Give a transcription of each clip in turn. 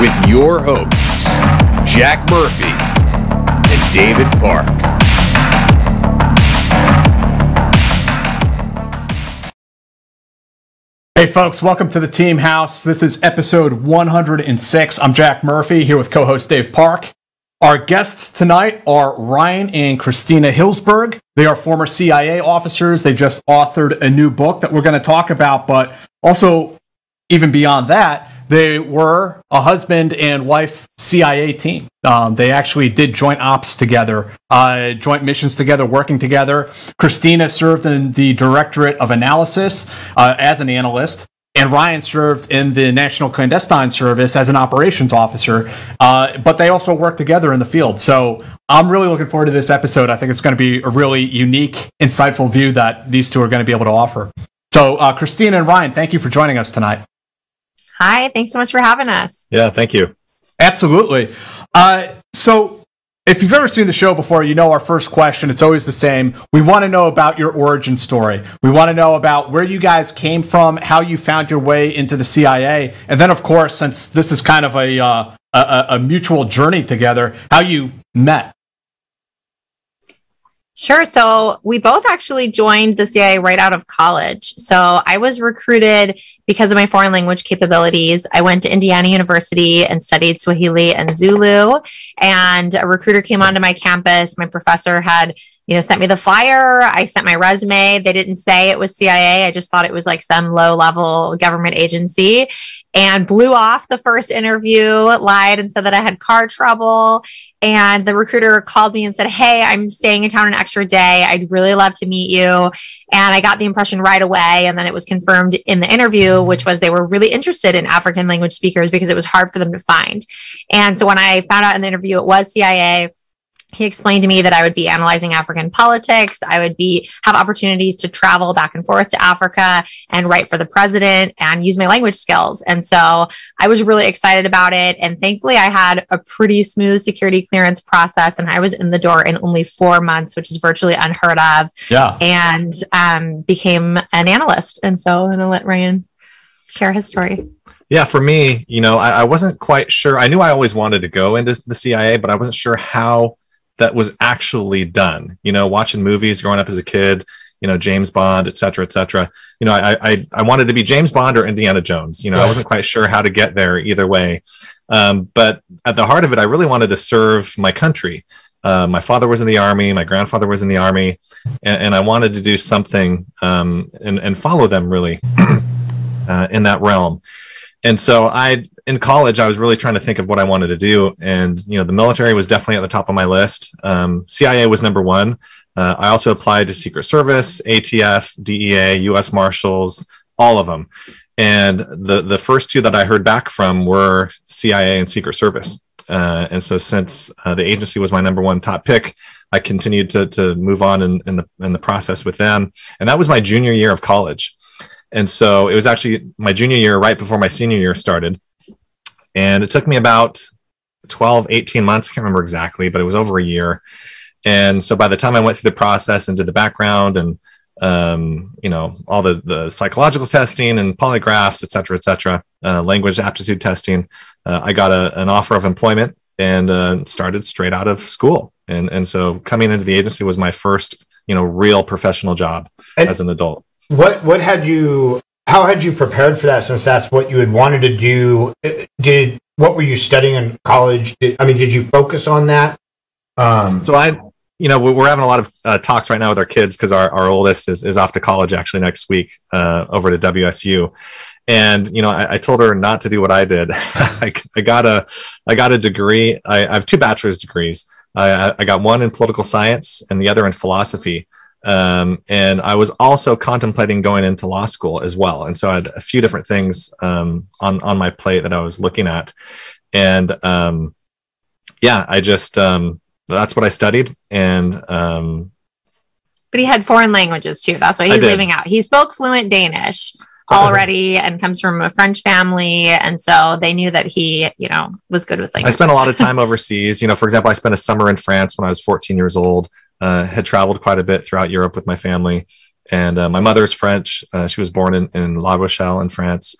with your hosts, Jack Murphy and David Park. Hey, folks, welcome to the Team House. This is episode 106. I'm Jack Murphy here with co host Dave Park. Our guests tonight are Ryan and Christina Hillsberg. They are former CIA officers. They just authored a new book that we're going to talk about, but also, even beyond that, they were a husband and wife CIA team. Um, they actually did joint ops together, uh, joint missions together, working together. Christina served in the Directorate of Analysis uh, as an analyst. And Ryan served in the National Clandestine Service as an operations officer, uh, but they also worked together in the field. So I'm really looking forward to this episode. I think it's going to be a really unique, insightful view that these two are going to be able to offer. So, uh, Christina and Ryan, thank you for joining us tonight. Hi, thanks so much for having us. Yeah, thank you. Absolutely. Uh, so, if you've ever seen the show before, you know our first question. It's always the same. We want to know about your origin story. We want to know about where you guys came from, how you found your way into the CIA, and then, of course, since this is kind of a uh, a, a mutual journey together, how you met. Sure. So we both actually joined the CIA right out of college. So I was recruited because of my foreign language capabilities. I went to Indiana University and studied Swahili and Zulu. And a recruiter came onto my campus. My professor had, you know, sent me the flyer. I sent my resume. They didn't say it was CIA. I just thought it was like some low level government agency and blew off the first interview, lied and said that I had car trouble. And the recruiter called me and said, Hey, I'm staying in town an extra day. I'd really love to meet you. And I got the impression right away. And then it was confirmed in the interview, which was they were really interested in African language speakers because it was hard for them to find. And so when I found out in the interview it was CIA, he explained to me that I would be analyzing African politics. I would be have opportunities to travel back and forth to Africa and write for the president and use my language skills. And so I was really excited about it. And thankfully, I had a pretty smooth security clearance process, and I was in the door in only four months, which is virtually unheard of. Yeah, and um, became an analyst. And so I'm gonna let Ryan share his story. Yeah, for me, you know, I, I wasn't quite sure. I knew I always wanted to go into the CIA, but I wasn't sure how that was actually done. You know, watching movies growing up as a kid, you know, James Bond, et cetera, et cetera. You know, I I, I wanted to be James Bond or Indiana Jones. You know, I wasn't quite sure how to get there either way. Um, but at the heart of it, I really wanted to serve my country. Uh, my father was in the army, my grandfather was in the army, and, and I wanted to do something um, and, and follow them really uh, in that realm. And so I in college, I was really trying to think of what I wanted to do, and you know, the military was definitely at the top of my list. Um, CIA was number one. Uh, I also applied to Secret Service, ATF, DEA, U.S. Marshals, all of them. And the the first two that I heard back from were CIA and Secret Service. Uh, and so, since uh, the agency was my number one top pick, I continued to to move on in, in the in the process with them. And that was my junior year of college. And so it was actually my junior year, right before my senior year started And it took me about 12, 18 months. I can't remember exactly, but it was over a year. And so by the time I went through the process and did the background and um, you know, all the the psychological testing and polygraphs, et cetera, et cetera, uh, language aptitude testing, uh, I got a, an offer of employment and uh, started straight out of school. And and so coming into the agency was my first, you know, real professional job and as an adult. What what had you? How had you prepared for that? Since that's what you had wanted to do. Did what were you studying in college? Did, I mean, did you focus on that? Um, so I you know, we're having a lot of uh, talks right now with our kids because our, our oldest is, is off to college actually next week uh, over to WSU. And, you know, I, I, told her not to do what I did. I, I, got a, I got a degree. I, I have two bachelor's degrees. I, I, got one in political science and the other in philosophy. Um, and I was also contemplating going into law school as well. And so I had a few different things um, on, on my plate that I was looking at. And um, yeah, I just, um, that's what I studied. And um, but he had foreign languages too. That's why he's leaving out. He spoke fluent Danish already and comes from a French family. And so they knew that he, you know, was good with language. I spent a lot of time overseas. You know, for example, I spent a summer in France when I was 14 years old, uh, had traveled quite a bit throughout Europe with my family. And uh, my mother's French. Uh, she was born in, in La Rochelle in France.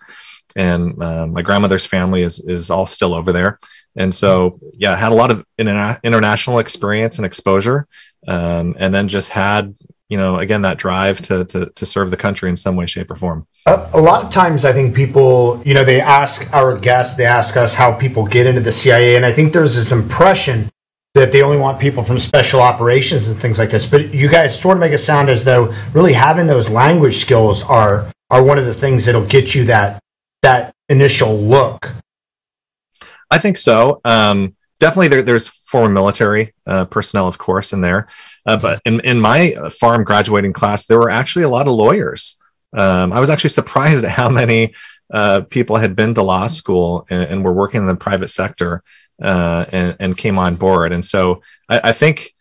And uh, my grandmother's family is, is all still over there. And so, yeah, had a lot of interna- international experience and exposure, um, and then just had, you know, again that drive to, to to serve the country in some way, shape, or form. A, a lot of times, I think people, you know, they ask our guests, they ask us how people get into the CIA, and I think there's this impression that they only want people from special operations and things like this. But you guys sort of make it sound as though really having those language skills are are one of the things that'll get you that that initial look I think so. Um, definitely, there, there's former military uh, personnel, of course, in there. Uh, but in, in my farm graduating class, there were actually a lot of lawyers. Um, I was actually surprised at how many uh, people had been to law school and, and were working in the private sector uh, and, and, came on board. And so I, I, think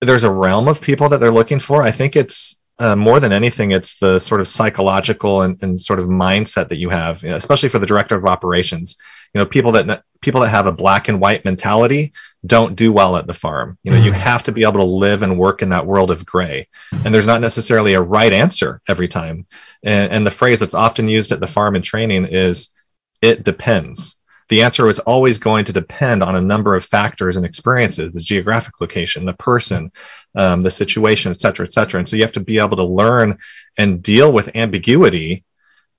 there's a realm of people that they're looking for. I think it's uh, more than anything, it's the sort of psychological and, and, sort of mindset that you have, especially for the director of operations you know people that people that have a black and white mentality don't do well at the farm you know you mm. have to be able to live and work in that world of gray and there's not necessarily a right answer every time and, and the phrase that's often used at the farm in training is it depends the answer is always going to depend on a number of factors and experiences the geographic location the person um, the situation et cetera et cetera. And so you have to be able to learn and deal with ambiguity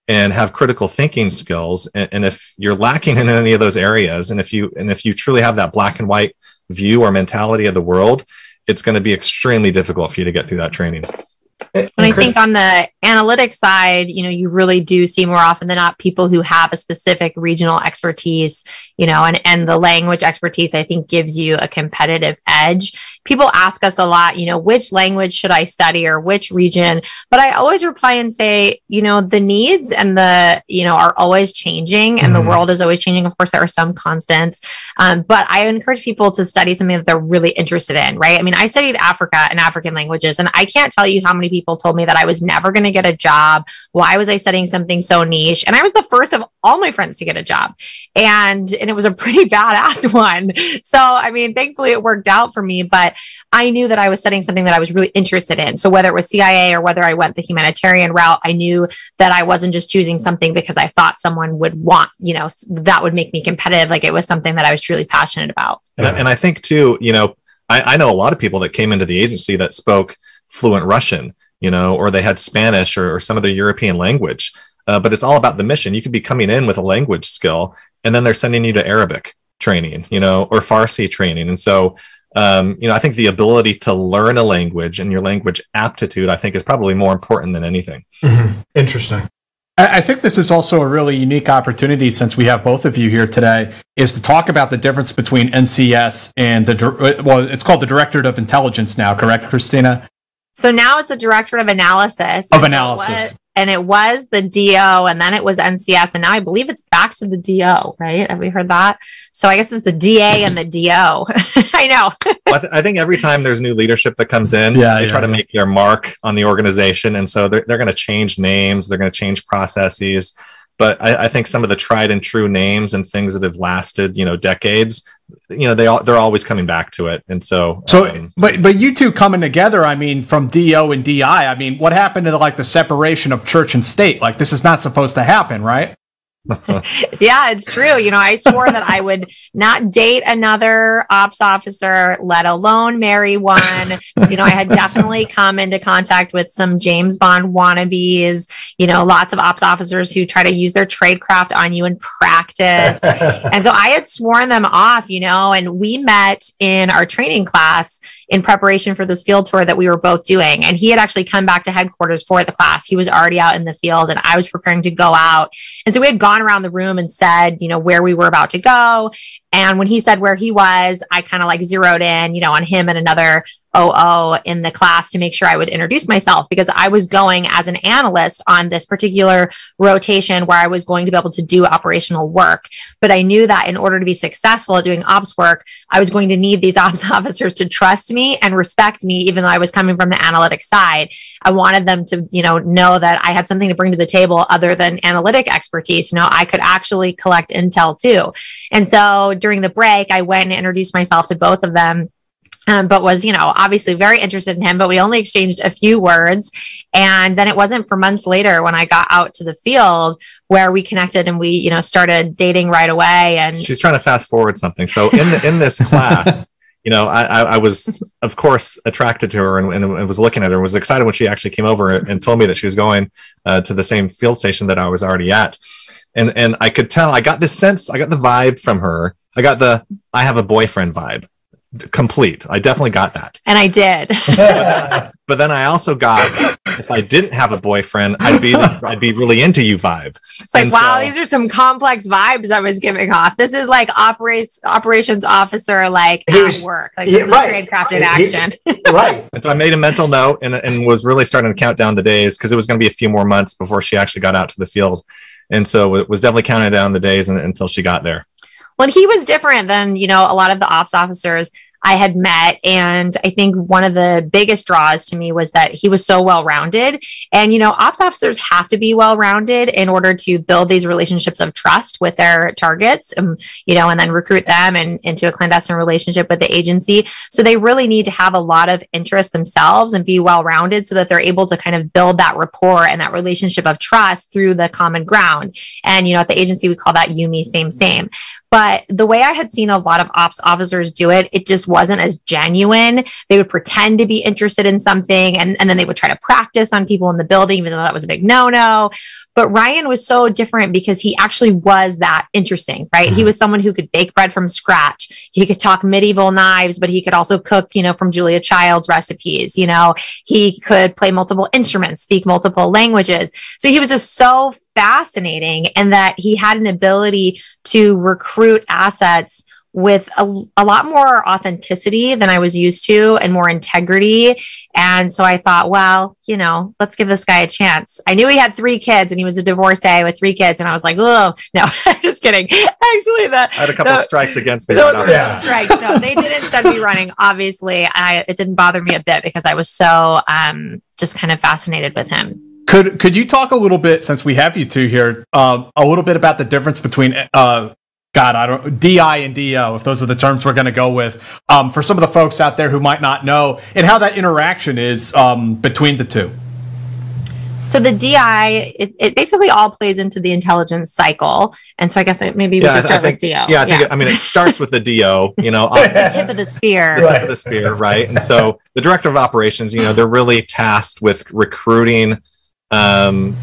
and have critical thinking skills. And, and, if you're lacking in any of those areas and if you and if you truly have that black and white view or mentality of the world it's going to be extremely difficult for you to get through that training and I think on the analytics side, you know, you really do see more often than not people who have a specific regional expertise, you know, and, and the language expertise, I think gives you a competitive edge. People ask us a lot, you know, which language should I study or which region? But I always reply and say, you know, the needs and the, you know, are always changing and mm-hmm. the world is always changing. Of course, there are some constants. Um, but I encourage people to study something that they're really interested in, right? I mean, I studied Africa and African languages, and I can't tell you how many people told me that I was never going to get a job. Why was I studying something so niche? And I was the first of all my friends to get a job. And and it was a pretty badass one. So, I mean, thankfully it worked out for me, but I knew that I was studying something that I was really interested in. So, whether it was CIA or whether I went the humanitarian route, I knew that I wasn't just choosing something because I thought someone would want, you know, that would make me competitive. Like it was something that I was truly passionate about. And, and I think too, you know, I, I know a lot of people that came into the agency that spoke fluent Russian you know, or they had Spanish or, or some other European language. Uh, but it's all about the mission. You could be coming in with a language skill, and then they're sending you to Arabic training, you know, or Farsi training. And so, um, you know, I think the ability to learn a language and your language aptitude, I think, is probably more important than anything. Mm-hmm. Interesting. I think this is also a really unique opportunity since we have both of you here today is to talk about the difference between NCS and the well it's called the Directorate of Intelligence now, correct Christina? So now it's the director of analysis. Of analysis. And it was the DO and then it was NCS. And now I believe it's back to the DO, right? Have we heard that? So I guess it's the DA and the DO. I know. I, th- I, think every time there's new leadership that comes in, yeah, they yeah, try yeah. to make their mark on the organization. And so they're, they're going to change names, they're going to change processes. but I, I, think some of the tried and true names and things that have lasted, you know, decades, you know, they all they're always coming back to it. And so, so, um, but but you two coming together, I mean, from Do and Di, I mean, what happened to the, like the separation of church and state? Like this is not supposed to happen, right? yeah, it's true. You know, I swore that I would not date another ops officer, let alone marry one. You know, I had definitely come into contact with some James Bond wannabes, you know, lots of ops officers who try to use their tradecraft on you in practice. and so I had sworn them off, you know, and we met in our training class in preparation for this field tour that we were both doing. And he had actually come back to headquarters for the class. He was already out in the field and I was preparing to go out. And so we had gone around the room and said, you know, where we were about to go. And when he said where he was, I kind of like zeroed in, you know, on him and another OO in the class to make sure I would introduce myself because I was going as an analyst on this particular rotation where I was going to be able to do operational work. But I knew that in order to be successful at doing ops work, I was going to need these ops officers to trust me and respect me, even though I was coming from the analytic side. I wanted them to, you know, know that I had something to bring to the table other than analytic expertise. You know, I could actually collect intel too. And so during the break, I went and introduced myself to both of them um, but was, you know, obviously very interested in him. But we only exchanged a few words. And then it wasn't for months later when I got out to the field where we connected and we, you know, started dating right away. And she's trying to fast forward something. So in the, in this class, you know, I, I was, of course, attracted to her and, and, was looking at her. and Was excited when she actually came over and told me that she was going uh, to the same field station that I was already at, and and I could tell. I got this sense. I got the vibe from her. I got the I have a boyfriend vibe complete. I definitely got that. And I did. but then I also got if I didn't have a boyfriend, I'd be I'd be really into you vibe. It's like, and wow, so, these are some complex vibes I was giving off. This is like operates operations officer like at was, work. Like this right. is trade crafted action. right. And so I made a mental note and, and was really starting to count down the days because it was going to be a few more months before she actually got out to the field. And so it was definitely counting down the days and, until she got there. Well, he was different than, you know, a lot of the ops officers I had met. And I think one of the biggest draws to me was that he was so well rounded. And, you know, ops officers have to be well rounded in order to build these relationships of trust with their targets, um, you know, and then recruit them and into a clandestine relationship with the agency. So they really need to have a lot of interest themselves and be well rounded so that they're able to kind of build that rapport and that relationship of trust through the common ground. And, you know, at the agency, we call that YUMI, same, same. But the way I had seen a lot of ops officers do it, it just wasn't as genuine. They would pretend to be interested in something and, and then they would try to practice on people in the building, even though that was a big no no. But Ryan was so different because he actually was that interesting, right? Mm-hmm. He was someone who could bake bread from scratch. He could talk medieval knives, but he could also cook, you know, from Julia Child's recipes. You know, he could play multiple instruments, speak multiple languages. So he was just so fascinating and that he had an ability to recruit assets with a, a lot more authenticity than I was used to and more integrity. And so I thought, well, you know, let's give this guy a chance. I knew he had three kids and he was a divorcee with three kids. And I was like, oh, no, just kidding. Actually, that I had a couple the, strikes against me. Right yeah. strikes. No, they didn't send me running. Obviously, I, it didn't bother me a bit because I was so um, just kind of fascinated with him. Could could you talk a little bit since we have you two here, uh, a little bit about the difference between uh, God, I don't DI and DO, if those are the terms we're going to go with, um, for some of the folks out there who might not know, and how that interaction is um, between the two. So the DI, it, it, basically all plays into the intelligence cycle, and so I guess it, maybe we yeah, should start think, with DO. Yeah, I think. Yeah. It, I mean, it starts with the DO. You know, the tip of the spear. The tip of the spear, right? And so the director of operations, you know, they're really tasked with recruiting um,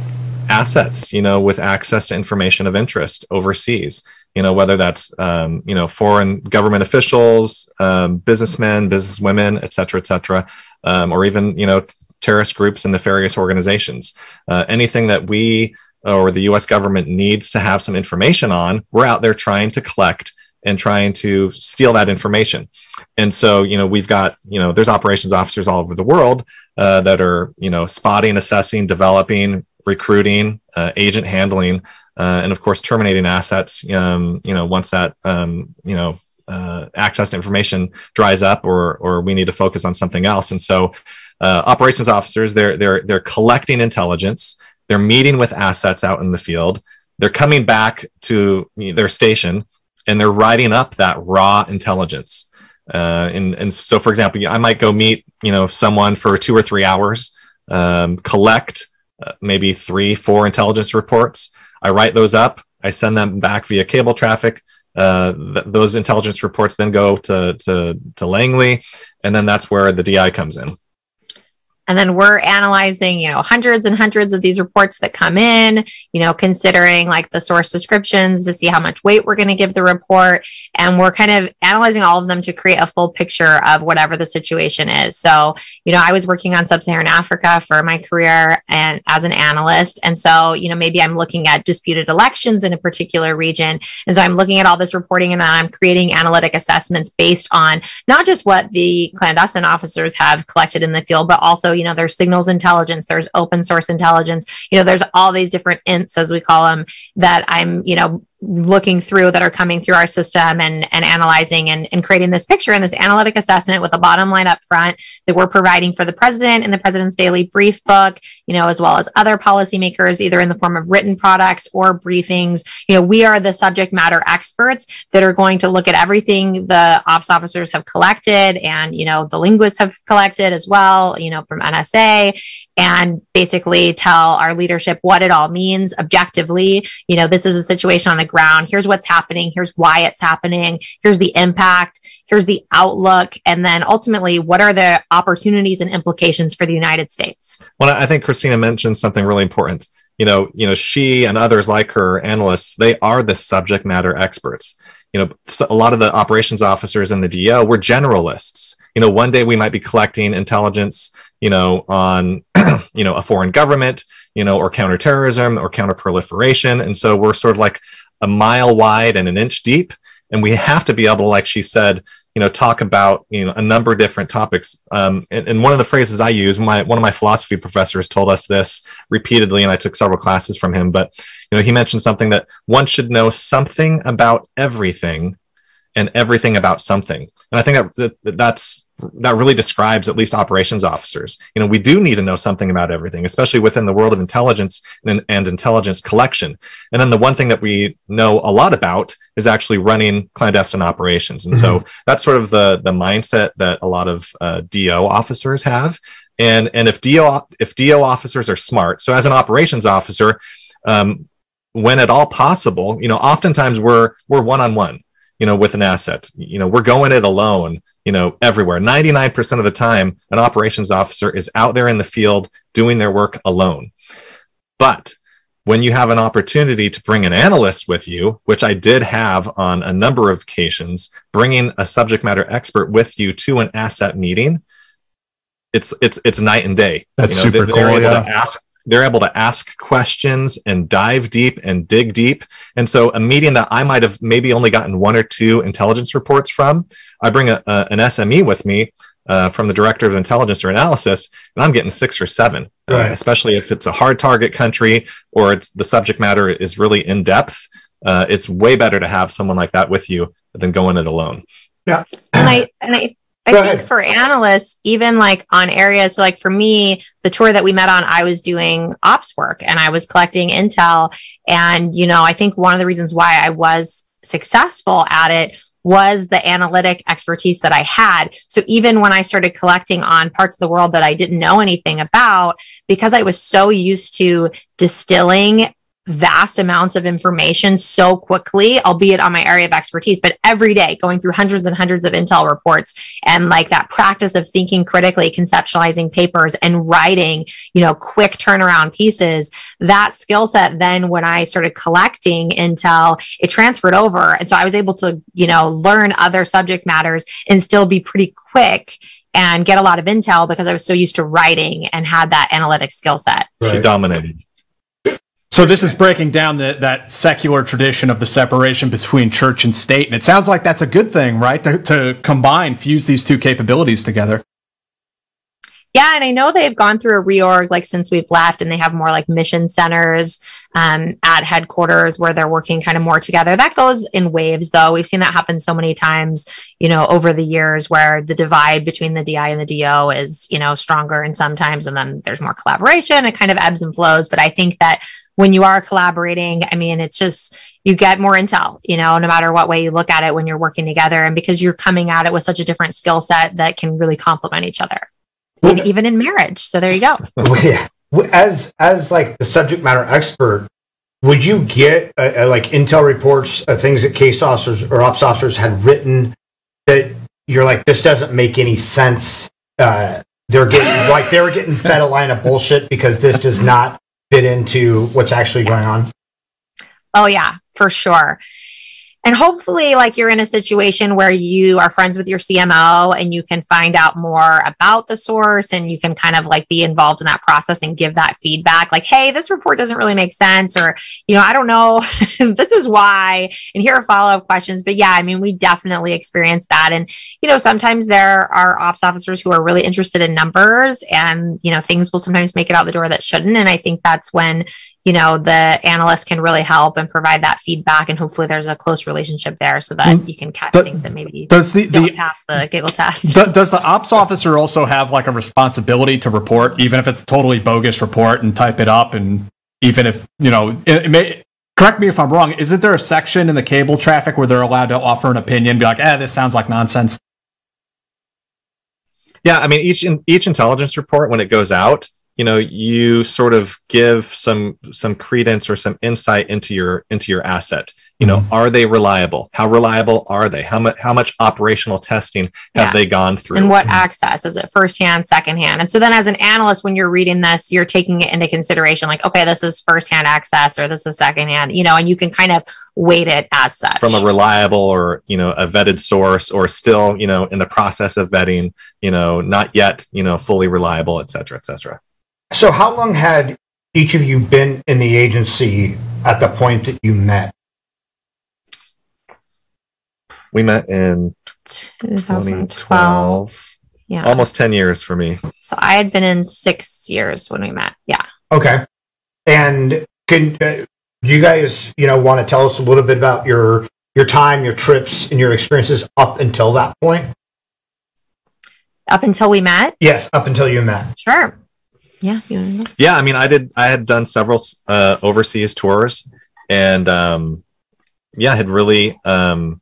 assets, you know, with access to information of interest overseas. You know, whether that's um, you know foreign government officials, um, businessmen, businesswomen, et cetera, et cetera, um, or even you know terrorist groups and nefarious organizations. Uh, anything that we or the U.S. government needs to have some information on, we're out there trying to collect and trying to steal that information. And so, you know, we've got, you know, there's operations officers all over the world uh, that are, you know, spotting, assessing, developing, recruiting, uh, agent handling, uh, and of course, terminating assets. Um, you know, once that, um, you know, uh, access to information dries up, or or we need to focus on something else. And so, uh, operations officers they're they're they're collecting intelligence. They're meeting with assets out in the field they're coming back to their station and they're writing up that raw intelligence. Uh, and, and so, for example, I might go meet, you know, someone for two or three hours, um, collect uh, maybe three, four intelligence reports. I write those up. I send them back via cable traffic. Uh, th- those intelligence reports then go to, to, to Langley, and then that's where the DI comes in. And then we're analyzing, you know, hundreds and hundreds of these reports that come in, you know, considering like the source descriptions to see how much weight we're going to give the report. And we're kind of analyzing all of them to create a full picture of whatever the situation is. So, you know, I was working on sub Saharan Africa for my career and as an analyst. And so, you know, maybe I'm looking at disputed elections in a particular region. And so I'm looking at all this reporting and I'm creating analytic assessments based on not just what the clandestine officers have collected in the field, but also you know there's signals intelligence there's open source intelligence you know there's all these different ints as we call them that i'm you know looking through that are coming through our system and, and analyzing and, and creating this picture and this analytic assessment with a bottom line up front that we're providing for the president in the president's daily brief book, you know, as well as other policymakers, either in the form of written products or briefings. You know, we are the subject matter experts that are going to look at everything the ops officers have collected and, you know, the linguists have collected as well, you know, from NSA and basically tell our leadership what it all means objectively. You know, this is a situation on the ground. Here's what's happening. Here's why it's happening. Here's the impact. Here's the outlook. And then ultimately, what are the opportunities and implications for the United States? Well, I think Christina mentioned something really important. You know, you know, she and others like her analysts, they are the subject matter experts. You know, a lot of the operations officers in the DO were generalists. You know, one day we might be collecting intelligence, you know, on, you know, a foreign government, you know, or counterterrorism or counterproliferation. And so we're sort of like a mile wide and an inch deep. And we have to be able to, like she said, you know, talk about you know a number of different topics. Um, and, and, one of the phrases I use, my one of my philosophy professors told us this repeatedly, and I took several classes from him. But you know, he mentioned something that one should know something about everything, and everything about something. And I think that, that that's that really describes at least operations officers. You know, we do need to know something about everything, especially within the world of intelligence and, and, intelligence collection. And then the one thing that we know a lot about is actually running clandestine operations. And mm-hmm. so that's sort of the the mindset that a lot of uh, DO officers have. And and if DO if DO officers are smart, so as an operations officer, um, when at all possible, you know, oftentimes we're we're one on one you know, with an asset. You know, we're going it alone, you know, everywhere. 99% of the time, an operations officer is out there in the field doing their work alone. But when you have an opportunity to bring an analyst with you, which I did have on a number of occasions, bringing a subject matter expert with you to an asset meeting, it's it's it's night and day. That's you know, super they, cool. yeah. ask they're able to ask questions and dive deep and dig deep. And so a meeting that I might have maybe only gotten one or two intelligence reports from, I bring a, a an SME with me uh, from the director of intelligence or analysis, and I'm getting six or seven, uh, right. uh, especially if it's a hard target country or it's the subject matter is really in depth. Uh, it's way better to have someone like that with you than going it alone. Yeah, and I and I I Go think ahead. for analysts, even like on areas, so like for me, the tour that we met on, I was doing ops work and I was collecting intel. And, you know, I think one of the reasons why I was successful at it was the analytic expertise that I had. So even when I started collecting on parts of the world that I didn't know anything about, because I was so used to distilling vast amounts of information so quickly, albeit on my area of expertise, but every day going through hundreds and hundreds of Intel reports and like that practice of thinking critically, conceptualizing papers and writing, you know, quick turnaround pieces, that skill set then when I started collecting Intel, it transferred over. And so I was able to, you know, learn other subject matters and still be pretty quick and get a lot of intel because I was so used to writing and had that analytic skill set. Right. She dominated. So this is breaking down the, that secular tradition of the separation between church and state, and it sounds like that's a good thing, right? To, to combine, fuse these two capabilities together. Yeah, and I know they've gone through a reorg like since we've left, and they have more like mission centers um, at headquarters where they're working kind of more together. That goes in waves, though. We've seen that happen so many times, you know, over the years where the divide between the DI and the DO is, you know, stronger, and sometimes, and then there's more collaboration. It kind of ebbs and flows. But I think that when you are collaborating, I mean, it's just you get more intel, you know, no matter what way you look at it when you're working together. And because you're coming at it with such a different skill set that can really complement each other. Well, even in marriage. So there you go. yeah. As as like the subject matter expert, would you get uh, uh, like intel reports, uh, things that case officers or ops officers had written that you're like, this doesn't make any sense. Uh, they're getting like they were getting fed a line of bullshit because this does not fit into what's actually going on. Oh yeah, for sure and hopefully like you're in a situation where you are friends with your cmo and you can find out more about the source and you can kind of like be involved in that process and give that feedback like hey this report doesn't really make sense or you know i don't know. This is why. And here are follow-up questions. But yeah i mean we definitely experience that. And you know sometimes there are ops officers who are really interested in numbers and you know things will sometimes make it out the door that shouldn't. And i think that's when you know the analyst can really help and provide that feedback and hopefully there's a close relationship there so that mm. you can catch the, things that maybe does the, don't the, pass the giggle test do, does the ops officer also have like a responsibility to report even if it's totally bogus report and type it up and even if you know it, it may correct me if i'm wrong isn't there a section in the cable traffic where they're allowed to offer an opinion be like eh this sounds like nonsense yeah i mean each each intelligence report when it goes out you know you sort of give some some credence or some insight into your into your asset. You know mm-hmm. are they reliable? How reliable are they? How much how much operational testing have yeah. they gone through? And what mm-hmm. access? Is it firsthand secondhand? And so then as an analyst when you're reading this you're taking it into consideration like okay this is firsthand access or this is secondhand you know and you can kind of weight it as such. From a reliable or you know a vetted source or still you know in the process of vetting you know not yet you know fully reliable et cetera et cetera so, how long had each of you been in the agency at the point that you met? We met in 2012. Yeah. Almost 10 years for me. So, I had been in six years when we met. Yeah. Okay. And can uh, you guys, you know, want to tell us a little bit about your your time, your trips, and your experiences up until that point? Up until we met? Yes, up until you met. Sure yeah yeah i mean i did i had done several uh, overseas tours and um yeah had really um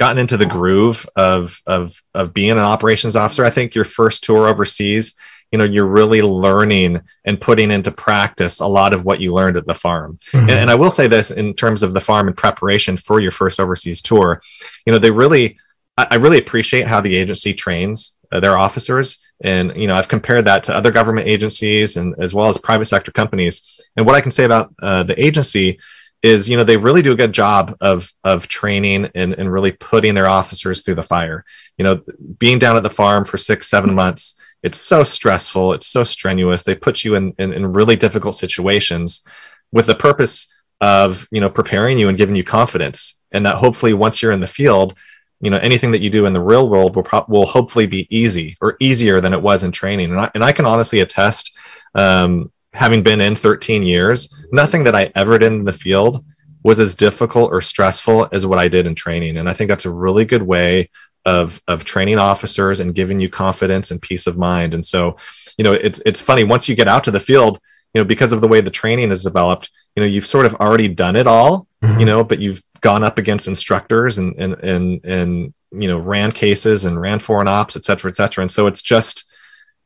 gotten into the groove of of of being an operations officer. I think your first tour overseas you know you're really learning and putting into practice a lot of what you learned at the farm. Mm-hmm. and, and i will say this in terms of the farm and preparation for your first overseas tour you know they really I really appreciate how the agency trains uh, their officers and you know i've compared that to other government agencies and as well as private sector companies. And what i can say about uh, the agency is you know they really do a good job of of training and, and really putting their officers through the fire. You know being down at the farm for six seven months it's so stressful it's so strenuous. They put you in, in, in really difficult situations with the purpose of you know preparing you and giving you confidence. And that hopefully once you're in the field you know anything that you do in the real world will pro- will hopefully be easy or easier than it was in training. And I, and I can honestly attest um, having been in 13 years nothing that I ever did in the field was as difficult or stressful as what I did in training. And I think that's a really good way of of training officers and giving you confidence and peace of mind. And so you know it's it's funny once you get out to the field you know because of the way the training is developed you know you've sort of already done it all mm-hmm. you know but you've gone up against instructors and and and and you know ran cases and ran foreign ops et cetera et cetera. And so it's just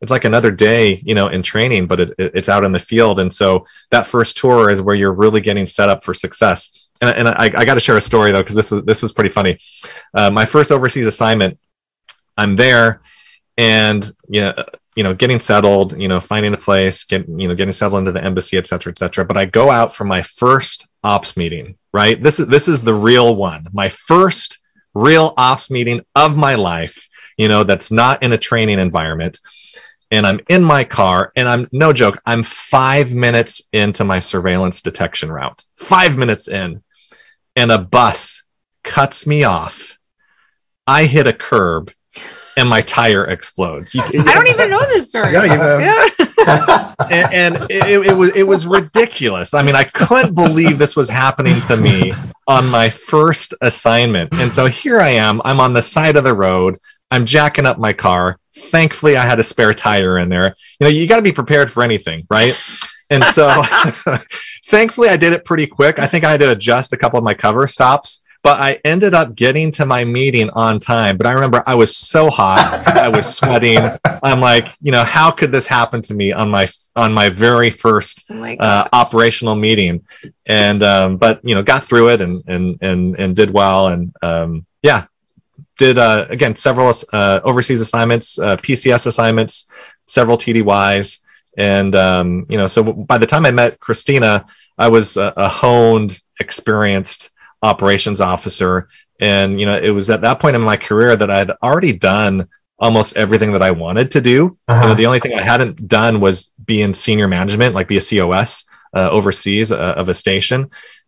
it's like another day you know in training but it, it's out in the field. And so that first tour is where you're really getting set up for success. And, and i, I got to share a story though because this was this was pretty funny. Uh, my first overseas assignment i'm there and you know you know getting settled you know finding a place get you know getting settled into the embassy et cetera et cetera but i go out for my first ops meeting right? This is this is the real one. My first real ops meeting of my life, you know, that's not in a training environment. And I'm in my car and I'm no joke, I'm 5 minutes into my surveillance detection route. 5 minutes in and a bus cuts me off. I hit a curb and my tire explodes. You, I don't even know this story. Yeah, you know. and, and it, it, was it was ridiculous. I mean, I couldn't believe this was happening to me on my first assignment. And so here I am. I'm on the side of the road. I'm jacking up my car. Thankfully, I had a spare tire in there. You know, you got to be prepared for anything, right? And so thankfully I did it pretty quick. I think I had to adjust a couple of my cover stops but I ended up getting to my meeting on time. But I remember I was so hot, I was sweating. I'm like, you know, how could this happen to me on my on my very first Oh my uh, operational meeting? And um, but you know, got through it and and and and did well. And um, yeah, did uh, again several uh, overseas assignments, uh, PCS assignments, several TDYs, and um, you know, so by the time I met Christina, I was a, a honed, experienced operations officer, and you know, it was at that point in my career that I'd already done almost everything that I wanted to do. You know, Uh-huh. the only thing I hadn't done was be in senior management, like be a COS uh, overseas uh, of a station,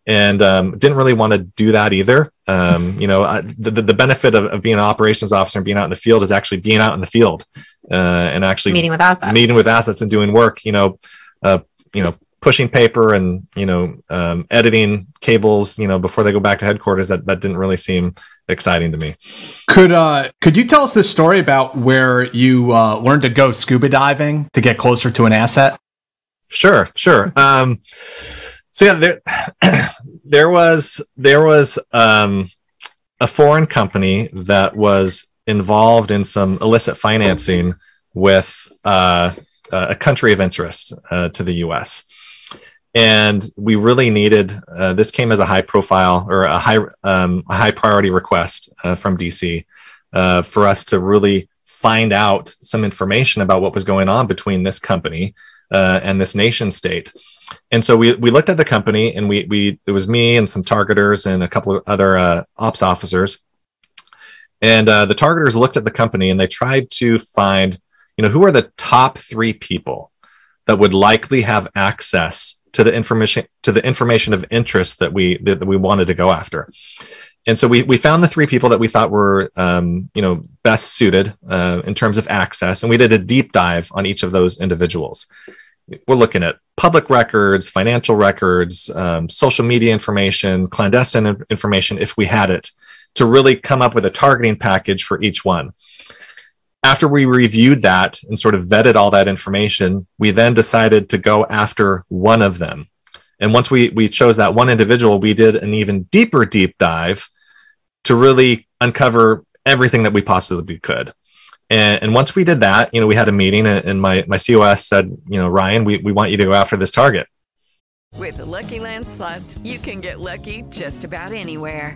and um, didn't really want to do that either. Um, you know, I, the, the the benefit of, of being an operations officer and being out in the field is actually being out in the field uh, and actually meeting with assets. meeting with assets and doing work. You know, uh, you know, pushing paper and you know, um, editing cables. You know, before they go back to headquarters. That that didn't really seem exciting to me. Could uh could you tell us this story about where you uh, learned to go scuba diving to get closer to an asset? Sure, sure. Um, so yeah, there, there was there was um, a foreign company that was involved in some illicit financing with uh, a country of interest uh, to the U.S. And we really needed uh, this came as a high profile or a high um, a high priority request uh, from DC uh, for us to really find out some information about what was going on between this company uh, and this nation state. And so we, we looked at the company and we, we, it was me and some targeters and a couple of other uh, ops officers. And uh, the targeters looked at the company and they tried to find, you know, who are the top three people that would likely have access to the information to the information of interest that we that, we wanted to go after. And so we, we found the three people that we thought were, um, you know, best suited uh, in terms of access, and we did a deep dive on each of those individuals we're looking at public records, financial records, um, social media information, clandestine information, if we had it, to really come up with a targeting package for each one. After we reviewed that and sort of vetted all that information, we then decided to go after one of them. And once we, we chose that one individual, we did an even deeper deep dive to really uncover everything that we possibly could. And, and once we did that, you know, we had a meeting and, my, my COS said, you know, Ryan, we, we want you to go after this target. With the Lucky Land slots, you can get lucky just about anywhere.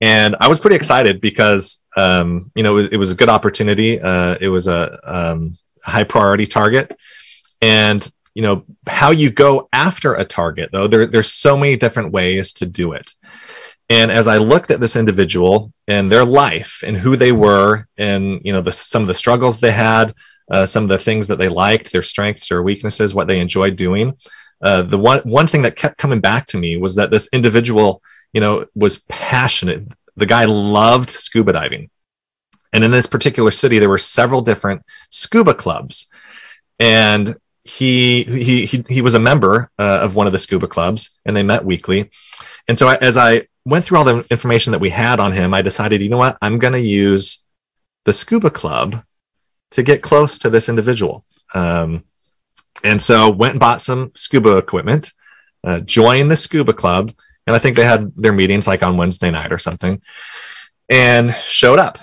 And I was pretty excited because, um, you know, it was, it was a good opportunity. Uh, it was a, um, high priority target. And, you know, how you go after a target, though, there, there's so many different ways to do it. And as I looked at this individual and their life and who they were, and you know, the, some of the struggles they had, uh, some of the things that they liked, their strengths or weaknesses, what they enjoyed doing, uh, the one one thing that kept coming back to me was that this individual, you know, was passionate. The guy loved scuba diving, and in this particular city, there were several different scuba clubs, and he he he, he was a member uh, of one of the scuba clubs, and they met weekly. And so I, as I went through all the information that we had on him, I decided, you know what, I'm going to use the scuba club to get close to this individual. Um, and so went and bought some scuba equipment, uh, joined the scuba club, and I think they had their meetings like on Wednesday night or something, and showed up.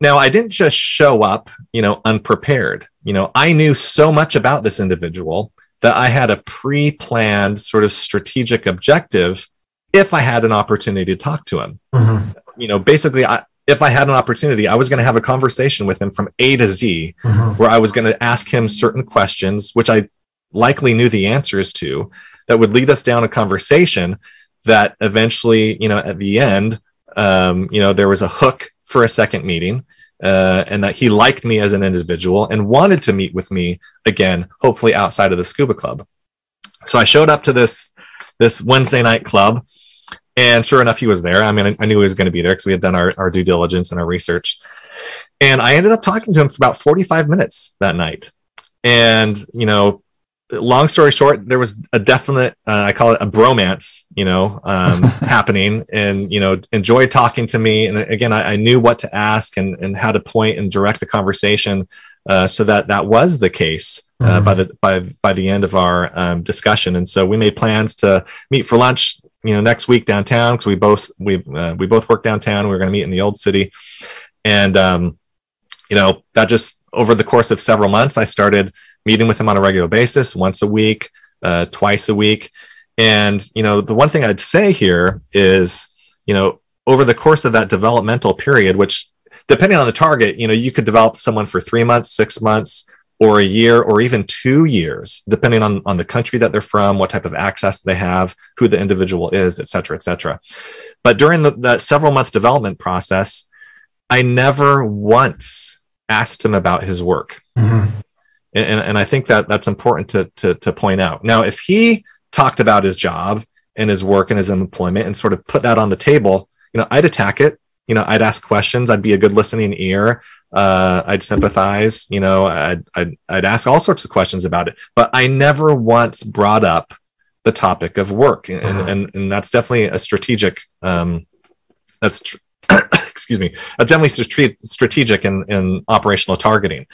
Now I didn't just show up, you know, unprepared. You know, I knew so much about this individual that I had a pre-planned sort of strategic objective if I had an opportunity to talk to him. Mhm. You know, basically, I, if I had an opportunity, I was going to have a conversation with him from A to Z, Mhm. where I was going to ask him certain questions, which I likely knew the answers to, that would lead us down a conversation that eventually, you know, at the end, um, you know, there was a hook for a second meeting. Uh, and that he liked me as an individual and wanted to meet with me again, hopefully outside of the scuba club. So I showed up to this this Wednesday night club, and sure enough, he was there. I mean, I, knew he was going to be there because we had done our, our due diligence and our research. And I ended up talking to him for about 45 minutes that night. And, you know, long story short, there was a definite, uh, I call it a bromance, you know, um, happening and, you know, enjoyed talking to me. And again, I, I, knew what to ask and, and how to point and direct the conversation. Uh, so that that was the case uh, mm-hmm. by the by by the end of our um, discussion, and so we made plans to meet for lunch you know next week downtown because we both we uh, we both work downtown. We are going to meet in the old city, and um, you know that just over the course of several months, I started meeting with him on a regular basis, once a week, uh, twice a week, and you know the one thing I'd say here is you know over the course of that developmental period, which depending on the target, you know you could develop someone for three months, six months or a year or even two years, depending on, on the country that they're from, what type of access they have, who the individual is, et cetera, et cetera. But during the, that several month development process, I never once asked him about his work. Mm-hmm. And, and I think that that's important to, to, to point out. Now, if he talked about his job and his work and his employment and sort of put that on the table, you know, I'd attack it you know, I'd ask questions. I'd be a good listening ear. Uh, I'd sympathize. You know, I'd, I'd, I'd ask all sorts of questions about it. But I never once brought up the topic of work, and uh-huh. and, and that's definitely a strategic. Um, that's tr- excuse me. That's definitely strategic in in operational targeting.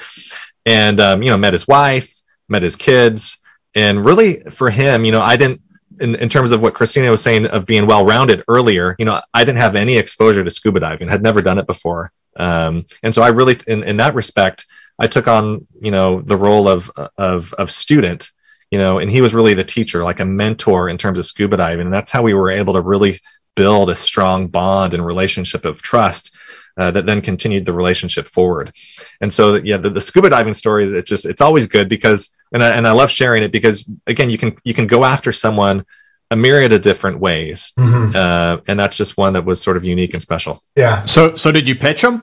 And um, you know, met his wife, met his kids, and really for him, you know, I didn't in, in terms of what Christina was saying of being well rounded earlier, you know, I didn't have any exposure to scuba diving, had never done it before. Um, and so I really, in, in that respect, I took on, you know, the role of, of, of student, you know, and he was really the teacher, like a mentor in terms of scuba diving. And that's how we were able to really build a strong bond and relationship of trust uh, that then continued the relationship forward. And so, yeah, the, the scuba diving story is it's just it's always good because, and I, and I love sharing it because again, you can you can go after someone a myriad of different ways, mm-hmm. uh, and that's just one that was sort of unique and special. Yeah. So so did you pitch them?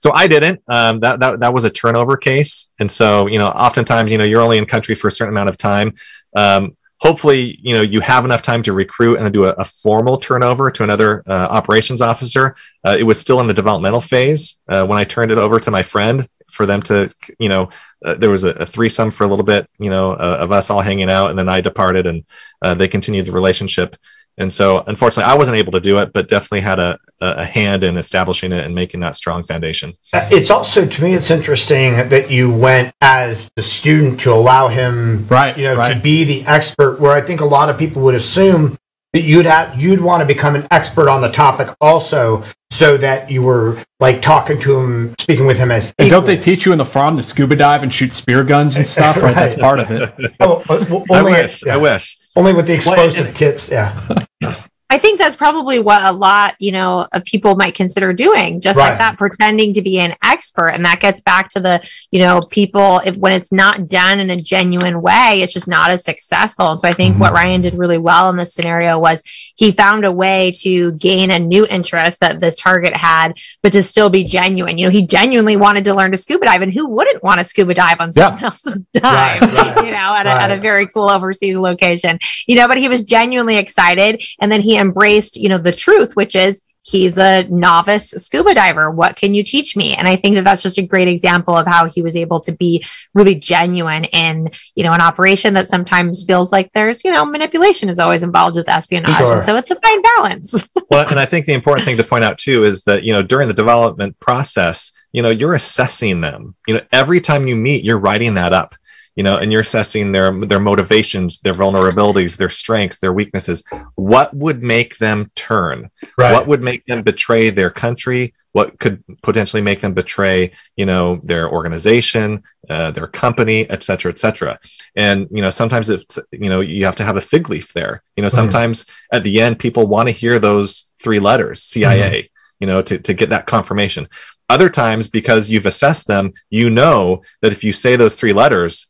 So I didn't. Um, that that that was a turnover case, and so you know, oftentimes you know you're only in country for a certain amount of time. Um, hopefully, you know you have enough time to recruit and then do a, a formal turnover to another uh, operations officer. Uh, it was still in the developmental phase uh, when I turned it over to my friend for them to, you know, uh, there was a, a, threesome for a little bit, you know, uh, of us all hanging out, and then I departed, and uh, they continued the relationship. And so, unfortunately, I wasn't able to do it, but definitely had a, a hand in establishing it and making that strong foundation. Uh, it's also, to me, it's interesting that you went as the student to allow him, right, you know, right. to be the expert. Where I think a lot of people would assume that you'd have you'd want to become an expert on the topic also so that you were like talking to him speaking with him as and don't they teach you in the farm to scuba dive and shoot spear guns and stuff right, right. that's part of it oh, uh, I wish yeah. I wish only with the explosive tips. Yeah. I think that's probably what a lot, you know, of people might consider doing, just right. like that, pretending to be an expert. And that gets back to the, you know, people, if when it's not done in a genuine way, it's just not as successful. And so I think mm-hmm. what Ryan did really well in this scenario was he found a way to gain a new interest that this target had, but to still be genuine. You know, he genuinely wanted to learn to scuba dive, and who wouldn't want to scuba dive on someone yeah. else's dive, right, right, you know, at, a, at a very cool overseas location, you know, but he was genuinely excited. And then he embraced, you know, the truth, which is he's a novice scuba diver. What can you teach me? And I think that that's just a great example of how he was able to be really genuine in, you know, an operation that sometimes feels like there's, you know, manipulation is always involved with espionage. Sure. And so it's a fine balance. well, and I think the important thing to point out too is that, you know, during the development process, you know, you're assessing them. You know, every time you meet, you're writing that up you know, and you're assessing their their motivations, their vulnerabilities, their strengths, their weaknesses. What would make them turn? Right. What would make them betray their country? What could potentially make them betray, you know, their organization, uh, their company, et cetera, et cetera. And you know, sometimes it's you know you have to have a fig leaf there. You know, Mhm. sometimes at the end people want to hear those three letters, CIA. You know, to to get that confirmation. Other times, because you've assessed them, you know that if you say those three letters,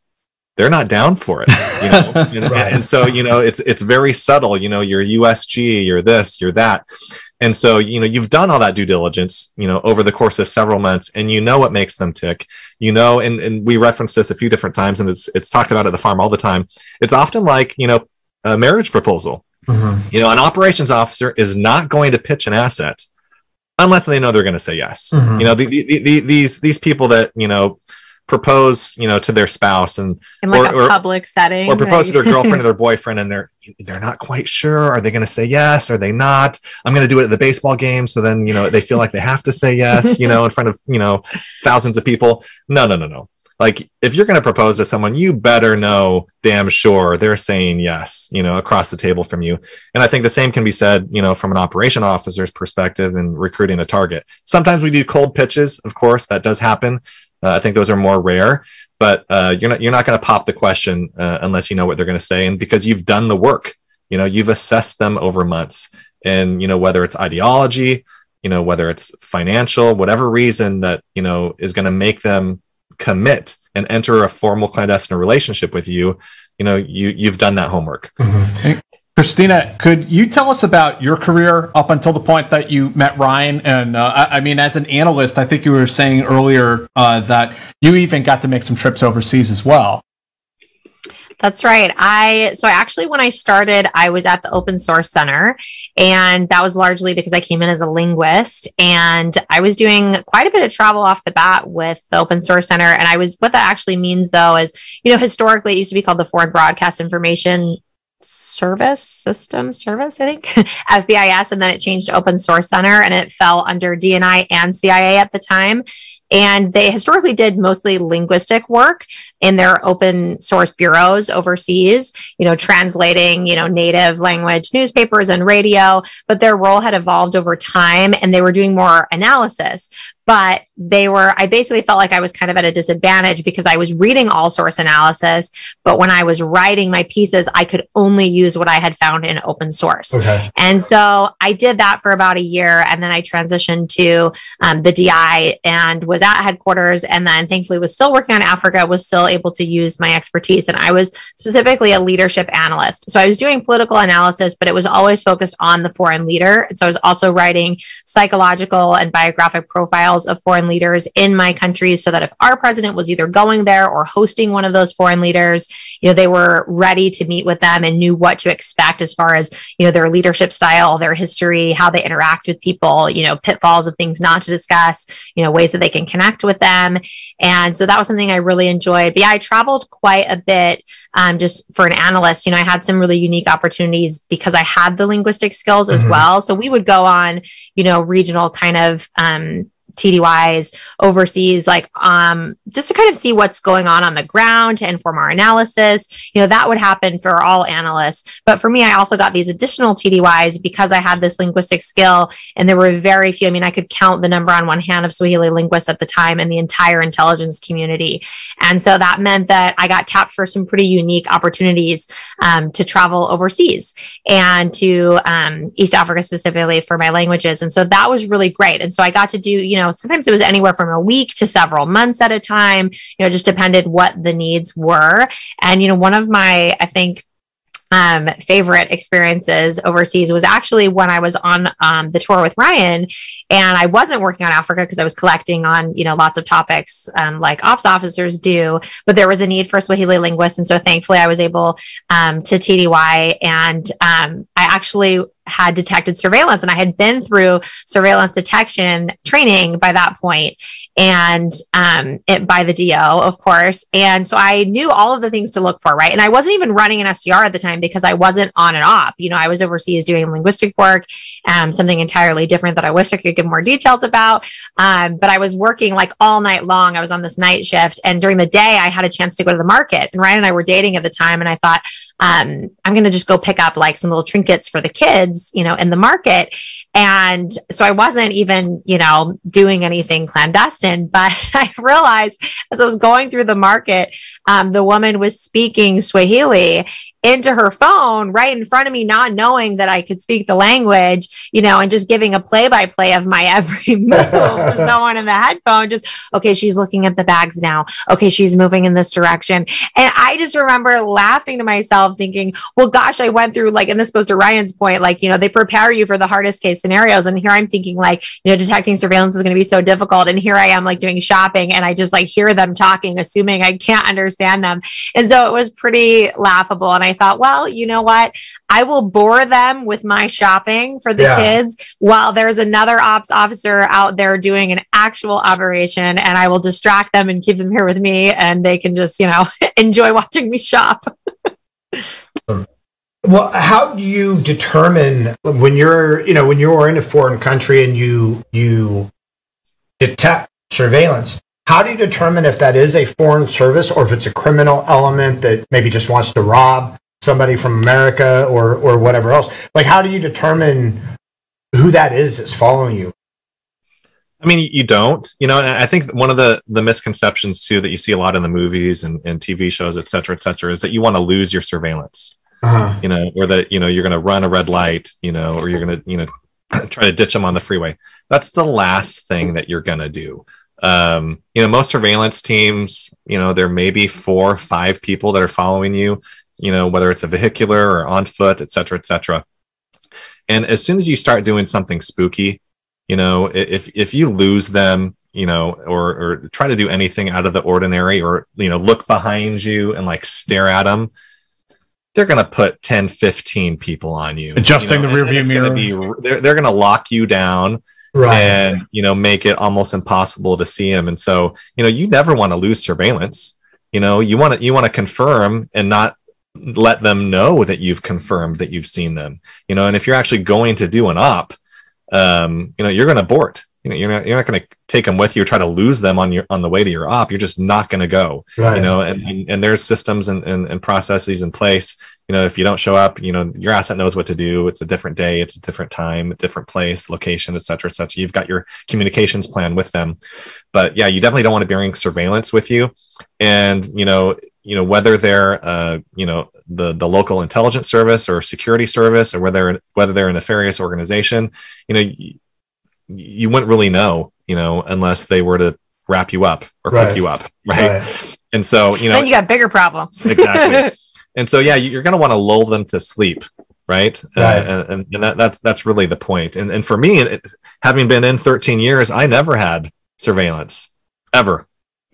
they're not down for it. You know, and, Right. and so you know it's it's very subtle. You know, you're USG, you're this, you're that, and so you know you've done all that due diligence. You know, over the course of several months, and you know what makes them tick. You know, and and we referenced this a few different times, and it's it's talked about at the farm all the time. It's often like you know a marriage proposal. Mhm. You know, an operations officer is not going to pitch an asset unless they know they're going to say yes. Mhm. You know, the, the, the, these these people that you know propose, you know, to their spouse and in like or- a or- public setting. or propose to their girlfriend or their boyfriend, and they're they're not quite sure. Are they going to say yes? Are they not? I'm going to do it at the baseball game, so then you know they feel like they have to say yes. You know, in front of you know thousands of people. No, no, no, no. Like if you're going to propose to someone, you better know damn sure they're saying yes. You know, across the table from you. And I think the same can be said, you know, from an operation officer's perspective in recruiting a target. Sometimes we do cold pitches, of course, that does happen. Uh, I think those are more rare, but uh, you're not you're not going to pop the question uh, unless you know what they're going to say, and because you've done the work, you know, you've assessed them over months, and you know whether it's ideology, you know whether it's financial, whatever reason that you know is going to make them commit and enter a formal clandestine relationship with you. You know, you you've done that homework. Christina, could you tell us about your career up until the point that you met Ryan? And uh, I, I mean, as an analyst, I think you were saying earlier uh, that you even got to make some trips overseas as well. That's right. I so I actually when I started, I was at the Open Source Center, and that was largely because I came in as a linguist, and I was doing quite a bit of travel off the bat with the Open Source Center. And I was what that actually means though is, you know, historically it used to be called the Foreign Broadcast Information Service System Service, I think FBIS, and then it changed to Open Source Center, and it fell under DNI and CIA at the time. And they historically did mostly linguistic work in their open source bureaus overseas, you know, translating, you know, native language newspapers and radio, but their role had evolved over time and they were doing more analysis. But they were, I basically felt like I was kind of at a disadvantage because I was reading all source analysis. But when I was writing my pieces, I could only use what I had found in open source. Okay. And so I did that for about a year. And then I transitioned to um, the DI and was at headquarters. And then thankfully was still working on Africa, was still able to use my expertise. And I was specifically a leadership analyst. So I was doing political analysis, but it was always focused on the foreign leader. And so I was also writing psychological and biographic profiles of foreign leaders in my country so that if our president was either going there or hosting one of those foreign leaders, you know, they were ready to meet with them and knew what to expect as far as, you know, their leadership style, their history, how they interact with people, you know, pitfalls of things not to discuss, you know, ways that they can connect with them. And so that was something I really enjoyed. But yeah, I traveled quite a bit um, just for an analyst. You know, I had some really unique opportunities because I had the linguistic skills as Mhm. well. So we would go on, you know, regional kind of um, TDYs overseas, like um, just to kind of see what's going on on the ground to inform our analysis. You know, that would happen for all analysts. But for me, I also got these additional TDYs because I had this linguistic skill, and there were very few. I mean, I could count the number on one hand of Swahili linguists at the time in the entire intelligence community. And so that meant that I got tapped for some pretty unique opportunities um, to travel overseas and to um, East Africa specifically for my languages. And so that was really great. And so I got to do, you know, sometimes it was anywhere from a week to several months at a time, you know, just depended what the needs were. And, you know, one of my, I think, um, favorite experiences overseas was actually when I was on um, the tour with Ryan, and I wasn't working on Africa because I was collecting on you know lots of topics um, like ops officers do, but there was a need for Swahili linguists, and so thankfully I was able um, to TDY, and um, I actually had detected surveillance and I had been through surveillance detection training by that point and um, it by the DO, of course. And so I knew all of the things to look for, right? And I wasn't even running an SDR at the time because I wasn't on and off. You know, I was overseas doing linguistic work, um, something entirely different that I wish I could give more details about. Um, but I was working like all night long. I was on this night shift, and during the day, I had a chance to go to the market. And Ryan and I were dating at the time, and I thought, um, I'm going to just go pick up like some little trinkets for the kids, you know, in the market. And so I wasn't even, you know, doing anything clandestine, but I realized as I was going through the market, um, the woman was speaking Swahili into her phone right in front of me, not knowing that I could speak the language, you know, and just giving a play by play of my every move to someone in the headphone. Just, okay, she's looking at the bags now. Okay, she's moving in this direction. And I just remember laughing to myself, thinking, well, gosh, I went through like, and this goes to Ryan's point, like, you know, they prepare you for the hardest case scenarios. And here I'm thinking, like, you know, detecting surveillance is going to be so difficult. And here I am, like, doing shopping and I just like hear them talking, assuming I can't understand them. And so it was pretty laughable. And I I thought, well, you know what? I will bore them with my shopping for the yeah. kids while there's another ops officer out there doing an actual operation and I will distract them and keep them here with me and they can just, you know, enjoy watching me shop. well, how do you determine when you're, you know, when you're in a foreign country and you you detect surveillance, how do you determine if that is a foreign service or if it's a criminal element that maybe just wants to rob somebody from America or or whatever else. Like, how do you determine who that is that's following you? I mean, you don't, you know, and I think one of the the misconceptions too that you see a lot in the movies and, and TV shows, et cetera, et cetera, is that you want to lose your surveillance, uh-huh. you know, or that, you know, you're going to run a red light, you know, or you're going to, you know, try to ditch them on the freeway. That's the last thing that you're going to do. Um, you know, most surveillance teams, you know, there may be four, five people that are following you you know, whether it's a vehicular or on foot, et cetera, et cetera. And as soon as you start doing something spooky, you know, if if you lose them, you know, or or try to do anything out of the ordinary, or you know, look behind you and like stare at them, they're going to put 10, 15 people on you, adjusting you know, the rearview mirror. Be, they're they're going to lock you down. Right. and you know make it almost impossible to see them and so you know you never want to lose surveillance you know you want to you want to confirm and not let them know that you've confirmed that you've seen them you know and if you're actually going to do an op um, you know you're going to abort. You know you're not you're not going to take them with you or try to lose them on your on the way to your op. You're just not going to go right. you know and, and, and there's systems and, and, and processes in place. You know if you don't show up you know your asset knows what to do. It's a different day. It's a different time a different place location et cetera et cetera. You've got your communications plan with them. But yeah you definitely don't want to be bringing surveillance with you. And you know you know whether they're uh, you know the the local intelligence service or security service or whether whether they're a nefarious organization you know you, you wouldn't really know you know unless they were to wrap you up or right. pick you up right? right? and so you know then you got bigger problems exactly and so yeah you're going to want to lull them to sleep right, right. Uh, and, and that, that's that's really the point and and for me it, having been in 13 years i never had surveillance ever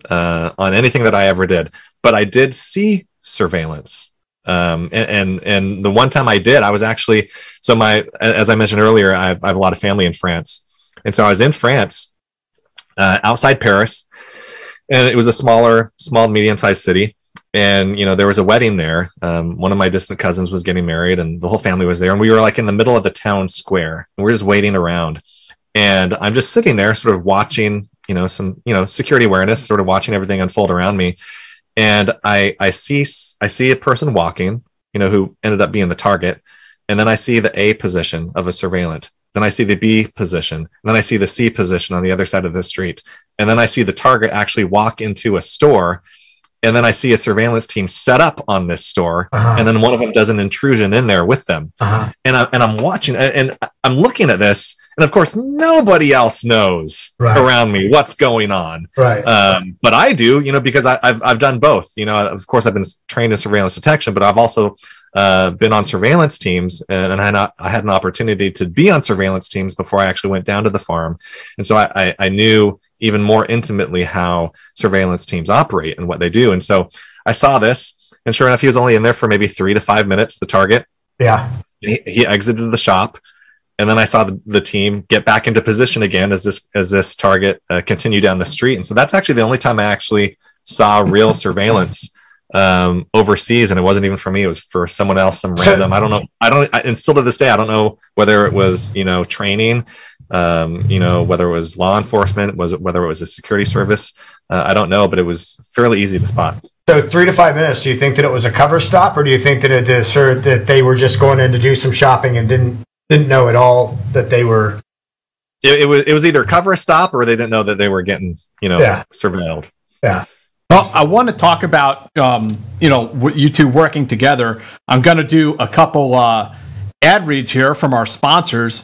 uh, on anything that I ever did, but I did see surveillance. Um, and, and, and the one time I did, I was actually so my as I mentioned earlier, I have, I have a lot of family in France, and so I was in France, uh, outside Paris, and it was a smaller, small, medium sized city. And you know there was a wedding there. Um, one of my distant cousins was getting married, and the whole family was there. And we were like in the middle of the town square, and we are just waiting around. And I'm just sitting there, sort of watching you know some you know security awareness sort of watching everything unfold around me. And i i see i see a person walking you know who ended up being the target. And then i see the a position of a surveillant. Then i see the b position. And then i see the c position on the other side of the street. And then i see the target actually walk into a store and then I see a surveillance team set up on this store, uh-huh. and then one of them does an intrusion in there with them, uh-huh. and I, and I'm watching and I'm looking at this, and of course, nobody else knows right. around me what's going on. Right. Um, but I do, you know, because I, have I've done both. You know, of course, I've been trained in surveillance detection, but I've also uh, been on surveillance teams, and, and I, not, I had an opportunity to be on surveillance teams before I actually went down to the farm, and so I, I, I knew even more intimately how surveillance teams operate and what they do. And so I saw this, and sure enough, he was only in there for maybe three to five minutes. The target. Yeah He, he exited the shop, and then I saw the, the team get back into position again as this as this target uh, continued down the street. And so that's actually the only time I actually saw real surveillance um, overseas, and it wasn't even for me; it was for someone else, some So- random. I don't know. I don't. I, and still to this day, I don't know whether it was you know training, um, you know whether it was law enforcement, was it whether it was a security service. Uh, I don't know, but it was fairly easy to spot. So three to five minutes. Do you think that it was a cover stop, or do you think that it is, or that they were just going in to do some shopping and didn't didn't know at all that they were? It, it was it was either cover a stop or they didn't know that they were getting you know Yeah. surveilled. Yeah. Well, I want to talk about um, you know what you two working together. I'm going to do a couple uh, ad reads here from our sponsors.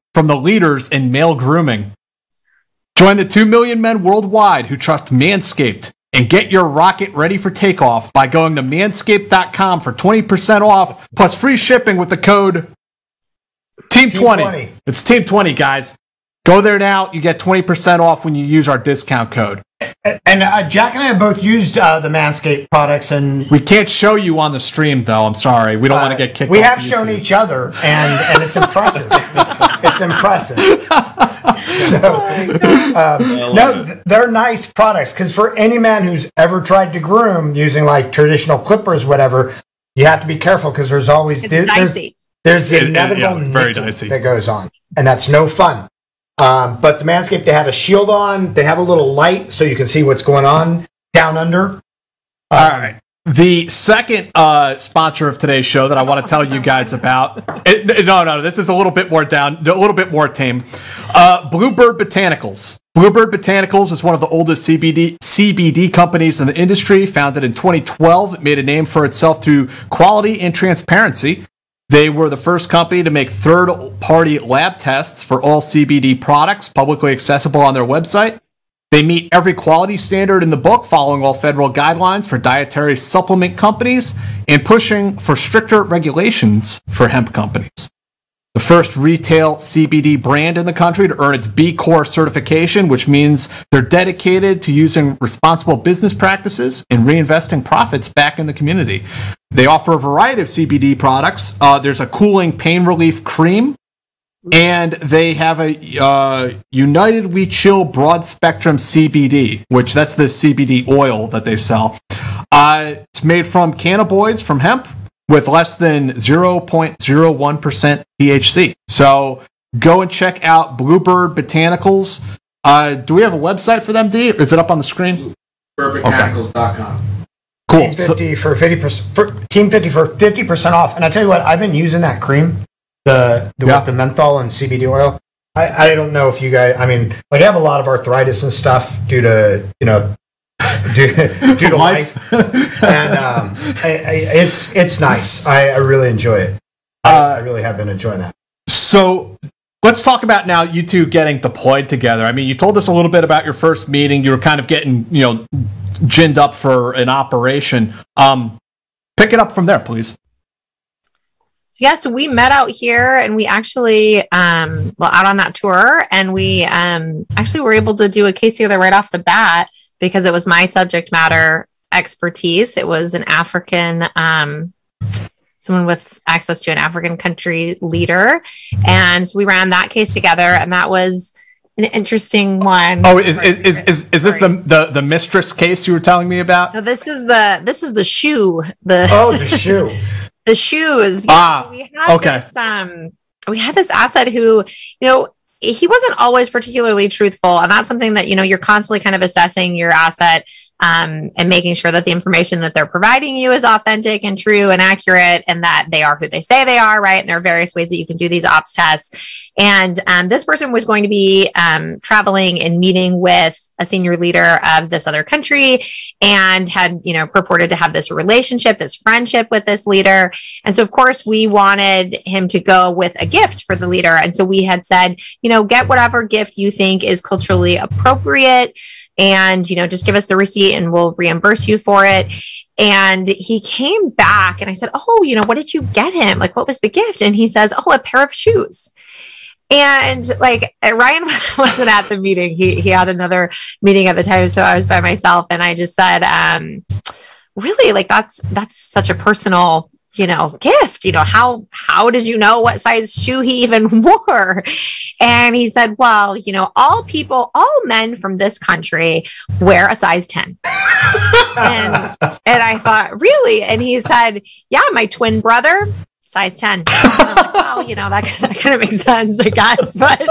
from the leaders in male grooming. Join the 2 million men worldwide who trust Manscaped and get your rocket ready for takeoff by going to manscaped.com for 20% off plus free shipping with the code Team 20. 20. It's Team 20, guys. Go there now. You get 20% off when you use our discount code. And uh, Jack and I have both used uh, the Manscaped products, and We can't show you on the stream, though. I'm sorry. We don't want to get kicked we off have shown each other, and and it's impressive. it's impressive. So, um, no, th- they're nice products because for any man who's ever tried to groom using like traditional clippers, whatever, you have to be careful because there's always It's there- there's, dicey. there's It- it- inevitable yeah, very dicey. that goes on, and that's no fun. Um, but the Manscaped, they have a shield on. They have a little light so you can see what's going on down under. All right. The second uh, sponsor of today's show that I want to tell you guys about. it- no, no, this is a little bit more down, a little bit more tame. Uh, Bluebird Botanicals. Bluebird Botanicals is one of the oldest CBD CBD companies in the industry. Founded in 2012, it made a name for itself through quality and transparency. They were the first company to make third party lab tests for all CBD products publicly accessible on their website. They meet every quality standard in the book, following all federal guidelines for dietary supplement companies and pushing for stricter regulations for hemp companies. The first retail CBD brand in the country to earn its B Corp certification, which means they're dedicated to using responsible business practices and reinvesting profits back in the community. They offer a variety of CBD products. Uh, there's a cooling pain relief cream and they have a uh, United We Chill broad spectrum CBD, which that's the CBD oil that they sell. Uh, it's made from cannabinoids from hemp with less than 0.01% THC. So go and check out Bluebird Botanicals. Uh, do we have a website for them, D? Is it up on the screen? Botanicals.com. Cool. Team So- 50 for 50% for Team 50 for 50% off. And I tell you what, I've been using that cream, the the, Yeah. with the menthol and CBD oil. I, I don't know if you guys, I mean, like I have a lot of arthritis and stuff due to, you know, due, due to life. and um, I, I, it's it's nice. I, I really enjoy it. I, I really have been enjoying that. So let's talk about now you two getting deployed together. I mean, you told us a little bit about your first meeting. You were kind of getting, you know, ginned up for an operation. Um, pick it up from there, please. yeah, so we met out here and we actually um well out on that tour and we um actually were able to do a case together right off the bat because it was my subject matter expertise. It was an African um someone with access to an African country leader. And we ran that case together and that was an interesting one. Oh, is is is, is, is this the, the the mistress case you were telling me about? No, this is the this is the shoe. The Oh, the shoe. the shoes. Ah, so we had okay. this um we had this asset who, you know, he wasn't always particularly truthful. And that's something that, you know, you're constantly kind of assessing your asset um, and making sure that the information that they're providing you is authentic and true and accurate and that they are who they say they are, right? And there are various ways that you can do these ops tests. And um, this person was going to be um, traveling and meeting with a senior leader of this other country and had, you know, purported to have this relationship, this friendship with this leader. And so, of course, we wanted him to go with a gift for the leader. And so we had said, you know, get whatever gift you think is culturally appropriate and you know just give us the receipt and we'll reimburse you for it. And he came back and i said oh you know what did you get him? Like what was the gift? And he says oh a pair of shoes. And like Ryan wasn't at the meeting. He he had another meeting at the time, so I was by myself. And I just said, um, really, like that's that's such a personal you know gift you know how how did you know what size shoe he even wore? And he said well you know all people all men from this country wear a size 10 and and i thought really? And he said yeah my twin brother size 10. like, well, you know, that, that kind of makes sense, I guess. But,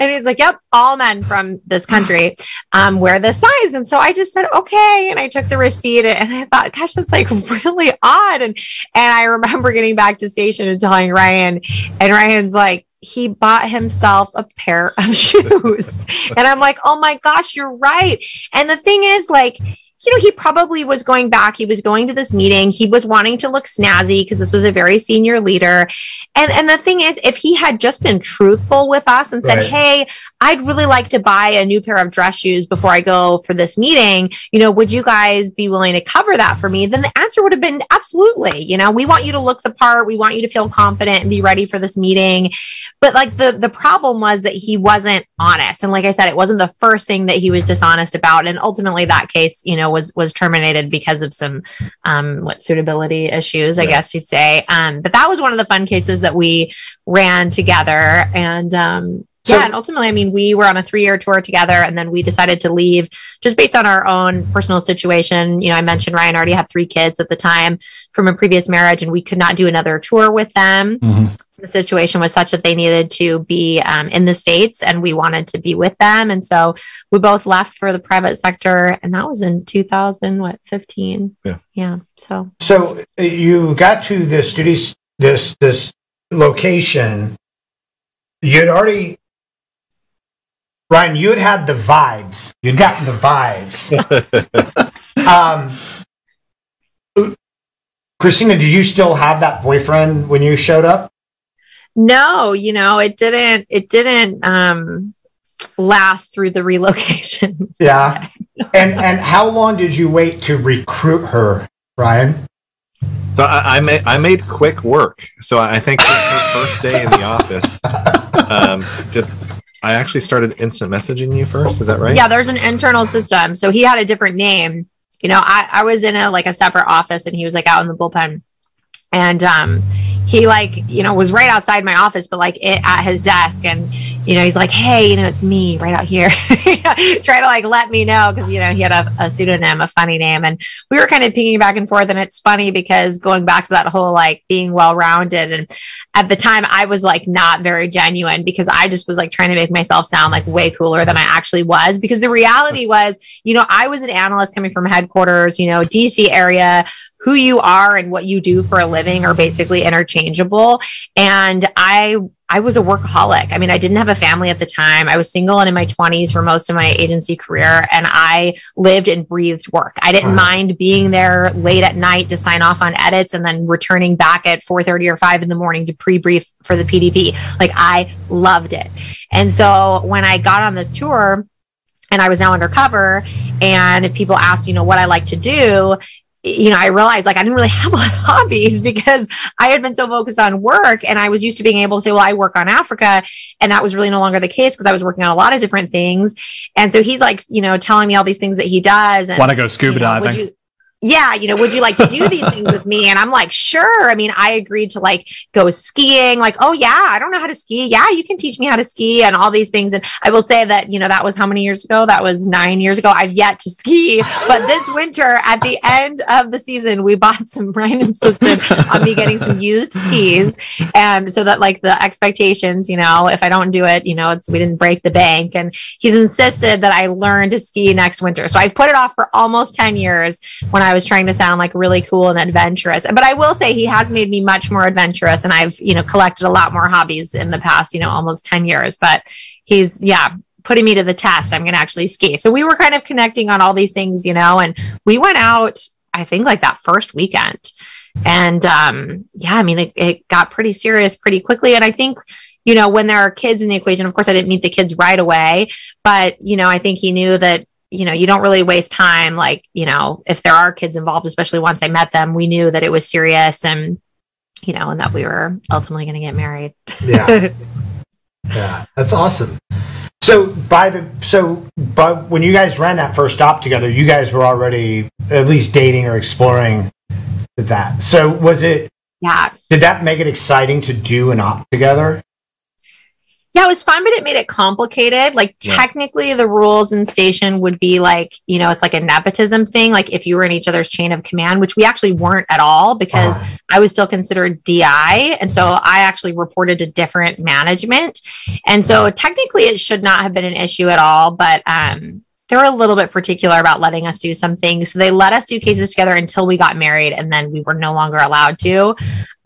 and he's like, yep, all men from this country um, wear this size. And so I just said, okay. And I took the receipt and I thought, gosh, that's like really odd. And, and I remember getting back to station and telling Ryan, and Ryan's like, he bought himself a pair of shoes. and I'm like, oh my gosh, you're right. And the thing is, like, you know, he probably was going back. He was going to this meeting. He was wanting to look snazzy because this was a very senior leader. And and the thing is, if he had just been truthful with us and said, right. "Hey, I'd really like to buy a new pair of dress shoes before I go for this meeting," you know, would you guys be willing to cover that for me? Then the answer would have been absolutely. You know, we want you to look the part. We want you to feel confident and be ready for this meeting. But like the the problem was that he wasn't honest. And like I said, it wasn't the first thing that he was dishonest about. And ultimately, that case, you know was was terminated because of some um, what suitability issues, I yeah. guess you'd say. Um, but that was one of the fun cases that we ran together, and um, so, yeah, and ultimately, I mean, we were on a three year tour together, and then we decided to leave just based on our own personal situation. You know, I mentioned Ryan already had three kids at the time from a previous marriage, and we could not do another tour with them. Mm-hmm. The situation was such that they needed to be um, in the states and we wanted to be with them. And so we both left for the private sector and that was in 2000 what 15 yeah. Yeah so. So uh, you got to this studio this this location. You had already ryan you had had the vibes you'd gotten the vibes um christina did you still have that boyfriend when you showed up no, you know, it didn't it didn't um last through the relocation. Yeah. and and how long did you wait to recruit her, Ryan? So I, I made I made quick work. So I think her first day in the office, um, did, I actually started instant messaging you first. Is that right? Yeah, there's an internal system. So he had a different name. You know, I, I was in a like a separate office and he was like out in the bullpen. And um he like you know was right outside my office but like it, at his desk and you know he's like hey you know it's me right out here. Try to like let me know because you know he had a, a, pseudonym a funny name and we were kind of pinging back and forth and it's funny because going back to that whole like being well rounded and at the time i was like not very genuine because i just was like trying to make myself sound like way cooler than i actually was because the reality was you know i was an analyst coming from headquarters you know dc area who you are and what you do for a living are basically interchangeable. And I I was a workaholic. I mean, I didn't have a family at the time. I was single and in my 20s for most of my agency career, and I lived and breathed work. I didn't mind being there late at night to sign off on edits and then returning back at 4:30 or 5 in the morning to pre-brief for the PDB. Like I loved it. And so when I got on this tour, and I was now undercover. And people asked, you know, what I like to do you know, I realized like I didn't really have a lot of hobbies because I had been so focused on work and I was used to being able to say, well, I work on Africa. And that was really no longer the case because I was working on a lot of different things. And so he's like, you know, telling me all these things that he does. Want to go scuba you know, diving? Yeah, you know, would you like to do these things with me? And I'm like, sure. I mean, I agreed to like go skiing. Like, oh yeah, I don't know how to ski. Yeah, you can teach me how to ski and all these things. And I will say that, you know, that was how many years ago? That was nine years ago. I've yet to ski. But this winter, at the end of the season, we bought some Ryan insisted on me getting some used skis. And so that like the expectations, you know, if I don't do it, you know, it's we didn't break the bank. And he's insisted that I learn to ski next winter. So I've put it off for almost 10 years when I was trying to sound like really cool and adventurous. But I will say he has made me much more adventurous and I've, you know, collected a lot more hobbies in the past, you know, almost 10 years. But he's, yeah, putting me to the test. I'm going to actually ski. So we were kind of connecting on all these things, you know, and we went out, I think like that first weekend. And um, yeah, I mean, it, it got pretty serious pretty quickly. And I think, you know, when there are kids in the equation, of course, I didn't meet the kids right away, but, you know, I think he knew that you know, you don't really waste time. Like, you know, if there are kids involved, especially once I met them, we knew that it was serious and, you know, and that we were ultimately going to get married. Yeah. yeah. That's awesome. So by the so but when you guys ran that first stop together, you guys were already at least dating or exploring that. So was it yeah. Did that make it exciting to do an op together? Yeah, it was fun, but it made it complicated. Like yeah. technically the rules in station would be like, you know, it's like a nepotism thing. Like if you were in each other's chain of command, which we actually weren't at all because uh. I was still considered DI. And so I actually reported to different management. And so technically it should not have been an issue at all. But um they were a little bit particular about letting us do some things. So they let us do cases together until we got married, and then we were no longer allowed to,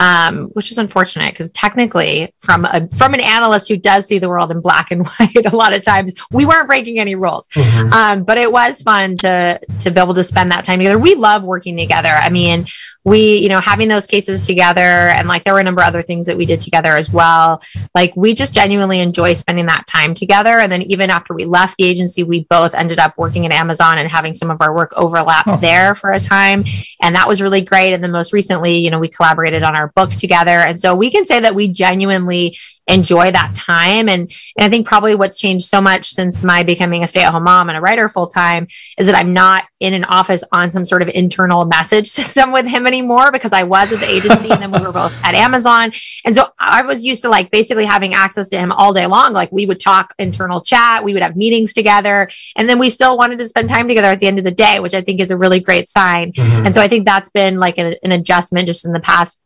um, which is unfortunate because technically, from a from an analyst who does see the world in black and white, a lot of times we weren't breaking any rules. Mm-hmm. Um, but it was fun to to be able to spend that time together. We love working together. I mean, we, you know, having those cases together and like there were a number of other things that we did together as well. Like we just genuinely enjoy spending that time together. And then even after we left the agency, we both ended up working at Amazon and having some of our work overlap oh. there for a time. And that was really great. And then most recently, you know, we collaborated on our book together. And so we can say that we genuinely enjoy that time. And, and I think probably what's changed so much since my becoming a stay at home mom and a writer full time is that I'm not in an office on some sort of internal message system with him anymore because I was at the agency and then we were both at Amazon. And so I was used to like basically having access to him all day long. Like we would talk internal chat, we would have meetings together, and then we still wanted to spend time together at the end of the day, which I think is a really great sign. Mm-hmm. And so I think that's been like a, an adjustment just in the past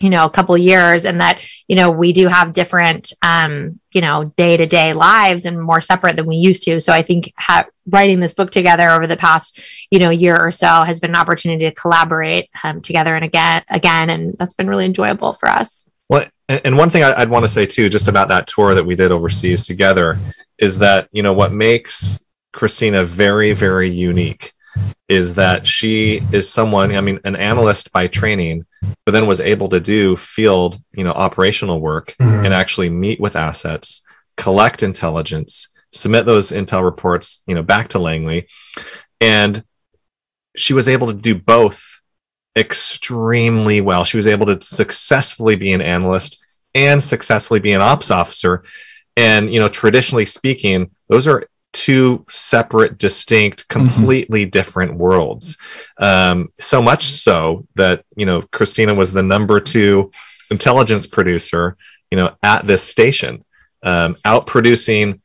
you know a couple years and that you know we do have different um you know day-to-day lives and more separate than we used to. So i think ha- writing this book together over the past you know year or so has been an opportunity to collaborate um, together and again again and that's been really enjoyable for us. Well and one thing i'd want to say too just about that tour that we did overseas together is that you know what makes christina very very unique is that she is someone i mean an analyst by training but then was able to do field, you know, operational work mm-hmm. and actually meet with assets, collect intelligence, submit those intel reports, you know, back to Langley. And she was able to do both extremely well. She was able to successfully be an analyst and successfully be an ops officer. And, you know, traditionally speaking, those are two separate, distinct, mm-hmm. completely mm-hmm. different worlds. Um, so much so that you know Christina was the number two intelligence producer, you know, at this station, um, out producing,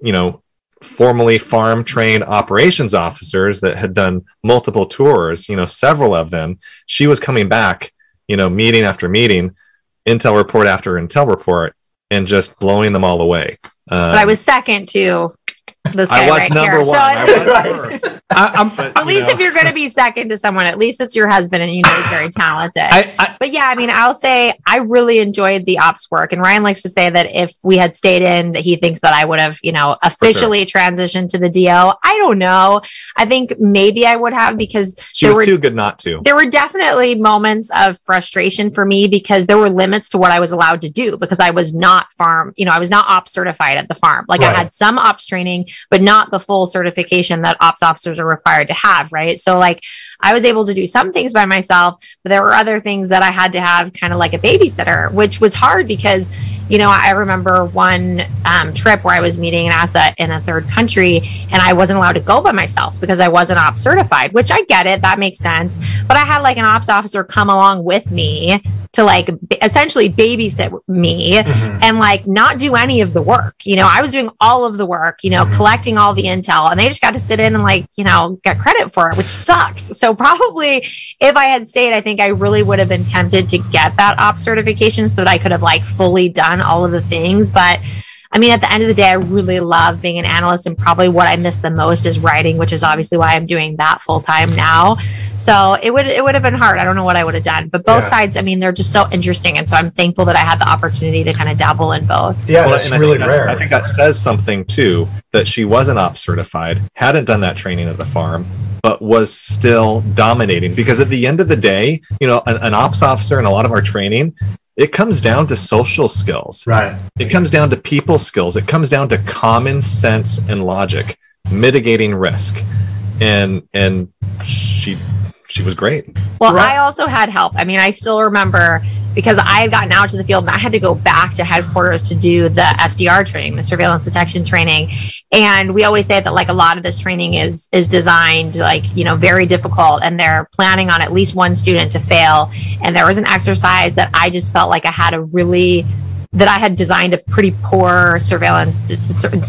you know, formerly farm trained operations officers that had done multiple tours, you know, several of them. She was coming back, you know, meeting after meeting, intel report after intel report, and just blowing them all away. Um, but I was second to this guy I was right number here. one. So, I was first. I, But, at least know. if you're going to be second to someone, at least it's your husband and you know he's very talented. I, I, but yeah, I mean, I'll say I really enjoyed the ops work. And Ryan likes to say that if we had stayed in, that he thinks that I would have, you know, officially transitioned to the DO. I don't know. I think maybe I would have because She there was were too good not to. there were definitely moments of frustration for me because there were limits to what I was allowed to do because I was not farm, you know, I was not ops certified at the farm. Like I had some ops training, but not the full certification that ops officers are required to have, right? So like I was able to do some things by myself, but there were other things that I had to have kind of like a babysitter, which was hard because you know, I remember one um, trip where I was meeting an asset in a third country and I wasn't allowed to go by myself because I wasn't ops certified, which I get it. That makes sense. But I had like an ops officer come along with me to like b- essentially babysit me mm-hmm. and like not do any of the work. You know, I was doing all of the work, you know, mm-hmm. collecting all the intel and they just got to sit in and like, you know, get credit for it, which sucks. So probably if I had stayed, I think I really would have been tempted to get that ops certification so that I could have like fully done all of the things. But I mean, at the end of the day, I really love being an analyst, and probably what I miss the most is writing, which is obviously why I'm doing that full time now. So it would it would have been hard. I don't know what I would have done, but both yeah. sides. I mean, they're just so interesting, and so I'm thankful that I had the opportunity to kind of dabble in both. Yeah, well, that's really I rare. That, I think that says something too that she wasn't ops certified, hadn't done that training at the farm, but was still dominating because at the end of the day, you know, an, an, ops officer in a lot of our training it comes down to social skills. Right. It comes down to people skills. It comes down to common sense and logic, mitigating risk. And and she she was great. Well, right. I also had help. I mean, I still remember because I had gotten out to the field and I had to go back to headquarters to do the SDR training, the surveillance detection training. And we always say that like a lot of this training is is designed like, you know, very difficult and they're planning on at least one student to fail. And there was an exercise that I just felt like I had a really that I had designed a pretty poor surveillance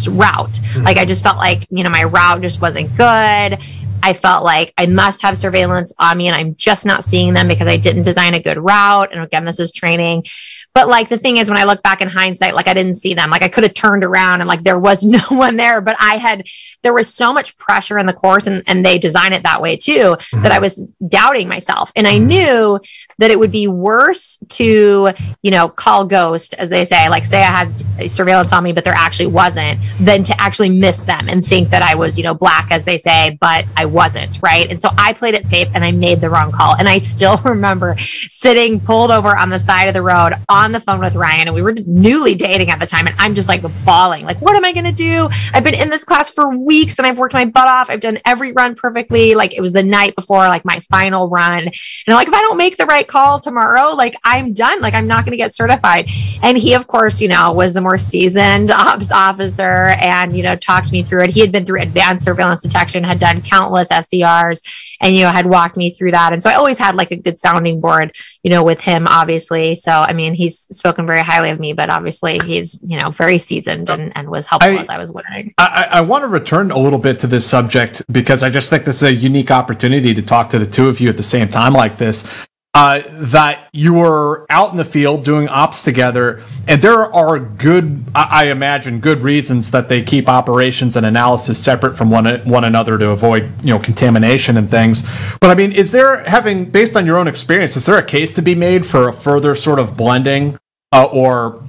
route. Mm-hmm. Like I just felt like, you know, my route just wasn't good I felt like I must have surveillance on me and I'm just not seeing them because I didn't design a good route. And again, this is training. But like the thing is, when I look back in hindsight, like I didn't see them. Like I could have turned around and like there was no one there, but I had, there was so much pressure in the course and, and they design it that way too, mm-hmm. that I was doubting myself. And I mm-hmm. knew that it would be worse to, you know, call ghost, as they say, like say I had surveillance on me, but there actually wasn't, than to actually miss them and think that I was, you know, black, as they say, but I wasn't. Right. And so I played it safe and I made the wrong call. And I still remember sitting pulled over on the side of the road on the phone with Ryan and we were newly dating at the time. And I'm just like bawling, like, what am I going to do? I've been in this class for weeks and I've worked my butt off. I've done every run perfectly. Like it was the night before, like my final run. And I'm like, if I don't make the right call tomorrow, like I'm done. Like I'm not going to get certified. And he, of course, you know, was the more seasoned ops officer and, you know, talked me through it. He had been through advanced surveillance detection, had done countless SDRs and, you know, had walked me through that. And so I always had like a good sounding board, you know, with him, obviously. So, I mean, he's spoken very highly of me, but obviously he's, you know, very seasoned and, and was helpful I, as I was learning. I, I want to return a little bit to this subject because I just think this is a unique opportunity to talk to the two of you at the same time like this uh, that you were out in the field doing ops together, and there are good, I imagine, good reasons that they keep operations and analysis separate from one one another to avoid you know contamination and things. But I mean, is there having based on your own experience, is there a case to be made for a further sort of blending uh, or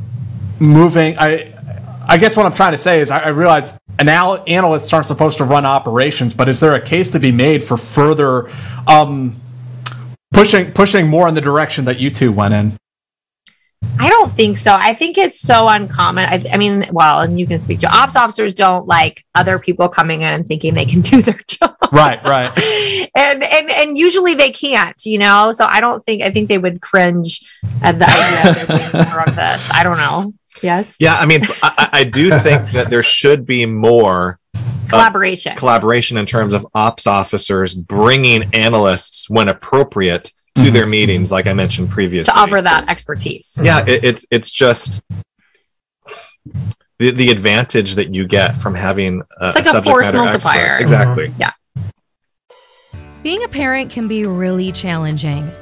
moving? I I guess what I'm trying to say is I, I realize anal- analysts aren't supposed to run operations, but is there a case to be made for further? Um, pushing pushing more in the direction that you two went in. I don't think so. I think it's so uncommon. I, I, mean, well, and you can speak to ops officers don't like other people coming in and thinking they can do their job. Right, right. and and and usually they can't, you know. So I don't think I think they would cringe at the idea of this. I don't know. Yes. Yeah, I mean, I, I do think that there should be more collaboration collaboration in terms of ops officers bringing analysts when appropriate to mm-hmm. their meetings like i mentioned previously to offer that expertise yeah it, it's it's just the, the advantage that you get from having a, it's like a, a force multiplier expert. exactly mm-hmm. yeah being a parent can be really challenging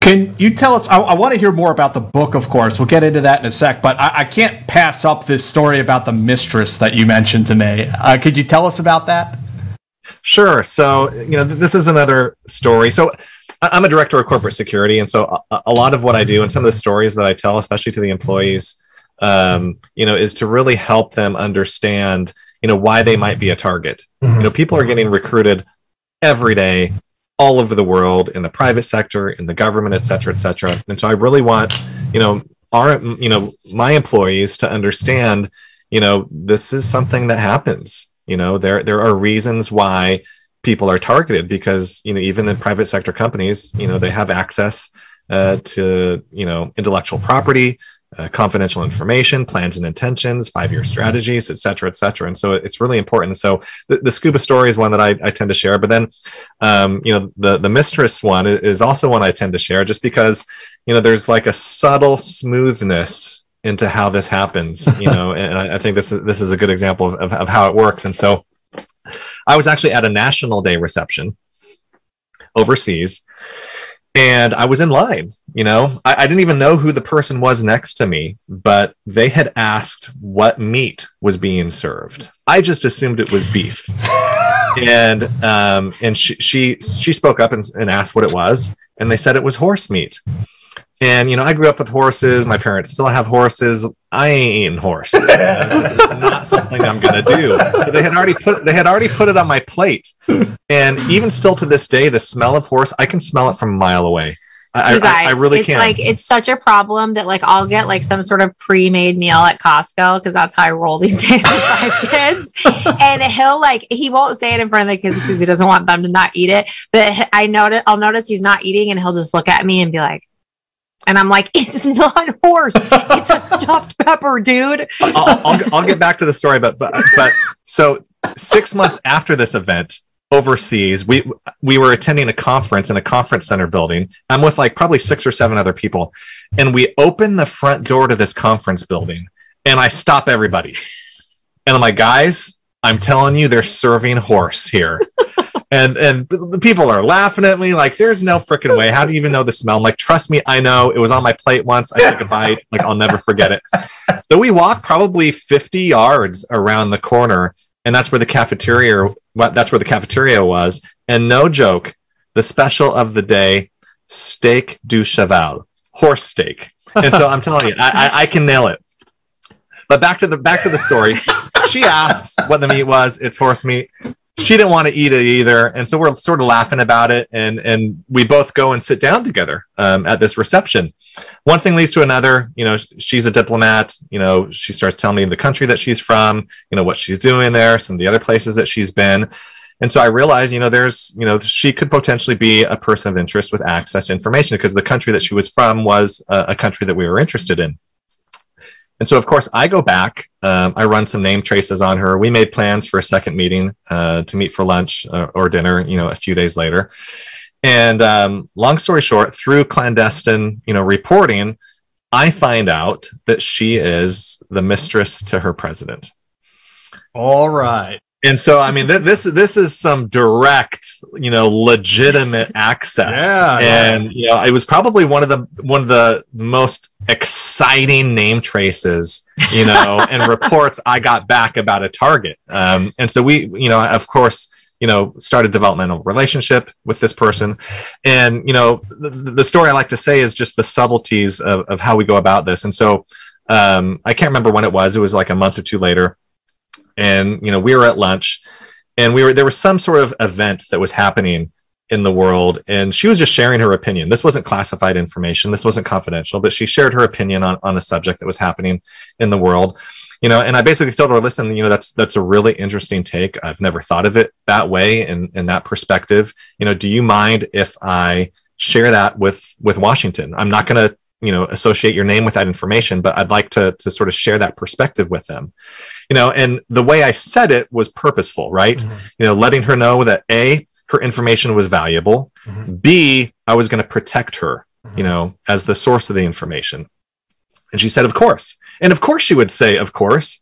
Can you tell us? I, I want to hear more about the book, of course. We'll get into that in a sec, but I, I can't pass up this story about the mistress that you mentioned to me. Uh, could you tell us about that? Sure. So, you know, this is another story. So, I'm a director of corporate security, and so a, a lot of what I do and some of the stories that I tell, especially to the employees, um, you know, is to really help them understand, you know, why they might be a target. You know, people are getting recruited every day all over the world in the private sector, in the government, et cetera, et cetera. And so I really want, you know, our, you know, my employees to understand, you know, this is something that happens. You know, there there are reasons why people are targeted because you know even in private sector companies, you know, they have access uh, to you know intellectual property, uh, confidential information, plans and intentions, five year strategies, et cetera, et cetera. And so it's really important. So the, the scuba story is one that I, I tend to share, but then, um, you know, the, the mistress one is also one I tend to share just because, you know, there's like a subtle smoothness into how this happens, you know, and I, I, think this is, this is a good example of, of, of how it works. And so I was actually at a national day reception overseas and I was in line. You know, I, I, didn't even know who the person was next to me, but they had asked what meat was being served. I just assumed it was beef, and um, and she she she spoke up and, and asked what it was, and they said it was horse meat. And you know, I grew up with horses. My parents still have horses. I ain't eating horse. it's not something I'm gonna do. But they had already put they had already put it on my plate. And even still to this day, the smell of horse, I can smell it from a mile away. I, you guys, I, I really it's can. like it's such a problem that like I'll get like some sort of pre-made meal at Costco because that's how I roll these days with five kids. And he'll like he won't say it in front of the kids because he doesn't want them to not eat it. But I notice I'll notice he's not eating, and he'll just look at me and be like, and I'm like, it's not horse. It's a stuffed pepper, dude. I'll, I'll, I'll, get back to the story, but, but, but so six months after this event overseas, we, we were attending a conference in a conference center building. I'm with like probably six or seven other people. And we open the front door to this conference building and I stop everybody. And I'm like, guys, I'm telling you, they're serving horse here and and the people are laughing at me like there's no freaking way. How do you even know the smell? I'm like trust me i know. It was on my plate once. I took a bite. Like i'll never forget it. So we walked probably 50 yards around the corner and that's where the cafeteria that's where the cafeteria was. And no joke the special of the day steak du cheval horse steak. And so i'm telling you I, I, I can nail it. But back to the back to the story. She asks what the meat was. It's horse meat she didn't want to eat it either and so we're sort of laughing about it and and we both go and sit down together um, at this reception. One thing leads to another you know she's a diplomat you know she starts telling me the country that she's from you know what she's doing there some of the other places that she's been. And so i realized you know there's you know she could potentially be a person of interest with access to information because the country that she was from was a, a country that we were interested in and so, of course, I go back. Um, I run some name traces on her. We made plans for a second meeting uh, to meet for lunch uh, or dinner. You know, a few days later. And um, long story short, through clandestine, you know, reporting, I find out that she is the mistress to her president. All right and so i mean th- this this is some direct you know legitimate access. Yeah, and yeah. you know it was probably one of the one of the most exciting name traces you know and reports i got back about a target. Um, and so we you know of course you know started developmental relationship with this person. And you know the, the story i like to say is just the subtleties of, of how we go about this. And so um, i can't remember when it was. It was like a month or two later and you know we were at lunch and we were there was some sort of event that was happening in the world and she was just sharing her opinion. This wasn't classified information. This wasn't confidential but she shared her opinion on, on a subject that was happening in the world you know and i basically told her listen you know that's that's a really interesting take. I've never thought of it that way and in that perspective. You know do you mind if i share that with with washington? I'm not going to you know associate your name with that information but i'd like to to sort of share that perspective with them. You know and the way i said it was purposeful right? Mm-hmm. You know letting her know that a her information was valuable. Mm-hmm. B i was going to protect her you mm-hmm. know as the source of the information. And she said of course. And of course she would say of course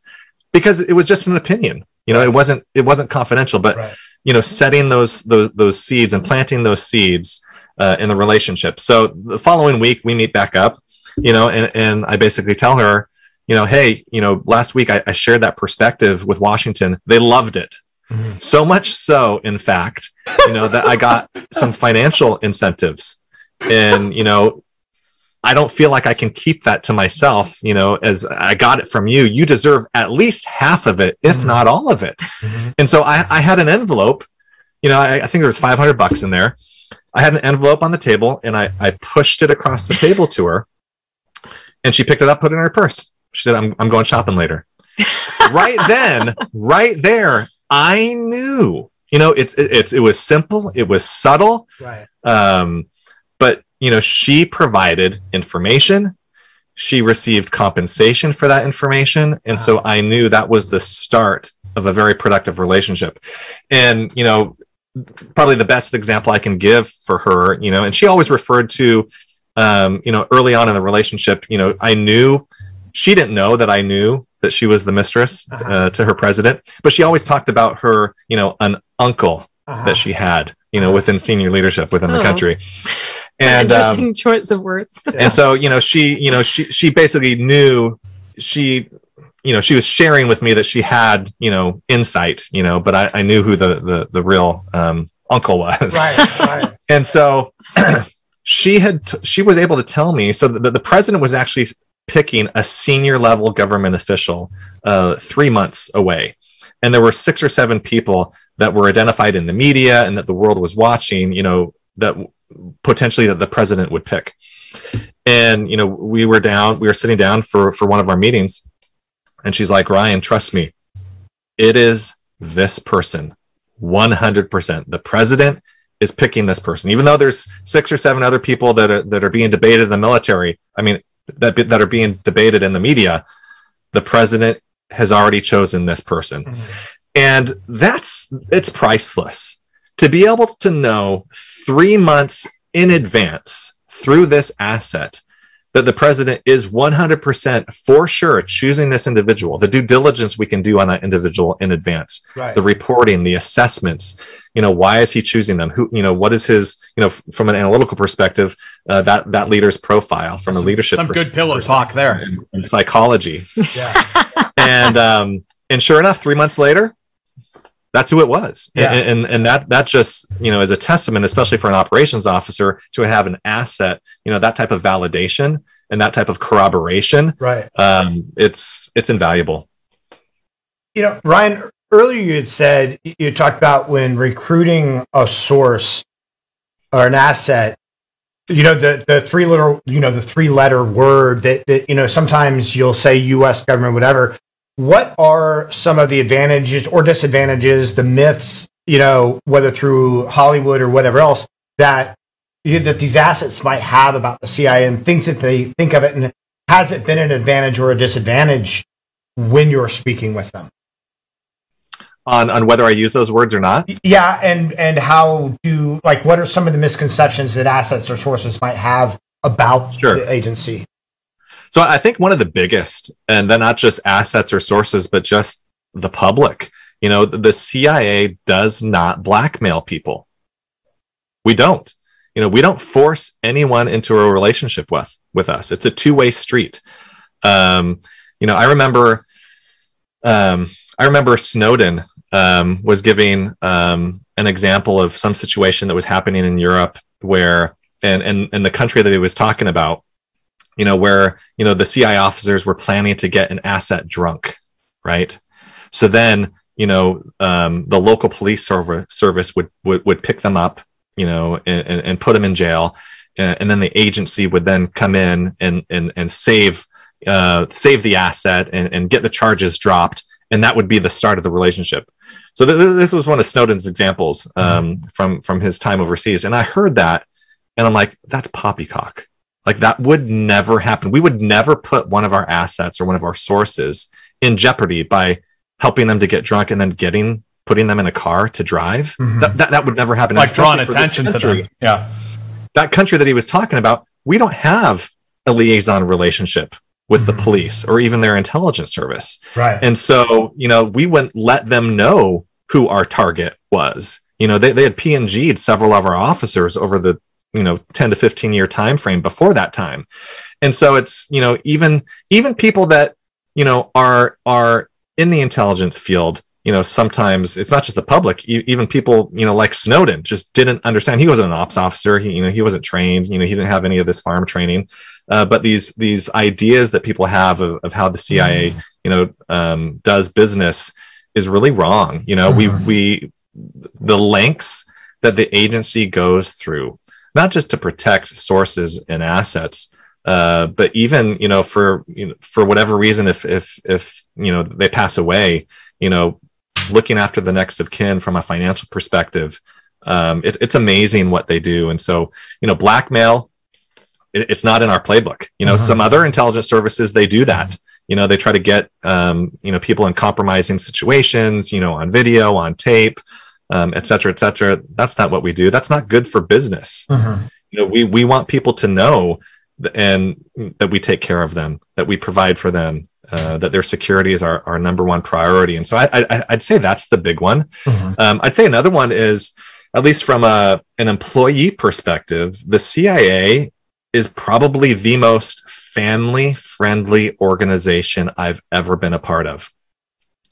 because it was just an opinion. You know it wasn't it wasn't confidential but you know setting those those those seeds and planting those seeds uh, in the relationship. So the following week we meet back up you know and, and i basically tell her you know hey you know last week I, I shared that perspective with washington. They loved it. Mm-hmm. So much so in fact you know that i got some financial incentives. And you know I don't feel like I can keep that to myself, you know, as I got it from you. You deserve at least half of it, if mm-hmm. not all of it. Mm-hmm. And so I, I had an envelope, you know, I, I think there was 500 bucks in there. I had an envelope on the table and I, I pushed it across the table to her and she picked it up, put it in her purse. She said, I'm, I'm going shopping later. right then, right there, I knew, you know, it's, it, it's, it was simple. It was subtle. Right. Um, but you know she provided information she received compensation for that information and so i knew that was the start of a very productive relationship and you know probably the best example i can give for her you know and she always referred to um, you know early on in the relationship you know i knew she didn't know that i knew that she was the mistress uh, to her president but she always talked about her you know an uncle that she had you know within senior leadership within the Oh. country and um, Interesting choice of words. and so you know she you know she she basically knew she you know she was sharing with me that she had you know insight you know but i, I knew who the the, the real um, uncle was. Right, right. and so she had t- she was able to tell me so the, the president was actually picking a senior level government official uh, three months away. And there were six or seven people that were identified in the media and that the world was watching you know that potentially that the president would pick. And you know we were down we were sitting down for for one of our meetings and she's like ryan trust me. It is this person. 100% the president is picking this person. Even though there's six or seven other people that are that are being debated in the military i mean that that are being debated in the media the president has already chosen this person. Mm-hmm. And that's it's priceless. To be able to know three months in advance through this asset that the president is 100% for sure choosing this individual the due diligence we can do on that individual in advance Right. the reporting the assessments you know why is he choosing them who you know what is his you know from an analytical perspective uh, that that leader's profile from a leadership Some good pillow talk there. and, and psychology and um and sure enough three months later that's who it was Yeah. and, and and that that just you know is a testament especially for an operations officer to have an asset you know that type of validation and that type of corroboration Right. um it's it's invaluable You know, Ryan, earlier you had said you talked about when recruiting a source or an asset, you know, the, the three letter, you know, the three letter word that, that, you know, sometimes you'll say US government, whatever. What are some of the advantages or disadvantages, the myths, you know, whether through Hollywood or whatever else that that these assets might have about the CIA and things that they think of it and has it been an advantage or a disadvantage when you're speaking with them? on on whether i use those words or not Yeah, and and how do like what are some of the misconceptions that assets or sources might have about Sure. the agency? So I think one of the biggest, and then not just assets or sources, but just the public. You know, the CIA does not blackmail people. We don't. You know, we don't force anyone into a relationship with with us. It's a two way street. Um, you know, I remember, um, I remember Snowden um, was giving um, an example of some situation that was happening in Europe where, and and and the country that he was talking about, you know, where you know the CI officers were planning to get an asset drunk, right? So then, you know, um, the local police service would, would would pick them up, you know, and, and, put them in jail, uh, and then the agency would then come in and and and save uh, save the asset and, and get the charges dropped, and that would be the start of the relationship. So th- th- this was one of Snowden's examples um, from from his time overseas, and I heard that, and I'm like, that's poppycock. Like that would never happen. We would never put one of our assets or one of our sources in jeopardy by helping them to get drunk and then getting putting them in a car to drive. Mhm. That, that that would never happen. Like Especially drawing for this attention to them. Yeah. That country that he was talking about, we don't have a liaison relationship with the police or even their intelligence service. Right. And so, you know, we wouldn't let them know who our target was. You know, they, they had PNG'd several of our officers over the, you know, 10 to 15 year time frame before that time. And so it's, you know, even even people that, you know, are are in the intelligence field, you know, sometimes it's not just the public, even people, you know, like Snowden just didn't understand. He wasn't an ops officer. He, you know, he wasn't trained, you know, he didn't have any of this farm training. Uh, but these these ideas that people have of, of how the CIA, you know, um, does business is really wrong. You know, we we the lengths that the agency goes through, not just to protect sources and assets, uh, but even you know for you know, for whatever reason, if if if you know they pass away, you know, looking after the next of kin from a financial perspective, um, it, it's amazing what they do. And so you know, blackmail, it, it's not in our playbook. You know, Mhm. some other intelligence services they do that. You know, they try to get um, you know people in compromising situations. You know, on video, on tape, um, et cetera, et cetera. That's not what we do. That's not good for business Mhm. you know we we want people to know and that we take care of them that we provide for them uh, that their security is our, our number one priority. And so I, I i'd say that's the big one. Mhm. um, i'd say another one is at least from a an employee perspective the cia is probably the most family friendly organization i've ever been a part of.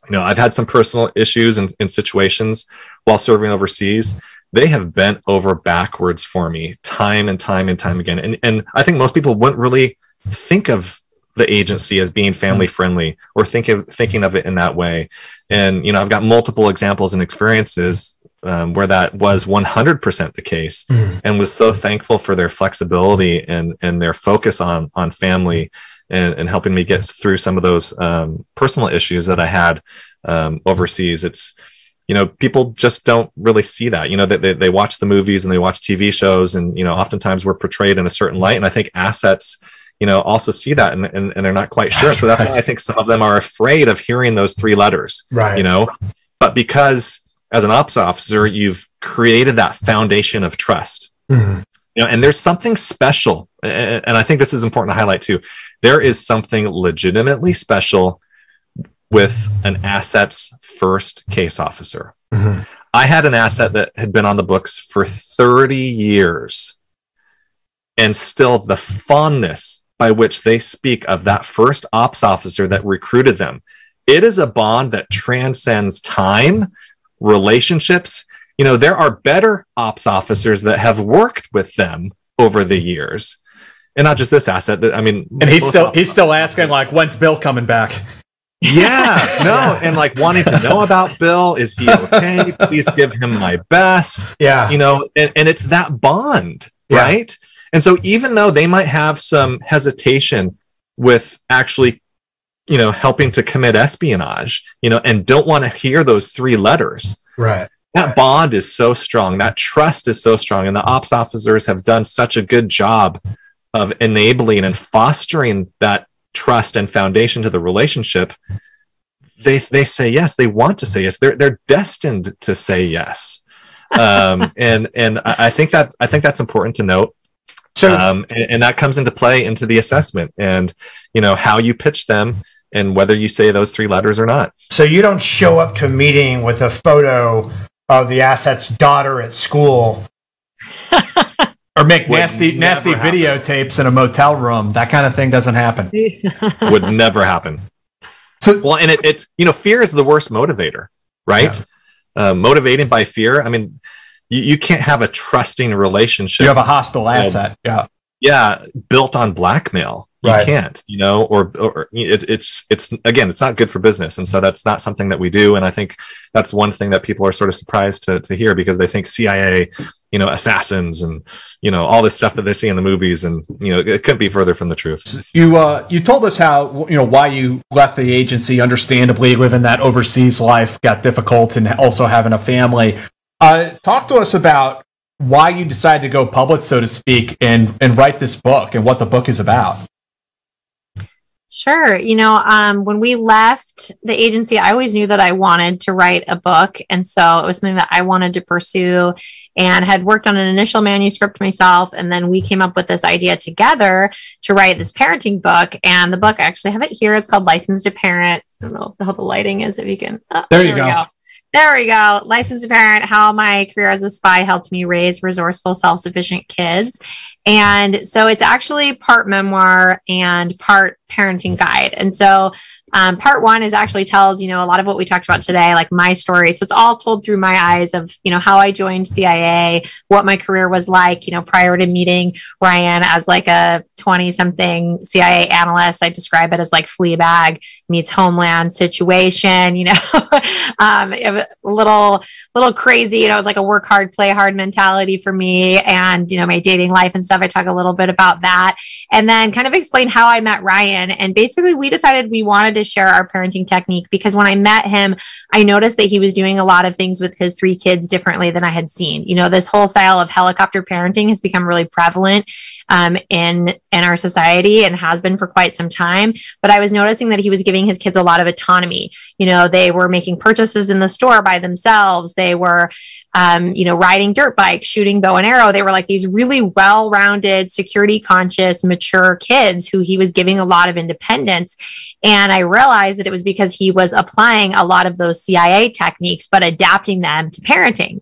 You know i've had some personal issues and in situations while serving overseas they have bent over backwards for me time and time and time again and and i think most people wouldn't really think of the agency as being family friendly or think of thinking of it in that way and you know i've got multiple examples and experiences um, where that was 100% the case Mhm. and was so thankful for their flexibility and and their focus on on family and, and helping me get through some of those um, personal issues that I had um, overseas. It's you know people just don't really see that. You know that they, they watch the movies and they watch TV shows, and you know oftentimes we're portrayed in a certain light. And I think assets you know also see that and, and, and they're not quite sure. So that's why I think some of them are afraid of hearing those three letters Right. you know but because as an ops officer you've created that foundation of trust Mhm. you know and there's something special and i think this is important to highlight too there is something legitimately special with an assets first case officer Mhm. i had an asset that had been on the books for 30 years and still the fondness by which they speak of that first ops officer that recruited them it is a bond that transcends time relationships you know there are better ops officers that have worked with them over the years and not just this asset that i mean And he's still he's still asking like, when's Bill coming back? Yeah no and like wanting to know about bill is he okay please give him my best Yeah. you know and, and it's that bond Yeah. right and so even though they might have some hesitation with actually you know helping to commit espionage you know and don't want to hear those three letters Right. that bond is so strong that trust is so strong and the ops officers have done such a good job of enabling and fostering that trust and foundation to the relationship they they say yes they want to say yes. They're they're destined to say yes. Um and and i think that i think that's important to note. So um and, and that comes into play into the assessment and you know how you pitch them and whether you say those three letters or not. So you don't show up to a meeting with a photo of the asset's daughter at school. Or make Would nasty nasty never happen. videotapes in a motel room. That kind of thing doesn't happen. would never happen. So- well, and it, it's you know, fear is the worst motivator, right? Uh, motivating by fear. I mean, you, you can't have a trusting relationship. You have a hostile asset. Yeah. Yeah, built on blackmail. You Right. can't, you know, or or it, it's it's again, it's not good for business, and so that's not something that we do. And I think that's one thing that people are sort of surprised to to hear because they think CIA, you know, assassins and you know all this stuff that they see in the movies, and you know, it couldn't be further from the truth. You uh, you told us how you know why you left the agency. Understandably, living that overseas life got difficult, and also having a family. Uh, talk to us about why you decided to go public, so to speak, and and write this book and what the book is about. Sure. You know, um, when we left the agency, I always knew that I wanted to write a book. And so it was something that I wanted to pursue and had worked on an initial manuscript myself. And then we came up with this idea together to write this parenting book. And the book, I actually have it here. It's called Licensed to Parent. I don't know how the lighting is, if you can. Oh, there you there go. go. There we go. Licensed parent, how my career as a spy helped me raise resourceful, self sufficient kids. And so it's actually part memoir and part parenting guide. And so um, part one is actually tells, you know, a lot of what we talked about today, like my story. So it's all told through my eyes of, you know, how I joined CIA, what my career was like, you know, prior to meeting Ryan as like a 20 something CIA analyst. I describe it as like Fleabag meets Homeland situation, you know, um, a little, little crazy, you know, it was like a work hard, play hard mentality for me and, you know, my dating life and stuff. I talk a little bit about that and then kind of explain how I met Ryan. And basically we decided we wanted to share our parenting technique because when I met him, I noticed that he was doing a lot of things with his three kids differently than I had seen. You know, this whole style of helicopter parenting has become really prevalent um, in in our society and has been for quite some time. But I was noticing that he was giving his kids a lot of autonomy. You know, they were making purchases in the store by themselves. They were, um, you know, riding dirt bikes, shooting bow and arrow. They were like these really well-rounded, security conscious, mature kids who he was giving a lot of independence. And I realized that it was because he was applying a lot of those CIA techniques, but adapting them to parenting.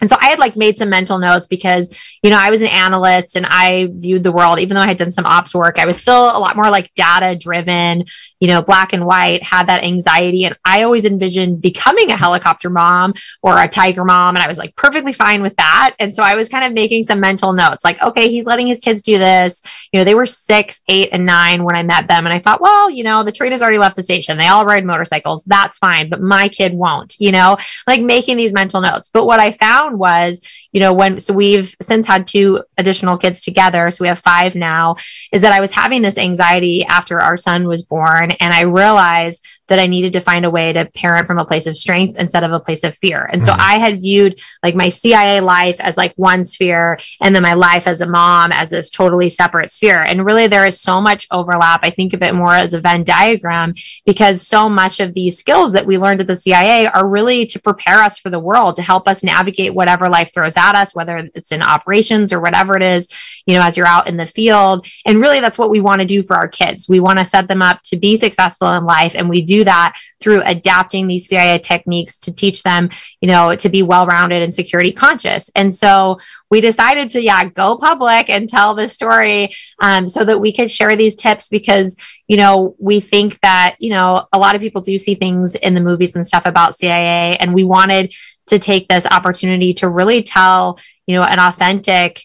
And so I had like made some mental notes because, you know, I was an analyst and I viewed the world, even though I had done some ops work, I was still a lot more like data driven, you know, black and white, had that anxiety. And I always envisioned becoming a helicopter mom or a tiger mom. And I was like perfectly fine with that. And so I was kind of making some mental notes like, okay, he's letting his kids do this. You know, they were six, eight, and nine when I met them. And I thought, well, you know, the train has already left the station. They all ride motorcycles. That's fine. But my kid won't, you know, like making these mental notes. But what I found was, you know, when, so we've since had two additional kids together. So we have five now, is that I was having this anxiety after our son was born. And I realized that I needed to find a way to parent from a place of strength instead of a place of fear. And so mm-hmm. I had viewed like my CIA life as like one sphere and then my life as a mom as this totally separate sphere. And really there is so much overlap. I think of it more as a Venn diagram because so much of these skills that we learned at the CIA are really to prepare us for the world, to help us navigate whatever life throws at us, whether it's in operations or whatever it is, you know, as you're out in the field. And really that's what we want to do for our kids. We want to set them up to be successful in life and we do that through adapting these CIA techniques to teach them, you know, to be well rounded and security conscious. And so we decided to, yeah, go public and tell this story um, so that we could share these tips because, you know, we think that, you know, a lot of people do see things in the movies and stuff about CIA. And we wanted to take this opportunity to really tell, you know, an authentic,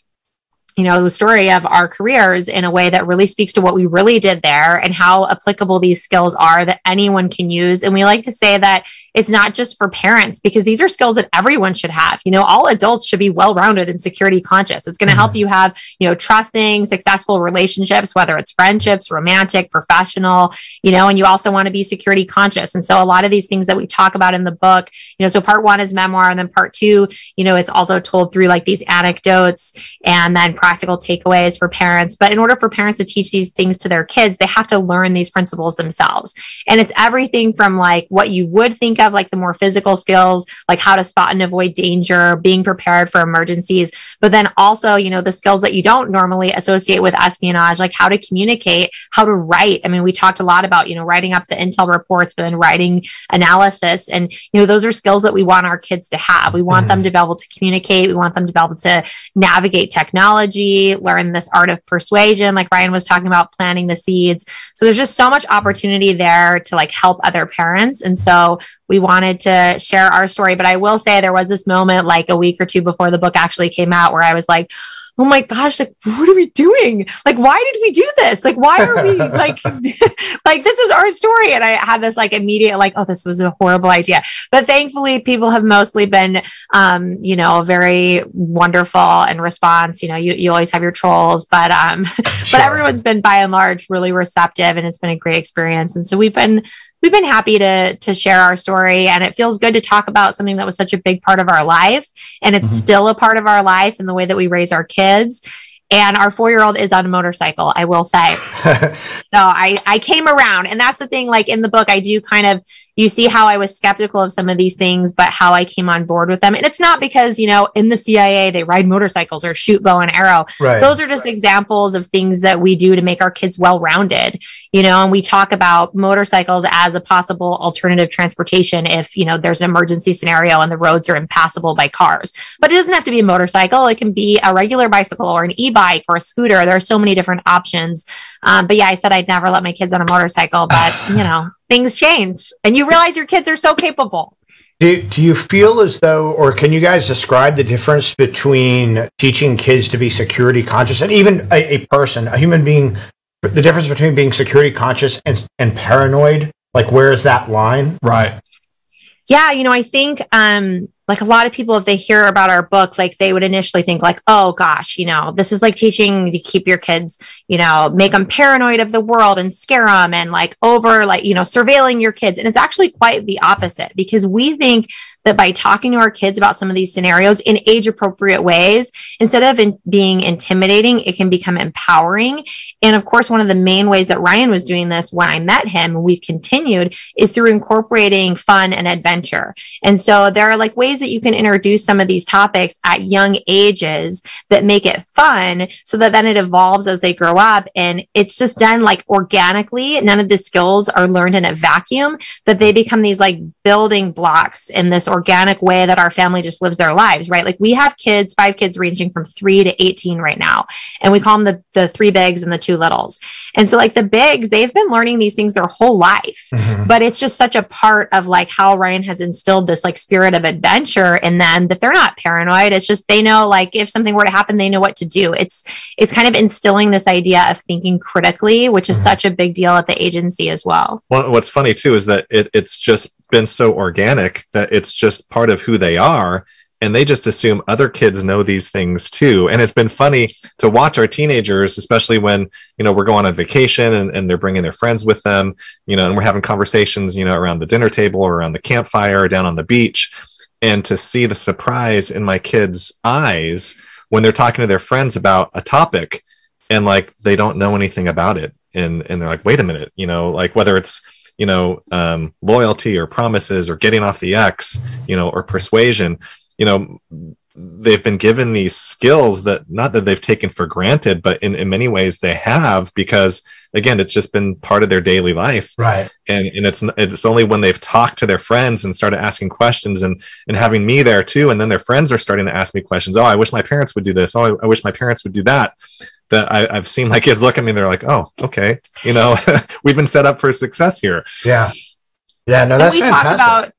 you know, the story of our careers in a way that really speaks to what we really did there and how applicable these skills are that anyone can use. And we like to say that it's not just for parents because these are skills that everyone should have. You know, all adults should be well-rounded and security conscious. It's going to mm-hmm. help you have, you know, trusting, successful relationships, whether it's friendships, romantic, professional, you know, and you also want to be security conscious. And so a lot of these things that we talk about in the book, you know, so part one is memoir and then part two, you know, it's also told through like these anecdotes and then practical takeaways for parents. But in order for parents to teach these things to their kids, they have to learn these principles themselves. And it's everything from like what you would think of, like the more physical skills, like how to spot and avoid danger, being prepared for emergencies, but then also, you know, the skills that you don't normally associate with espionage, like how to communicate, how to write. I mean, we talked a lot about, you know, writing up the intel reports, but then writing analysis. And, you know, those are skills that we want our kids to have. We want mm-hmm. them to be able to communicate. We want them to be able to navigate technology learn this art of persuasion, like Ryan was talking about planting the seeds. So there's just so much opportunity there to like help other parents. And so we wanted to share our story. But I will say there was this moment like a week or two before the book actually came out where I was like, oh my gosh, like, what are we doing? Like, why did we do this? Like, why are we like, like, this is our story. And I had this like immediate, like, oh, this was a horrible idea. But thankfully, people have mostly been, um, you know, very wonderful in response. You know, you, you always have your trolls, but, um, sure. but everyone's been by and large really receptive and it's been a great experience. And so we've been, we've been happy to to share our story and it feels good to talk about something that was such a big part of our life and it's mm-hmm. still a part of our life in the way that we raise our kids and our four year old is on a motorcycle i will say so i i came around and that's the thing like in the book i do kind of you see how I was skeptical of some of these things, but how I came on board with them. And it's not because, you know, in the CIA, they ride motorcycles or shoot bow and arrow. Right. Those are just examples of things that we do to make our kids well rounded, you know, and we talk about motorcycles as a possible alternative transportation if, you know, there's an emergency scenario and the roads are impassable by cars. But it doesn't have to be a motorcycle, it can be a regular bicycle or an e bike or a scooter. There are so many different options. Um, but yeah, I said I'd never let my kids on a motorcycle, but, you know, things change and you realize your kids are so capable. Do, do you feel as though, or can you guys describe the difference between teaching kids to be security conscious and even a, a person, a human being, the difference between being security conscious and, and paranoid? Like, where is that line? Right. Yeah, you know, I think um, like a lot of people if they hear about our book like they would initially think like oh gosh you know this is like teaching to keep your kids you know make them paranoid of the world and scare them and like over like you know surveilling your kids. And it's actually quite the opposite because we think that by talking to our kids about some of these scenarios in age appropriate ways, instead of in being intimidating, it can become empowering. And of course, one of the main ways that Ryan was doing this when I met him, and we've continued, is through incorporating fun and adventure. And so there are like ways that you can introduce some of these topics at young ages that make it fun so that then it evolves as they grow up. And it's just done like organically. None of the skills are learned in a vacuum, that they become these like building blocks in this organic way that our family just lives their lives, right? Like we have kids, five kids ranging from three to 18 right now. And we call them the, the three bigs and the two littles. And so like the bigs, they've been learning these things their whole life, mm-hmm. but it's just such a part of like how Ryan has instilled this like spirit of adventure in them that they're not paranoid. It's just, they know like if something were to happen, they know what to do. It's, it's kind of instilling this idea of thinking critically, which is mm-hmm. such a big deal at the agency as well. Well, what's funny too is that it, it's just been so organic that it's just part of who they are and they just assume other kids know these things too. And it's been funny to watch our teenagers especially when you know we're going on vacation and, and they're bringing their friends with them you know and we're having conversations you know around the dinner table or around the campfire or down on the beach. And to see the surprise in my kids eyes when they're talking to their friends about a topic and like they don't know anything about it. And and they're like wait a minute you know like whether it's you know um, loyalty or promises or getting off the X, you know, or persuasion. You know, they've been given these skills that not that they've taken for granted, but in, in many ways they have because again, it's just been part of their daily life. Right. And and it's it's only when they've talked to their friends and started asking questions and and having me there too, and then their friends are starting to ask me questions. Oh, I wish my parents would do this. Oh, I, I wish my parents would do that that I, have seen my kids look at me they're like, oh, okay, you know, we've been set up for success here. Yeah. Yeah, no, that's fantastic. About,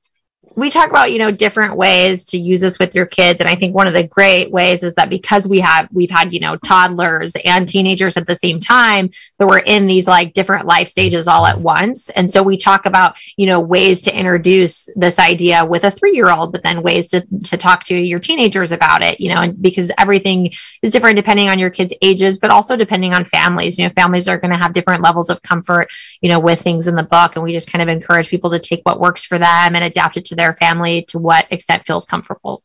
we talk about you know different ways to use this with your kids. And i think one of the great ways is that because we have we've had you know toddlers and teenagers at the same time that we're in these like different life stages all at once. And so we talk about you know ways to introduce this idea with a three year old but then ways to, to talk to your teenagers about it you know and because everything is different depending on your kids ages but also depending on families. You know families are going to have different levels of comfort you know with things in the book. And we just kind of encourage people to take what works for them and adapt it to their their family to what extent feels comfortable.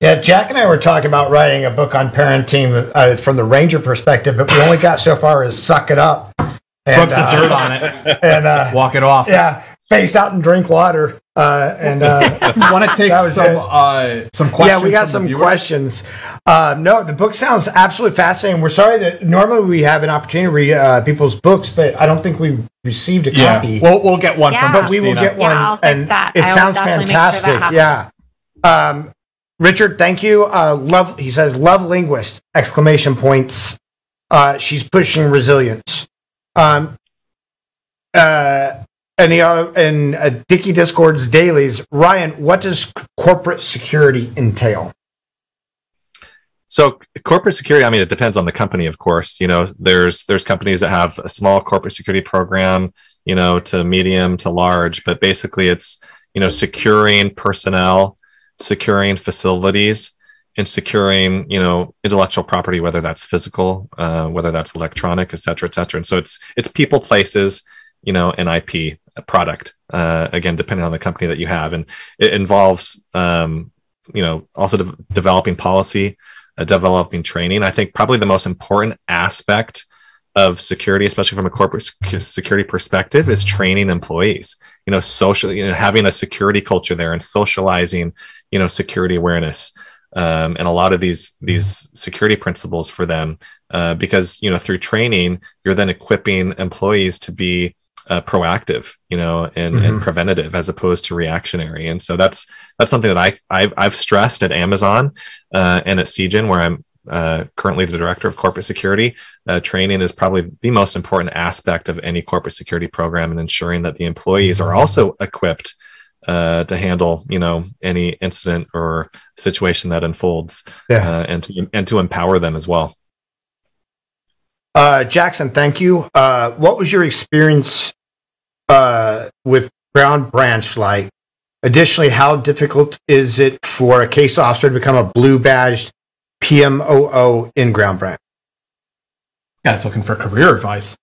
Yeah, Jack and I were talking about writing a book on parenting uh, from the ranger perspective, but we only got so far as suck it up. And, Rub some uh, dirt on it and uh, walk it off. Yeah, face out and drink water. Uh, and uh, want to take some uh, some questions? Yeah, we got some questions. Uh, no, the book sounds absolutely fascinating. We're sorry that normally we have an opportunity to read uh, people's books, but I don't think we received a yeah. copy. We'll we'll get one yeah. from. But we will get one, yeah, and that. it I sounds fantastic. Sure yeah. Um, Richard, thank you. Uh, love. He says, "Love linguist!" Exclamation points. Uh, she's pushing resilience. Um, uh, and the uh, and uh, Dicky Discord's dailies. Ryan, what does corporate security entail? So corporate security, I mean, it depends on the company, of course. You know, there's there's companies that have a small corporate security program, you know, to medium to large, but basically it's you know securing personnel, securing facilities, and securing you know intellectual property, whether that's physical, uh, whether that's electronic, et cetera, et cetera. And so it's it's people, places, you know, an IP product. Uh, again, depending on the company that you have, and it involves, um, you know, also de- developing policy, uh, developing training. I think probably the most important aspect of security, especially from a corporate security perspective, is training employees. You know, social, you know, having a security culture there and socializing, you know, security awareness, um, and a lot of these these security principles for them, uh, because you know, through training, you're then equipping employees to be uh, proactive, you know, and, mm-hmm. and preventative as opposed to reactionary. And so that's that's something that I I've, I've stressed at Amazon uh, and at CGen, where I'm uh, currently the director of corporate security. Uh, training is probably the most important aspect of any corporate security program, and ensuring that the employees are also equipped uh, to handle, you know, any incident or situation that unfolds, yeah. Uh, and to and to empower them as well. Uh, Jackson, thank you. Uh, what was your experience with Ground Branch like? Additionally, how difficult is it for a case officer to become a blue badged PMOO in Ground Branch. Guys looking for career advice.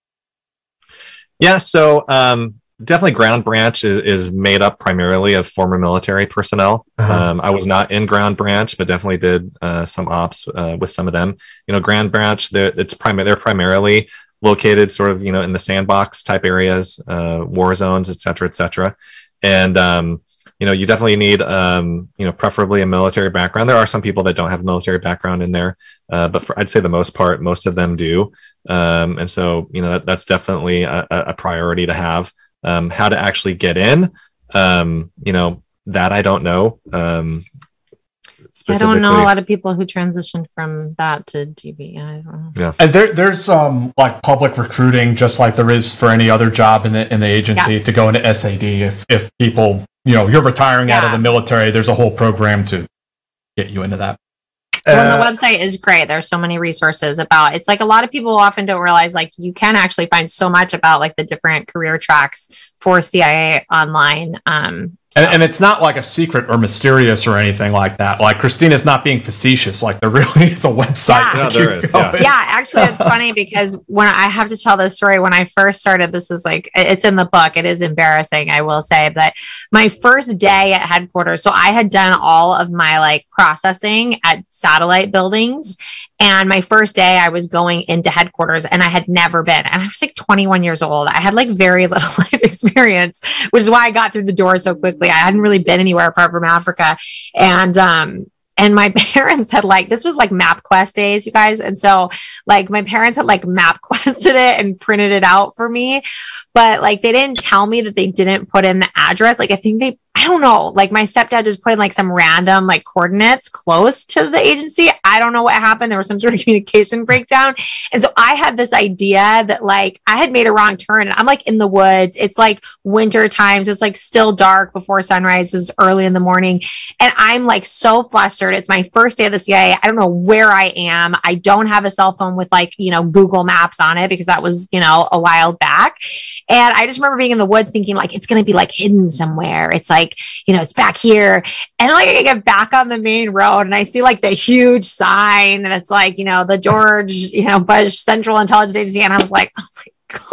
Yeah, so um, definitely Ground Branch is, is made up primarily of former military personnel. Uh-huh. Um, I was not in Ground Branch, but definitely did uh, some ops uh, with some of them. You know, Ground Branch, they're, it's prim- they're primarily located sort of, you know, in the sandbox type areas, uh, war zones, et cetera, et cetera. And, um, you know, you definitely need, um, you know, preferably a military background. There are some people that don't have a military background in there, uh, but for, I'd say the most part, most of them do. Um, and so, you know, that, that's definitely a, a, priority to have. Um, how to actually get in, um, you know, that I don't know. Um, I don't know a lot of people who transitioned from that to DB. I don't know. Yeah, and there, there's um like public recruiting, just like there is for any other job in the in the agency, yes. to go into SAD if if people you know, you're retiring yeah. out of the military. There's a whole program to get you into that. Well, the uh, website is great. There's so many resources about. It's like a lot of people often don't realize like you can actually find so much about like the different career tracks for CIA online. Um, and, and, it's not like a secret or mysterious or anything like that. Like Christina's not being facetious. Like there really is a website. Yeah, there is. Yeah. yeah. actually, it's funny because when I have to tell this story, when I first started, this is like it's in the book. It is embarrassing, I will say, but my first day at headquarters. So I had done all of my like processing at satellite buildings, and my first day, I was going into headquarters, and I had never been. And I was like 21 years old. I had like very little life experience, which is why I got through the door so quickly I hadn't really been anywhere apart from Africa. And um, and my parents had like this was like MapQuest days, you guys. And so like my parents had like MapQuested it and printed it out for me. But like they didn't tell me that they didn't put in the address. Like I think they I don't know. Like my stepdad just put in like some random like coordinates close to the agency. I don't know what happened. There was some sort of communication breakdown. And so I had this idea that like I had made a wrong turn and I'm like in the woods. It's like winter times. So it's like still dark before sunrise is early in the morning. And I'm like so flustered. It's my first day of the CIA. I don't know where I am. I don't have a cell phone with like, you know, Google Maps on it because that was, you know, a while back. And I just remember being in the woods thinking like it's going to be like hidden somewhere. It's like, you know, it's back here. And like I get back on the main road and I see like the huge sign and it's like, you know, the George, you know, Bush Central Intelligence Agency. And I was like, oh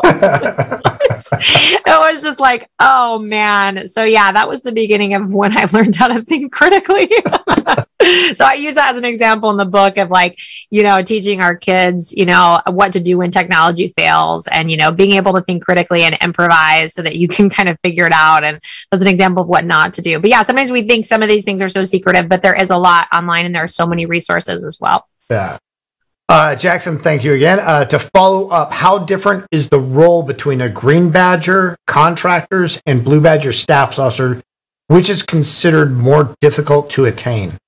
my it was just like, oh man. So yeah, that was the beginning of when I learned how to think critically. so I use that as an example in the book of like, you know, teaching our kids, you know, what to do when technology fails and, you know, being able to think critically and improvise so that you can kind of figure it out. And that's an example of what not to do. But yeah, sometimes we think some of these things are so secretive, but there is a lot online and there are so many resources as well. Yeah. Uh, Jackson, thank you again. Uh, to follow up, how different is the role between a Green Badger contractors and Blue Badger staff officer, which is considered more difficult to attain?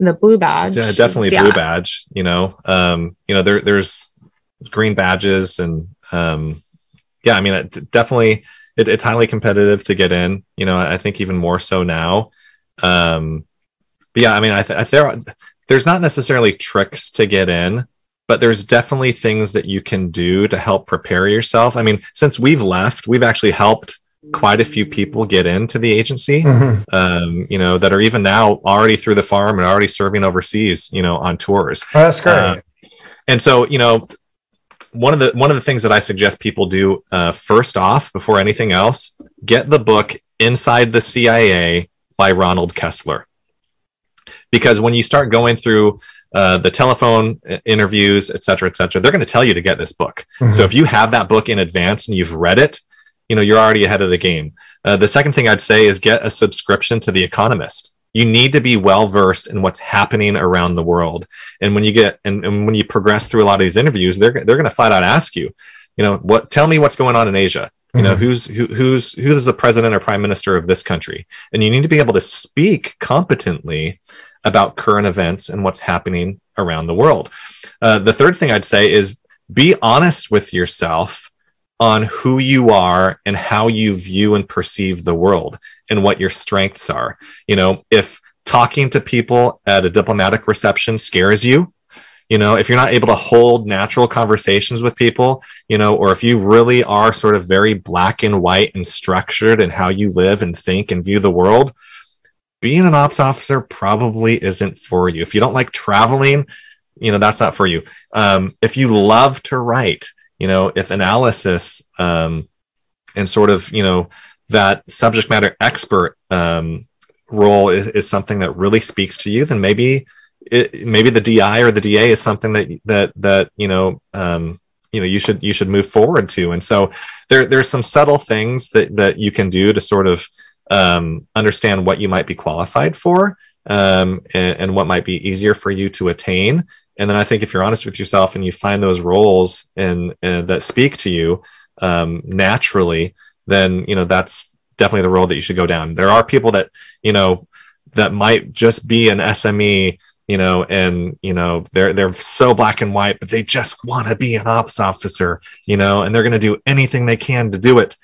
The Blue Badge, yeah, definitely yeah. Blue Badge. You know, um, you know, there, there's green badges, and um, yeah, I mean, it, definitely, it, it's highly competitive to get in. You know, I think even more so now. Um, but yeah, I mean, I, th- I there there's not necessarily tricks to get in, but there's definitely things that you can do to help prepare yourself. I mean, since we've left, we've actually helped quite a few people get into the agency, mm-hmm. um, you know, that are even now already through the farm and already serving overseas, you know, on tours. Oh, that's great. Uh, and so, you know, one of the one of the things that I suggest people do uh, first off, before anything else, get the book Inside the CIA by Ronald Kessler. Because when you start going through uh, the telephone uh, interviews, et cetera, et cetera, they're going to tell you to get this book. Mhm. So if you have that book in advance and you've read it, you know you're already ahead of the game. Uh, the second thing I'd say is get a subscription to The Economist. You need to be well versed in what's happening around the world. And when you get and, and when you progress through a lot of these interviews, they're they're going to flat out ask you, you know, what? Tell me what's going on in Asia. You know, Mhm. who's who, who's who's the president or prime minister of this country, and you need to be able to speak competently about current events and what's happening around the world. Uh, the third thing I'd say is be honest with yourself on who you are and how you view and perceive the world and what your strengths are. You know, if talking to people at a diplomatic reception scares you, you know, if you're not able to hold natural conversations with people, you know, or if you really are sort of very black and white and structured in how you live and think and view the world, being an ops officer probably isn't for you. If you don't like traveling, you know, that's not for you. Um, if you love to write, you know, if analysis um, and sort of, you know, that subject matter expert um, role is, is something that really speaks to you, then maybe it, maybe the DI or the DA is something that that that you know um, you know you should you should move forward to. And so there there's some subtle things that that you can do to sort of um, understand what you might be qualified for um, and, and what might be easier for you to attain. And then I think if you're honest with yourself and you find those roles and, and that speak to you um, naturally, then you know that's definitely the role that you should go down. There are people that you know that might just be an SME, you know, and you know they're they're so black and white, but they just want to be an ops officer, you know, and they're going to do anything they can to do it.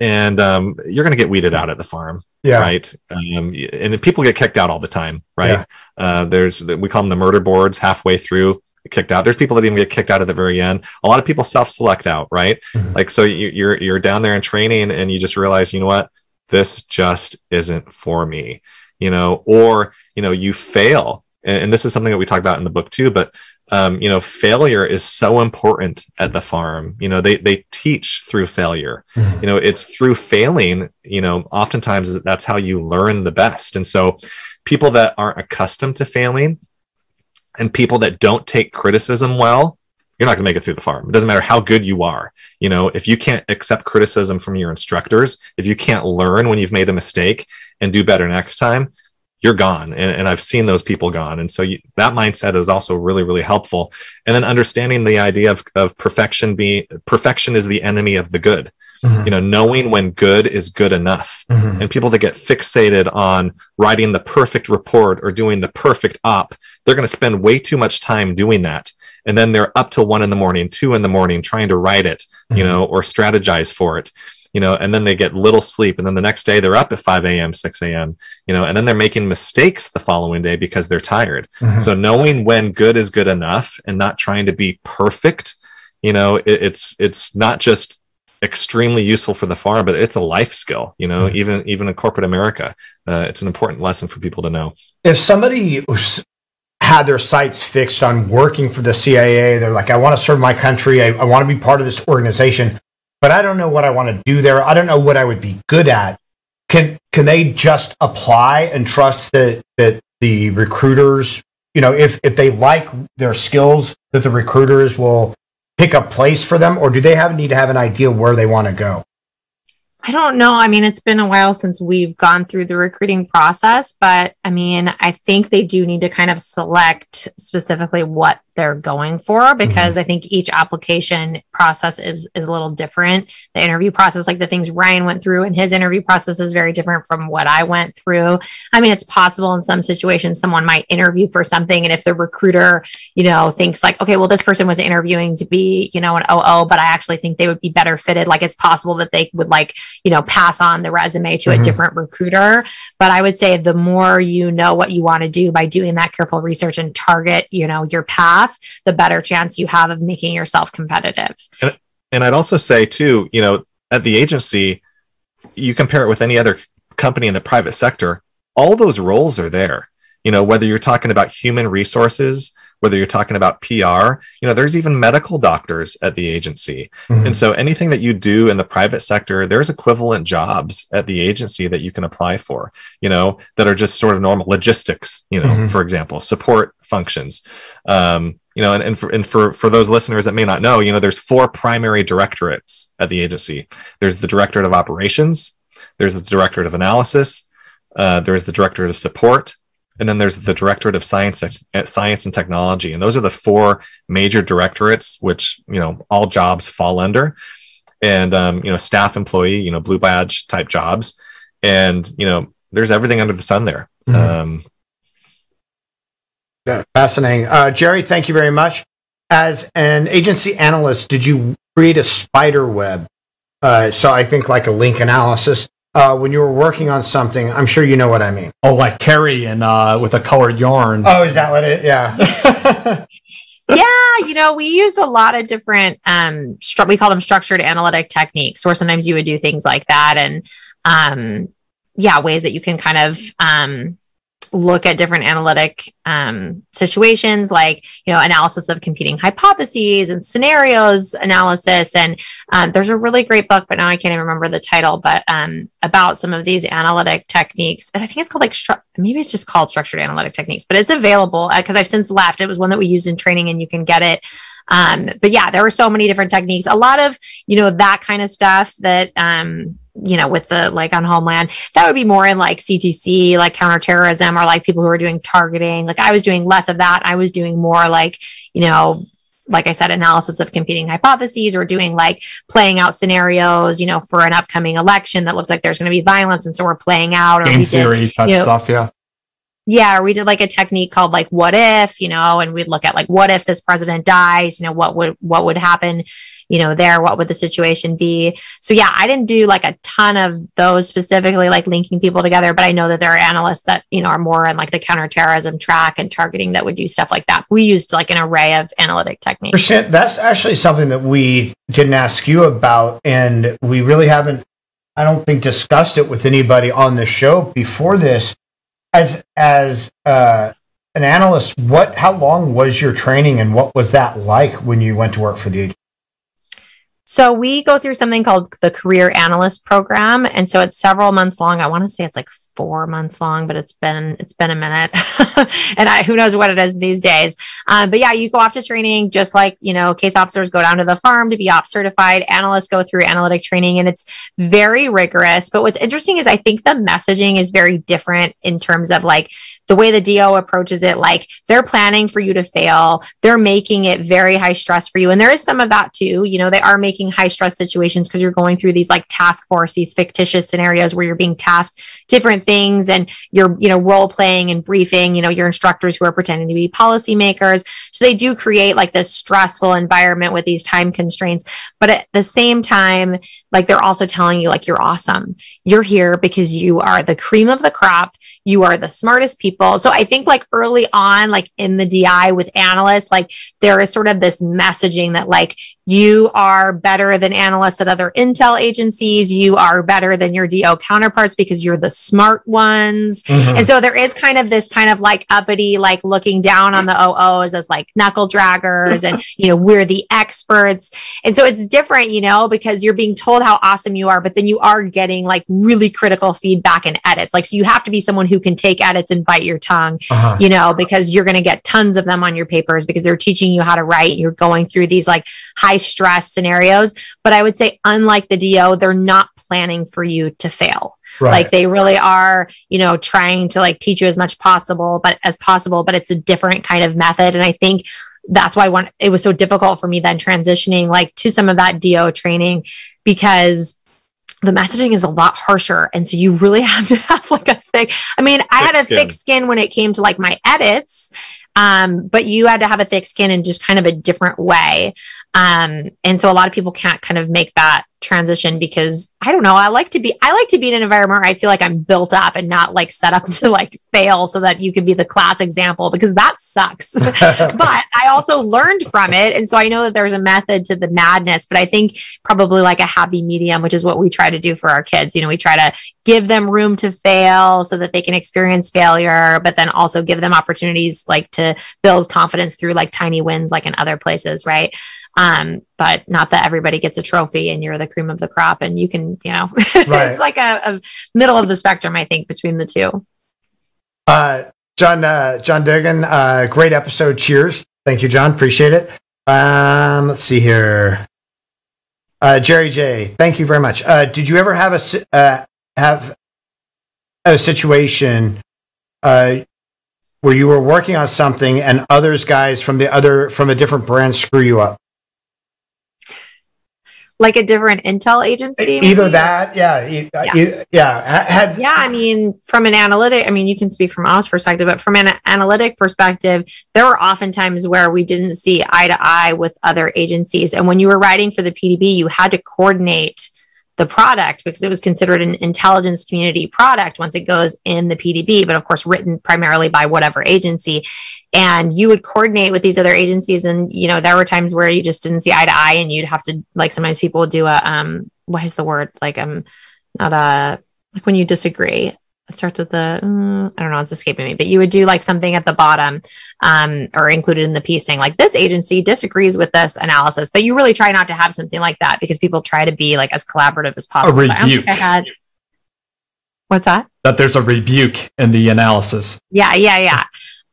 And um, you're going to get weeded out at the farm, Yeah. right? Um, and people get kicked out all the time, right? Yeah. Uh, there's we call them the murder boards. Halfway through, kicked out. There's people that even get kicked out at the very end. A lot of people self-select out, right? Mhm. Like so, you, you're you're down there in training, and you just realize, you know what, this just isn't for me, you know, or you know, you fail, and, and this is something that we talk about in the book too. But um, you know, failure is so important at the farm. You know, they they teach through failure. Mhm. You know, it's through failing. You know, oftentimes that's how you learn the best. And so, people that aren't accustomed to failing and people that don't take criticism well you're not going to make it through the farm it doesn't matter how good you are you know if you can't accept criticism from your instructors if you can't learn when you've made a mistake and do better next time you're gone. And, and i've seen those people gone. And so you, that mindset is also really really helpful. And then understanding the idea of, of perfection being perfection is the enemy of the good. Mhm. you know knowing when good is good enough. Mhm. and people that get fixated on writing the perfect report or doing the perfect op they're going to spend way too much time doing that. And then they're up till one in the morning two in the morning trying to write it you know or strategize for it you know and then they get little sleep and then the next day they're up at 5 a.m 6 a.m you know and then they're making mistakes the following day because they're tired Mhm. so knowing when good is good enough and not trying to be perfect you know it, it's it's not just extremely useful for the farm but it's a life skill you know even even in corporate america uh, it's an important lesson for people to know if somebody had their sights fixed on working for the CIA, they're like, I want to serve my country. I, I want to be part of this organization, but I don't know what I want to do there. I don't know what I would be good at. Can can they just apply and trust that that the recruiters, you know, if if they like their skills, that the recruiters will pick a place for them, or do they have need to have an idea where they want to go? I don't know. I mean, it's been a while since we've gone through the recruiting process, but I mean, I think they do need to kind of select specifically what they're going for mm-hmm. because I think each application process is is a little different. The interview process, like the things Ryan went through and his interview process is very different from what I went through. I mean, it's possible in some situations someone might interview for something and if the recruiter, you know, thinks like, okay, well, this person was interviewing to be, you know, an OO, but I actually think they would be better fitted. Like it's possible that they would like, you know, pass on the resume to Mhm. a different recruiter. But I would say the more you know what you want to do by doing that careful research and target, you know, your path, the better chance you have of making yourself competitive. and i'd also say too you know at the agency you compare it with any other company in the private sector all those roles are there you know whether you're talking about human resources whether you're talking about PR, you know, there's even medical doctors at the agency. Mhm. And so anything that you do in the private sector, there's equivalent jobs at the agency that you can apply for, you know, that are just sort of normal logistics, you know, Mhm. for example, support functions. Um, you know, and, and for and for for those listeners that may not know, you know, there's four primary directorates at the agency. There's the directorate of operations, there's the directorate of analysis, uh, there's the directorate of support, and then there's the directorate of science uh, science and technology and those are the four major directorates which you know all jobs fall under and um, you know staff employee you know blue badge type jobs and you know there's everything under the sun there Mhm. um, Yeah, fascinating. Uh, Jerry, thank you very much. As an agency analyst, did you create a spider web? Uh, so I think like a link analysis. Uh, when you were working on something, I'm sure you know what I mean. Oh, like Carrie and uh, with a colored yarn. Oh, is that what it? Yeah. yeah, you know, we used a lot of different um stru- we call them structured analytic techniques where sometimes you would do things like that and um yeah, ways that you can kind of um look at different analytic um situations like, you know, analysis of competing hypotheses and scenarios analysis. And um, there's a really great book but now I can't even remember the title but um about some of these analytic techniques. And I think it's called like stru- maybe it's just called structured analytic techniques but it's available because I've since left. It was one that we used in training and you can get it. Um, but yeah, there were so many different techniques. A lot of, you know, that kind of stuff that, um, you know, with the like on Homeland, that would be more in like CTC, like counterterrorism, or like people who are doing targeting. Like I was doing less of that. I was doing more like, you know, like I said, analysis of competing hypotheses or doing like playing out scenarios, you know, for an upcoming election that looked like there's going to be violence. And so we're playing out or Game we theory did, type you know, stuff. Yeah. yeah, or we did like a technique called like what if, you know, and we'd look at like what if this president dies, you know, what would what would happen, you know, there, what would the situation be? So yeah, I didn't do like a ton of those specifically like linking people together, but I know that there are analysts that, you know, are more on like the counterterrorism track and targeting that would do stuff like that. We used like an array of analytic techniques. That's actually something that we didn't ask you about, and we really haven't, I don't think, discussed it with anybody on the show before this. As as uh, an analyst, what? How long was your training, and what was that like when you went to work for the agency? So we go through something called the career analyst program. And so it's several months long. I want to say it's like four months long, but it's been, it's been a minute and I, who knows what it is these days. Um, but yeah, you go off to training just like, you know, case officers go down to the farm to be op certified. Analysts go through analytic training and it's very rigorous. But what's interesting is I think the messaging is very different in terms of like the way the DO approaches it. Like they're planning for you to fail. They're making it very high stress for you. And there is some of that too. You know, they are making high stress situations because you're going through these like task force, these fictitious scenarios where you're being tasked different things and you're, you know, role playing and briefing, you know, your instructors who are pretending to be policymakers. So they do create like this stressful environment with these time constraints. But at the same time, like they're also telling you, like, you're awesome. You're here because you are the cream of the crop. You are the smartest people. So I think like early on, like in the DI with analysts, like there is sort of this messaging that like you are better than analysts at other intel agencies. You are better than your DO counterparts because you're the smart ones. Mhm. And so there is kind of this kind of like uppity, like looking down on the OOs as like knuckle draggers and, you know, we're the experts. And so it's different, you know, because you're being told how awesome you are, but then you are getting like really critical feedback and edits. Like, so you have to be someone who can take edits and bite your tongue, Uh-huh. you know, because you're going to get tons of them on your papers because they're teaching you how to write. You're going through these like high stress scenarios. But I would say, unlike the DO, they're not planning for you to fail. Right. Like they really are, you know, trying to like teach you as much possible, but as possible, but it's a different kind of method. And I think that's why one it was so difficult for me then transitioning like to some of that DO training because the messaging is a lot harsher. And so you really have to have like a thick, I mean, I had a Thick thick skin when it came to like my edits. Um, but you had to have a thick skin in just kind of a different way. Um, and so a lot of people can't kind of make that transition because I don't know. I like to be, I like to be in an environment where I feel like I'm built up and not like set up to like fail so that you can be the class example because that sucks. but I also learned from it. And so I know that there's a method to the madness, but I think probably like a happy medium, which is what we try to do for our kids. You know, we try to give them room to fail so that they can experience failure, but then also give them opportunities like to build confidence through like tiny wins, like in other places, right? Um, but not that everybody gets a trophy and you're the cream of the crop and you can, you know, Right. it's like a, a middle of the spectrum, I think, between the two. Uh, John, uh, John Diggin, uh, great episode. Cheers. Thank you, John. Appreciate it. Um, let's see here. Uh, Jerry J, thank you very much. Uh, did you ever have a uh, have a situation uh, where you were working on something and others guys from the other from a different brand screw you up? Like a different intel agency. Either maybe? that, yeah, uh, Yeah. e- yeah. Had Yeah, I mean, from an analytic, I mean, you can speak from ops perspective, but from an analytic perspective, there were often times where we didn't see eye to eye with other agencies. And when you were writing for the PDB, you had to coordinate the product because it was considered an intelligence community product once it goes in the PDB, but of course, written primarily by whatever agency. And you would coordinate with these other agencies. And, you know, there were times where you just didn't see eye to eye and you'd have to, like, sometimes people do a, um, what is the word? Like, um, not a, like when you disagree starts with the mm, i don't know it's escaping me but you would do like something at the bottom um or included in the piece saying like this agency disagrees with this analysis but you really try not to have something like that because people try to be like as collaborative as possible But I don't think rebuke. I had what's that That there's a rebuke in the analysis. yeah yeah yeah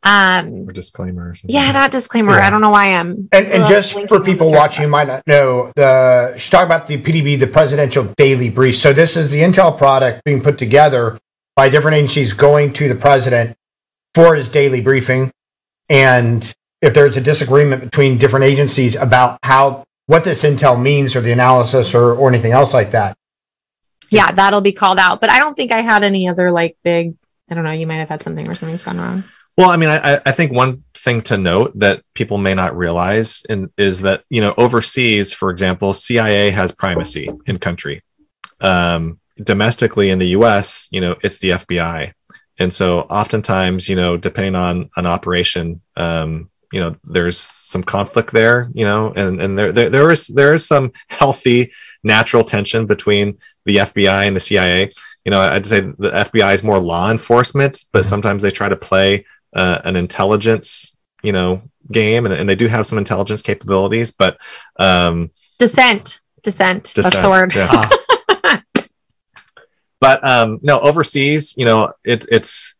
um or disclaimer or something. yeah not disclaimer Yeah. i don't know why i'm And, and uh, just for people watching, you might not know the. She's talking about the PDB, the Presidential Daily Brief. So this is the Intel product being put together by different agencies going to the president for his daily briefing. And if there's a disagreement between different agencies about how what this intel means or the analysis or, or anything else like that. yeah that'll be called out but i don't think i had any other like big i don't know you might have had something where something's gone wrong Well, I mean, I, I think one thing to note that people may not realize in, is that, you know, overseas, for example, CIA has primacy in country. Um, domestically in the US, you know, it's the FBI. And so oftentimes, you know, depending on an operation, um, you know, there's some conflict there, you know, and, and there, there, there is, there is some healthy natural tension between the FBI and the CIA. You know, I'd say the FBI is more law enforcement, but sometimes they try to play uh, an intelligence, you know, game, and, and they do have some intelligence capabilities. But um, Dissent. Dissent. That's the word. yeah. but um, no, overseas, you know, it's it's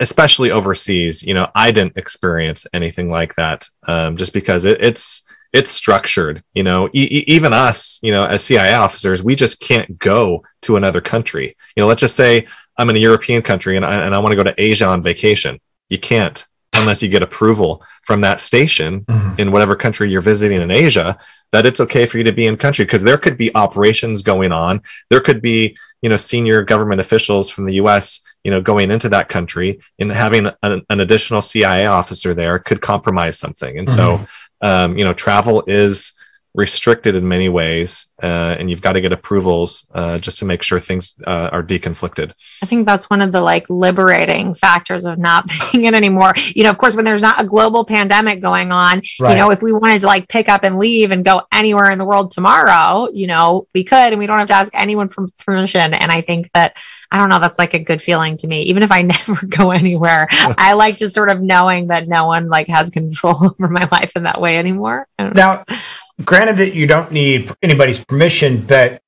especially overseas. You know, I didn't experience anything like that, um, just because it, it's it's structured. You know, e- e- even us, you know, as CIA officers, we just can't go to another country. You know, let's just say I'm in a European country and I, and I want to go to Asia on vacation. You can't unless you get approval from that station in whatever country you're visiting in Asia that it's okay for you to be in country because there could be operations going on. There could be, you know, senior government officials from the US, you know, going into that country and having an, an additional CIA officer there could compromise something. And so, um, you know, travel is restricted in many ways, uh, and you've got to get approvals uh, just to make sure things uh, are deconflicted. I think that's one of the like liberating factors of not being in anymore. You know, of course, when there's not a global pandemic going on, Right. you know, if we wanted to like pick up and leave and go anywhere in the world tomorrow, you know, we could and we don't have to ask anyone for permission. And I think that I don't know, that's like a good feeling to me. Even if I never go anywhere, I like just sort of knowing that no one like has control over my life in that way anymore. I don't know. Now, granted that you don't need anybody's permission, but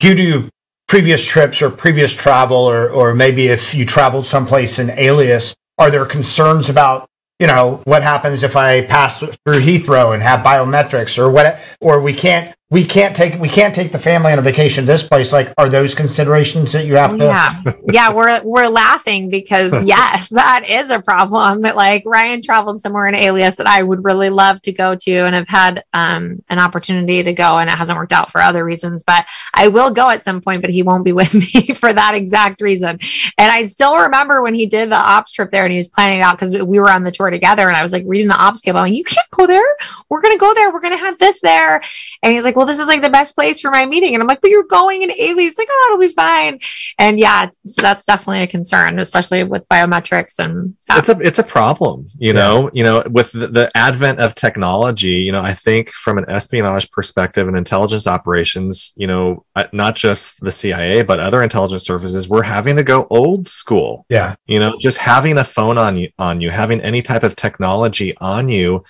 due to previous trips or previous travel, or, or maybe if you traveled someplace in alias, are there concerns about, you know, what happens if I pass through Heathrow and have biometrics or what, or we can't, we can't take, we can't take the family on a vacation to this place. Like, are those considerations that you have to? Yeah. Yeah we're we're laughing because yes that is a problem. Like ryan traveled somewhere in alias that i would really love to go to and have had um, an opportunity to go and it hasn't worked out for other reasons but i will go at some point but he won't be with me for that exact reason. And i still remember when he did the ops trip there and he was planning it out because we were on the tour together and i was like reading the ops cable I'm like, you can't go there. We're gonna go there. We're gonna have this there. And he's like like, well, this is like the best place for my meeting. And I'm like, but you're going in alias. Like, oh, it'll be fine. And yeah, so that's definitely a concern, especially with biometrics and yeah. it's a it's a problem you know you know with the, the advent of technology you know i think from an espionage perspective and intelligence operations you know uh, not just the cia but other intelligence services we're having to go old school Yeah. you know just having a phone on you on you having any type of technology on you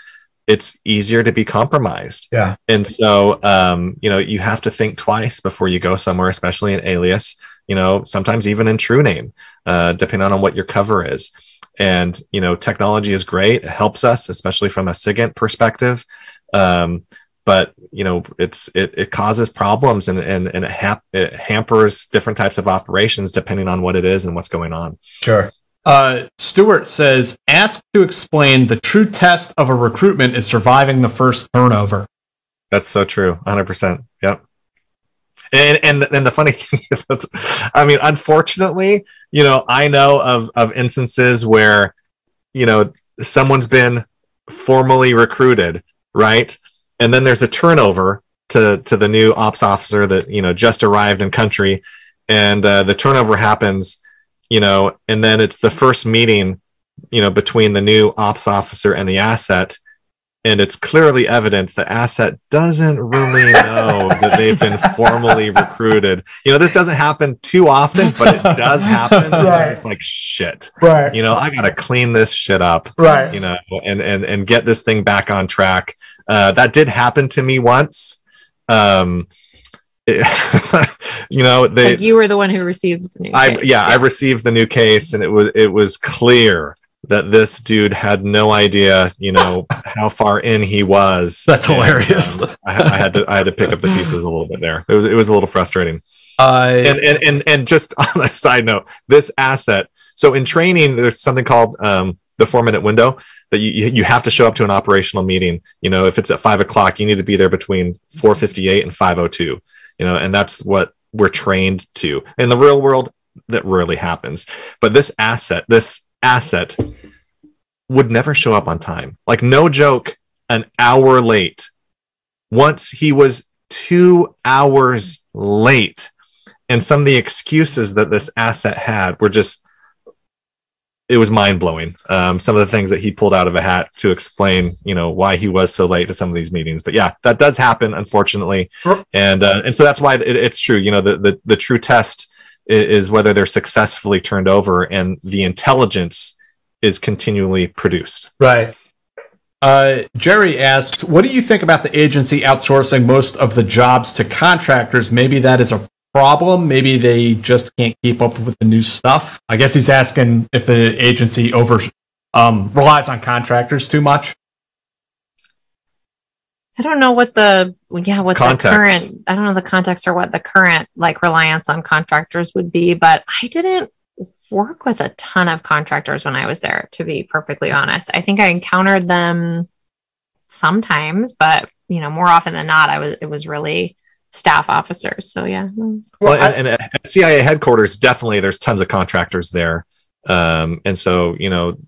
it's easier to be compromised. Yeah. and so um you know you have to think twice before you go somewhere especially in alias you know sometimes even in true name uh depending on what your cover is. And you know technology is great. It helps us especially from a sigint perspective. Um but you know it's it, it causes problems and and, and it, hap- it hampers different types of operations depending on what it is and what's going on. Sure. Uh, Stewart says, ask to explain the true test of a recruitment is surviving the first turnover. That's so true. 100%. Yep. And and and the funny thing is, I mean, unfortunately, you know, I know of of instances where, you know, someone's been formally recruited, right? And then there's a turnover to to the new ops officer that you know just arrived in country, and uh, the turnover happens, you know, and then it's the first meeting, you know, between the new ops officer and the asset, and it's clearly evident the asset doesn't really know that they've been formally recruited. You know, this doesn't happen too often, but it does happen. Right. It's like shit. Right. You know, I gotta clean this shit up. Right. You know, and and and get this thing back on track. Uh, that did happen to me once. Um, you know, they like you were the one who received the news. I yeah, I received the new case, and it was it was clear that this dude had no idea, you know, how far in he was. That's And, hilarious. um, I, I had to I had to pick up the pieces a little bit there. It was it was a little frustrating. Uh, and, and and and just on a side note, this asset. So in training, there's something called um, the four minute window that you you you have to show up to an operational meeting. You know, if it's at five o'clock, you need to be there between four fifty eight and five o two. You know, and that's what we're trained to. In the real world, that rarely happens. But this asset, this asset, would never show up on time. Like no joke, an hour late. Once he was two hours late and some of the excuses that this asset had were just it was mind blowing. Um, some of the things that he pulled out of a hat to explain, you know, why he was so late to some of these meetings. But yeah, that does happen, unfortunately, and uh, and so that's why it, it's true. You know, the the, the true test is, is whether they're successfully turned over, and the intelligence is continually produced. Right. Uh, Jerry asks, what do you think about the agency outsourcing most of the jobs to contractors? Maybe that is a problem. Maybe they just can't keep up with the new stuff. I guess he's asking if the agency over um, relies on contractors too much. I don't know what the yeah what Context. the current I don't know the context or what the current like reliance on contractors would be, but I didn't work with a ton of contractors when I was there. To be perfectly honest, I think I encountered them sometimes, but you know more often than not, I was it was really staff officers. So yeah. Well, and, and at CIA headquarters, definitely there's tons of contractors there. Um, and so, you know,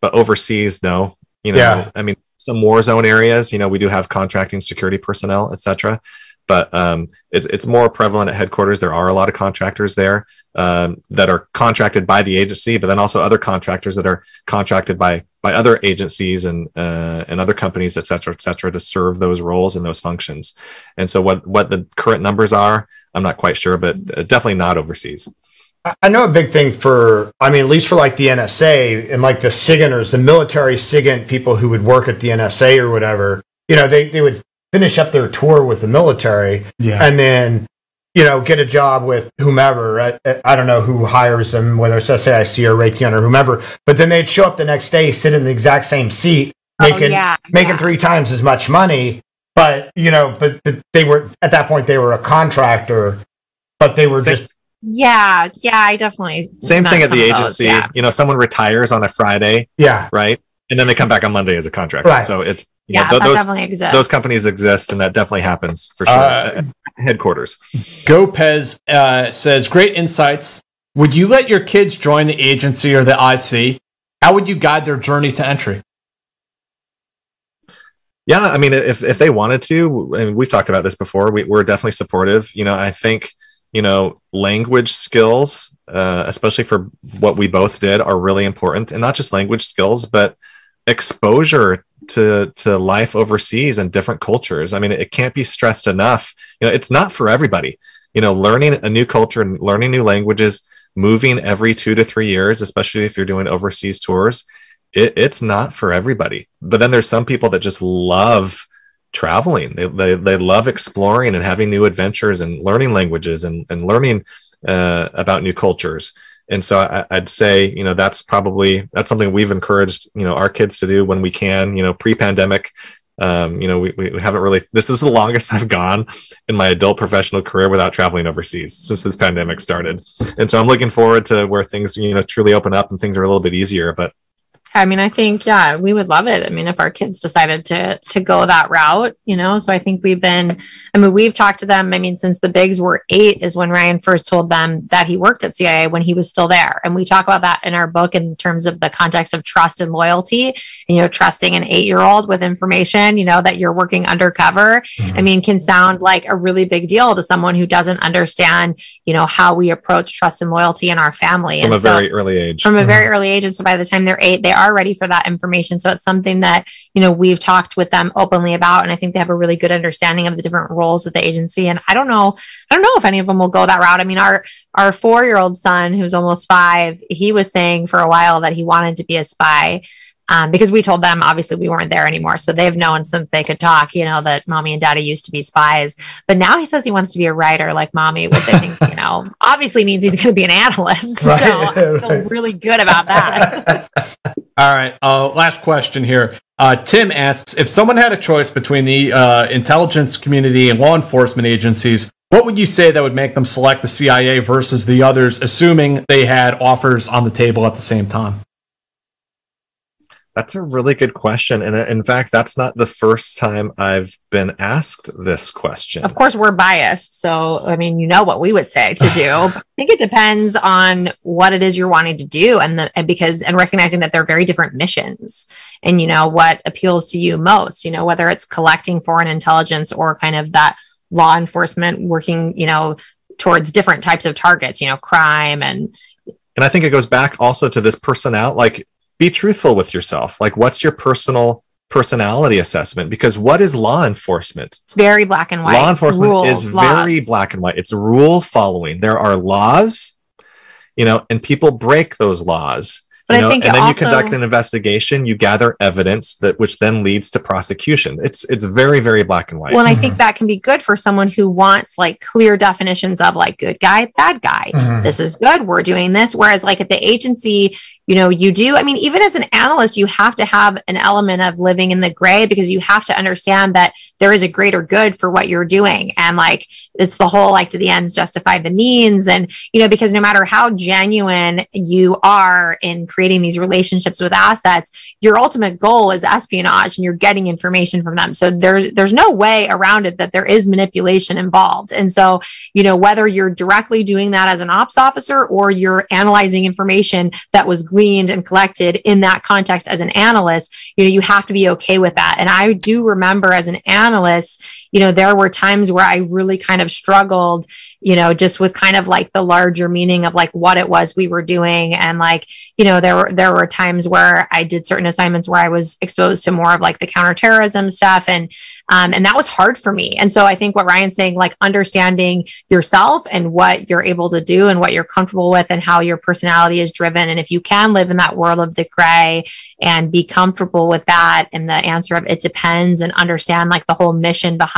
but overseas, no, you know, Yeah. I mean, some war zone areas, you know, we do have contracting security personnel, et cetera. But um, it's, it's more prevalent at headquarters. There are a lot of contractors there um, that are contracted by the agency, but then also other contractors that are contracted by by other agencies and uh, and other companies, et cetera, et cetera, to serve those roles and those functions. And so, what what the current numbers are, I'm not quite sure, but uh, definitely not overseas. I- know a big thing for, I mean, at least for like the NSA and like the SIGINTers, the military SIGINT people who would work at the NSA or whatever, you know, they, they would finish up their tour with the military Yeah. and then, you know, get a job with whomever. I, I don't know who hires them, whether it's SAIC or Raytheon or whomever, but then they'd show up the next day, sit in the exact same seat, Oh, making, yeah, making yeah. three times as much money. But, you know, but, but they were, at that point, they were a contractor, but they were Same- just, yeah, yeah. I definitely Same thing at the of those, agency. yeah. You know, someone retires on a Friday, yeah. right? And then they come back on Monday as a contractor. Right. So it's you Yeah, know, th- that those definitely exists. those companies exist, and that definitely happens for sure. Uh, headquarters. Gopez uh, says, great insights. Would you let your kids join the agency or the IC? How would you guide their journey to entry? Yeah, I mean, if if they wanted to, and we've talked about this before, we, we're definitely supportive. You know, I think you know language skills, uh, especially for what we both did, are really important, and not just language skills, but exposure to to life overseas and different cultures. I mean, it can't be stressed enough. You know, it's not for everybody. You know, learning a new culture and learning new languages, moving every two to three years, especially if you're doing overseas tours, it, it's not for everybody. But then there's some people that just love traveling. They, they, they love exploring and having new adventures and learning languages and, and learning uh, about new cultures. And so I, I'd say, you know, that's probably, that's something we've encouraged, you know, our kids to do when we can, you know, pre-pandemic, um, you know, we, we haven't really, this is the longest I've gone in my adult professional career without traveling overseas since this pandemic started. And so I'm looking forward to where things, you know, truly open up and things are a little bit easier, but I mean, I think yeah, we would love it. I mean, if our kids decided to to go that route, you know. So I think we've been. I mean, we've talked to them. I mean, since the bigs were eight is when Ryan first told them that he worked at CIA when he was still there, and we talk about that in our book in terms of the context of trust and loyalty. And, you know, trusting an eight year old with information, you know, that you're working undercover. Mm-hmm. I mean, can sound like a really big deal to someone who doesn't understand, you know, how we approach trust and loyalty in our family from and a so, very early age. From a very mm-hmm. early age, and so by the time they're eight, they are ready for that information. So it's something that, you know, we've talked with them openly about. And I think they have a really good understanding of the different roles of the agency. And I don't know, I don't know if any of them will go that route. I mean, our, our four year old son, who's almost five, he was saying for a while that he wanted to be a spy. Um, because we told them obviously we weren't there anymore. So they've known since they could talk, you know, that mommy and daddy used to be spies. But now he says he wants to be a writer like mommy, which I think, you know, obviously means he's going to be an analyst. Right, so I feel right. really good about that. All right. Uh, last question here. Uh, Tim asks if someone had a choice between the uh, intelligence community and law enforcement agencies, what would you say that would make them select the CIA versus the others, assuming they had offers on the table at the same time? That's a really good question. And in fact, that's not the first time I've been asked this question. Of course, we're biased. So, I mean, you know what we would say to do. I think it depends on what it is you're wanting to do and the, and because, and recognizing that they're very different missions and, you know, what appeals to you most, you know, whether it's collecting foreign intelligence or kind of that law enforcement working, you know, towards different types of targets, you know, crime and, and I think it goes back also to this personnel, like be truthful with yourself. Like, what's your personal personality assessment? Because what is law enforcement? It's very black and white. Law enforcement Rules, is laws. very black and white. It's rule following. There are laws, you know, and people break those laws. But you know, and then also... you conduct an investigation, you gather evidence that which then leads to prosecution. It's it's very very black and white. Well, and I think that can be good for someone who wants like clear definitions of like good guy, bad guy. Mm-hmm. This is good. We're doing this. Whereas like at the agency, you know you do i mean even as an analyst you have to have an element of living in the gray because you have to understand that there is a greater good for what you're doing. And like it's the whole like to the ends justify the means. And you know because no matter how genuine you are in creating these relationships with assets your ultimate goal is espionage and you're getting information from them. So there's there's no way around it that there is manipulation involved. And so you know whether you're directly doing that as an ops officer or you're analyzing information that was gleaned and collected in that context as an analyst, you know, you have to be okay with that. And I do remember as an analyst, you know, there were times where I really kind of struggled, you know, just with kind of like the larger meaning of like what it was we were doing. And like, you know, there were there were times where I did certain assignments where I was exposed to more of like the counterterrorism stuff. And um, and that was hard for me. And so I think what Ryan's saying, like understanding yourself and what you're able to do and what you're comfortable with and how your personality is driven. And if you can live in that world of the gray and be comfortable with that and the answer of it depends and understand like the whole mission behind,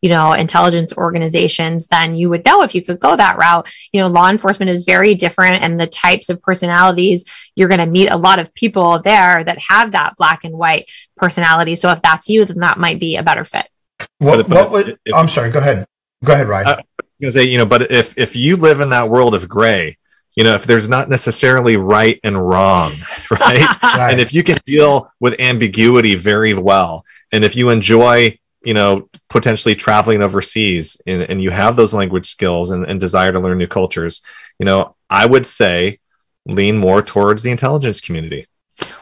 you know, intelligence organizations, then you would know if you could go that route. You know, law enforcement is very different and the types of personalities you're going to meet a lot of people there that have that black and white personality. So if that's you, then that might be a better fit. What, what would, if, I'm sorry, go ahead. Go ahead, Ryan. I was say, you know, but if, if you live in that world of gray, you know, if there's not necessarily right and wrong, right? right? And if you can deal with ambiguity very well, and if you enjoy, you know, potentially traveling overseas and, and you have those language skills and, and desire to learn new cultures, you know, I would say lean more towards the intelligence community.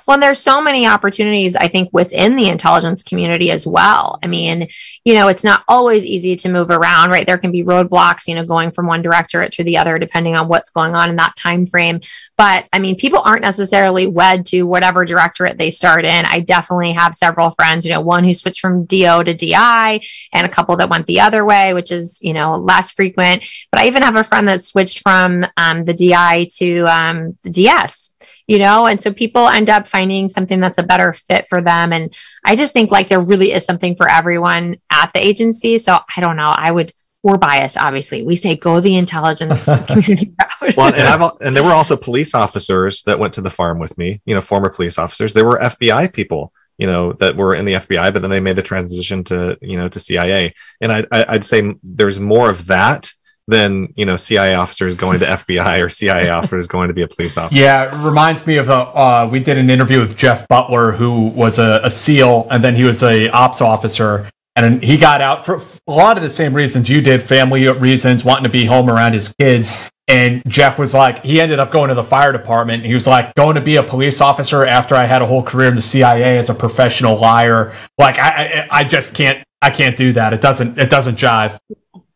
Well, there's so many opportunities, I think, within the intelligence community as well. I mean, you know, it's not always easy to move around, right? There can be roadblocks, you know, going from one directorate to the other, depending on what's going on in that time frame. But I mean, people aren't necessarily wed to whatever directorate they start in. I definitely have several friends, you know, one who switched from DO to DI and a couple that went the other way, which is, you know, less frequent. But I even have a friend that switched from um, the DI to um, the DS you know and so people end up finding something that's a better fit for them and i just think like there really is something for everyone at the agency so i don't know i would we're biased obviously we say go the intelligence community route well, and I've and there were also police officers that went to the farm with me. You know, former police officers. There were FBI people, you know, that were in the FBI, but then they made the transition to you know to CIA. And I, I I'd say there's more of that than you know CIA officers going to FBI or CIA officers going to be a police officer. Yeah, it reminds me of a. Uh, we did an interview with Jeff Butler, who was a, a SEAL, and then he was a ops officer, and he got out for a lot of the same reasons you did, family reasons, wanting to be home around his kids. And Jeff was like, he ended up going to the fire department. He was like, going to be a police officer after I had a whole career in the CIA as a professional liar. Like, I, I, I just can't, I can't do that. It doesn't, it doesn't jive.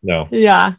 No. Yeah.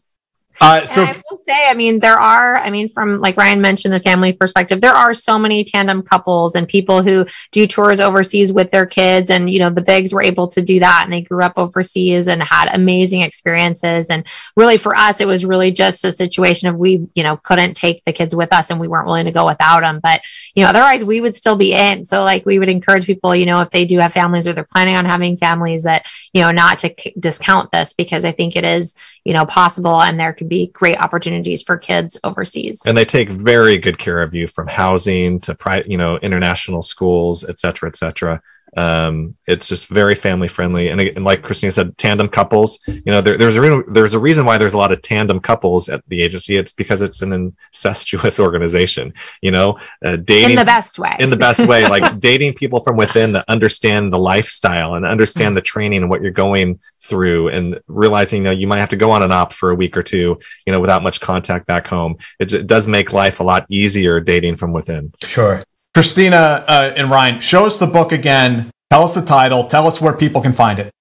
Uh, so and I will say, I mean, there are, I mean, from like Ryan mentioned, the family perspective, there are so many tandem couples and people who do tours overseas with their kids. And, you know, the Bigs were able to do that and they grew up overseas and had amazing experiences. And really for us, it was really just a situation of we, you know, couldn't take the kids with us and we weren't willing to go without them. But, you know, otherwise we would still be in. So, like, we would encourage people, you know, if they do have families or they're planning on having families, that, you know, not to c- discount this because I think it is, you know, possible and there could be great opportunities for kids overseas. And they take very good care of you from housing to private, you know, international schools, et cetera, et cetera. Um, it's just very family friendly, and, and like Christina said, tandem couples. You know, there, there's a re- there's a reason why there's a lot of tandem couples at the agency. It's because it's an incestuous organization. You know, uh, dating in the best way. in the best way, like dating people from within that understand the lifestyle and understand the training and what you're going through, and realizing you know you might have to go on an op for a week or two, you know, without much contact back home. It, it does make life a lot easier dating from within. Sure. Christina uh, and Ryan, show us the book again. Tell us the title. Tell us where people can find it.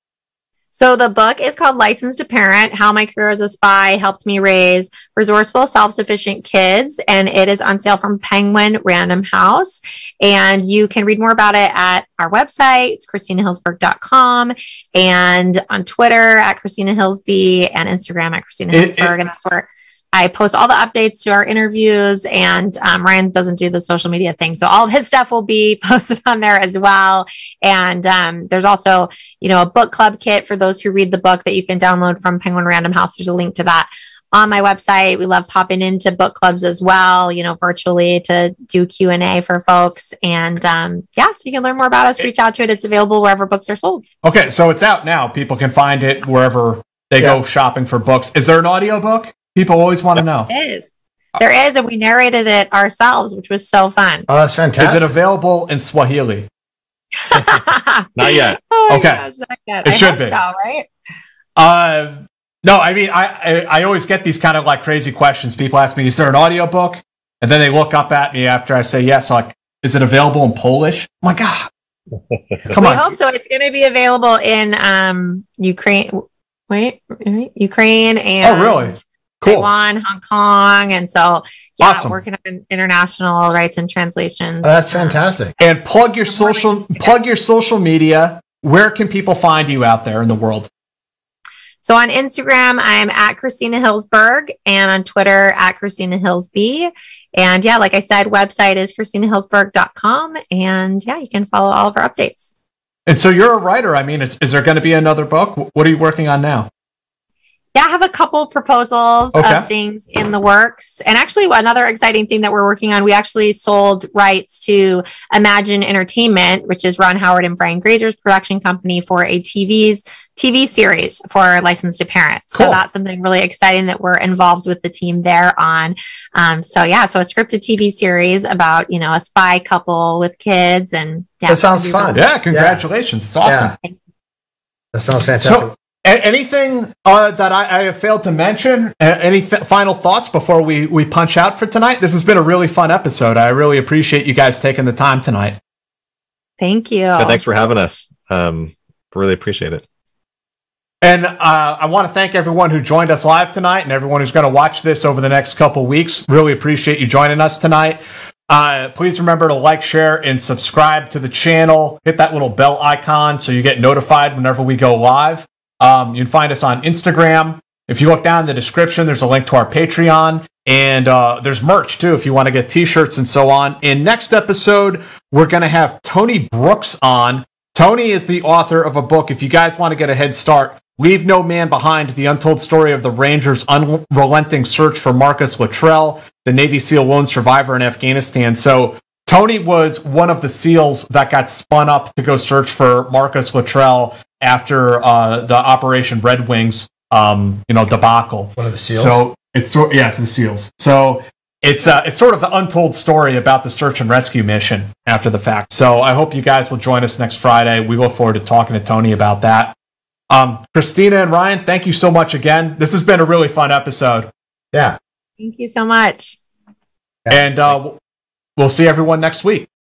So the book is called License to Parent: How My Career as a Spy Helped Me Raise Resourceful, Self-Sufficient Kids, and it is on sale from Penguin Random House. And you can read more about it at our website. It's ChristinaHillsberg.com and on Twitter at Christina Hillsby and Instagram at Christina It- it- Hillsberg, and that's where. I post all the updates to our interviews, and um, Ryan doesn't do the social media thing, so all of his stuff will be posted on there as well. And um, there's also, you know, a book club kit for those who read the book that you can download from Penguin Random House. There's a link to that on my website. We love popping into book clubs as well, you know, virtually to do Q and A for folks. And um, yeah, so you can learn more about us. Reach out to it. It's available wherever books are sold. Okay, so it's out now. People can find it wherever they go shopping for books. Is there an audiobook? People always want to know. It is. There is, and we narrated it ourselves, which was so fun. Oh, that's fantastic. Is it available in Swahili? Not yet. Oh my Okay. gosh, not yet. It I should hope be. So, right? Uh, no, I mean, I, I I always get these kind of like crazy questions. People ask me, "Is there an audiobook?" And then they look up at me after I say yes. Like, is it available in Polish? I'm like, ah, come we on. hope so. It's going to be available in um Ukraine. Wait, wait, Ukraine and Oh, really? Cool. Taiwan, Hong Kong, and so yeah, Awesome. working on international rights and translations. Oh, that's fantastic. And plug your social plug your social media. Where can people find you out there in the world? So on Instagram, I'm at Christina Hillsberg, and on Twitter at Christina Hillsby. And yeah, like I said, website is christinahillsberg.com. And yeah, you can follow all of our updates. And so you're a writer. I mean, is, is there going to be another book? What are you working on now? Yeah, I have a couple proposals Okay. of things in the works. And actually, another exciting thing that we're working on, we actually sold rights to Imagine Entertainment, which is Ron Howard and Brian Grazer's production company for a TV's TV series for License to Parents. So that's something really exciting that we're involved with the team there on. Um, so yeah, so a scripted TV series about you know a spy couple with kids and yeah, That sounds fun. really- Yeah, congratulations. It's awesome. That sounds fantastic. So, a- anything uh, that I, I have failed to mention? A- any f- final thoughts before we, we punch out for tonight? This has been a really fun episode. I really appreciate you guys taking the time tonight. Thank you. Yeah, thanks for having us. Um, really appreciate it. And uh, I want to thank everyone who joined us live tonight and everyone who's going to watch this over the next couple weeks. Really appreciate you joining us tonight. Uh, please remember to like, share, and subscribe to the channel. Hit that little bell icon so you get notified whenever we go live. Um, you can find us on Instagram. If you look down in the description, there's a link to our Patreon. And uh, there's merch too if you want to get t shirts and so on. In next episode, we're going to have Tony Brooks on. Tony is the author of a book. If you guys want to get a head start, Leave No Man Behind, the untold story of the Rangers' unrelenting search for Marcus Luttrell, the Navy SEAL lone survivor in Afghanistan. So, Tony was one of the SEALs that got spun up to go search for Marcus Luttrell after uh, the Operation Red Wings, um, you know, debacle. One of the SEALs. So it's sort yes, the SEAls. So it's uh, it's sort of the untold story about the search and rescue mission after the fact. So I hope you guys will join us next Friday. We look forward to talking to Tony about that. Um, Christina and Ryan, thank you so much again. This has been a really fun episode. Yeah. Thank you so much. And uh, we'll see everyone next week.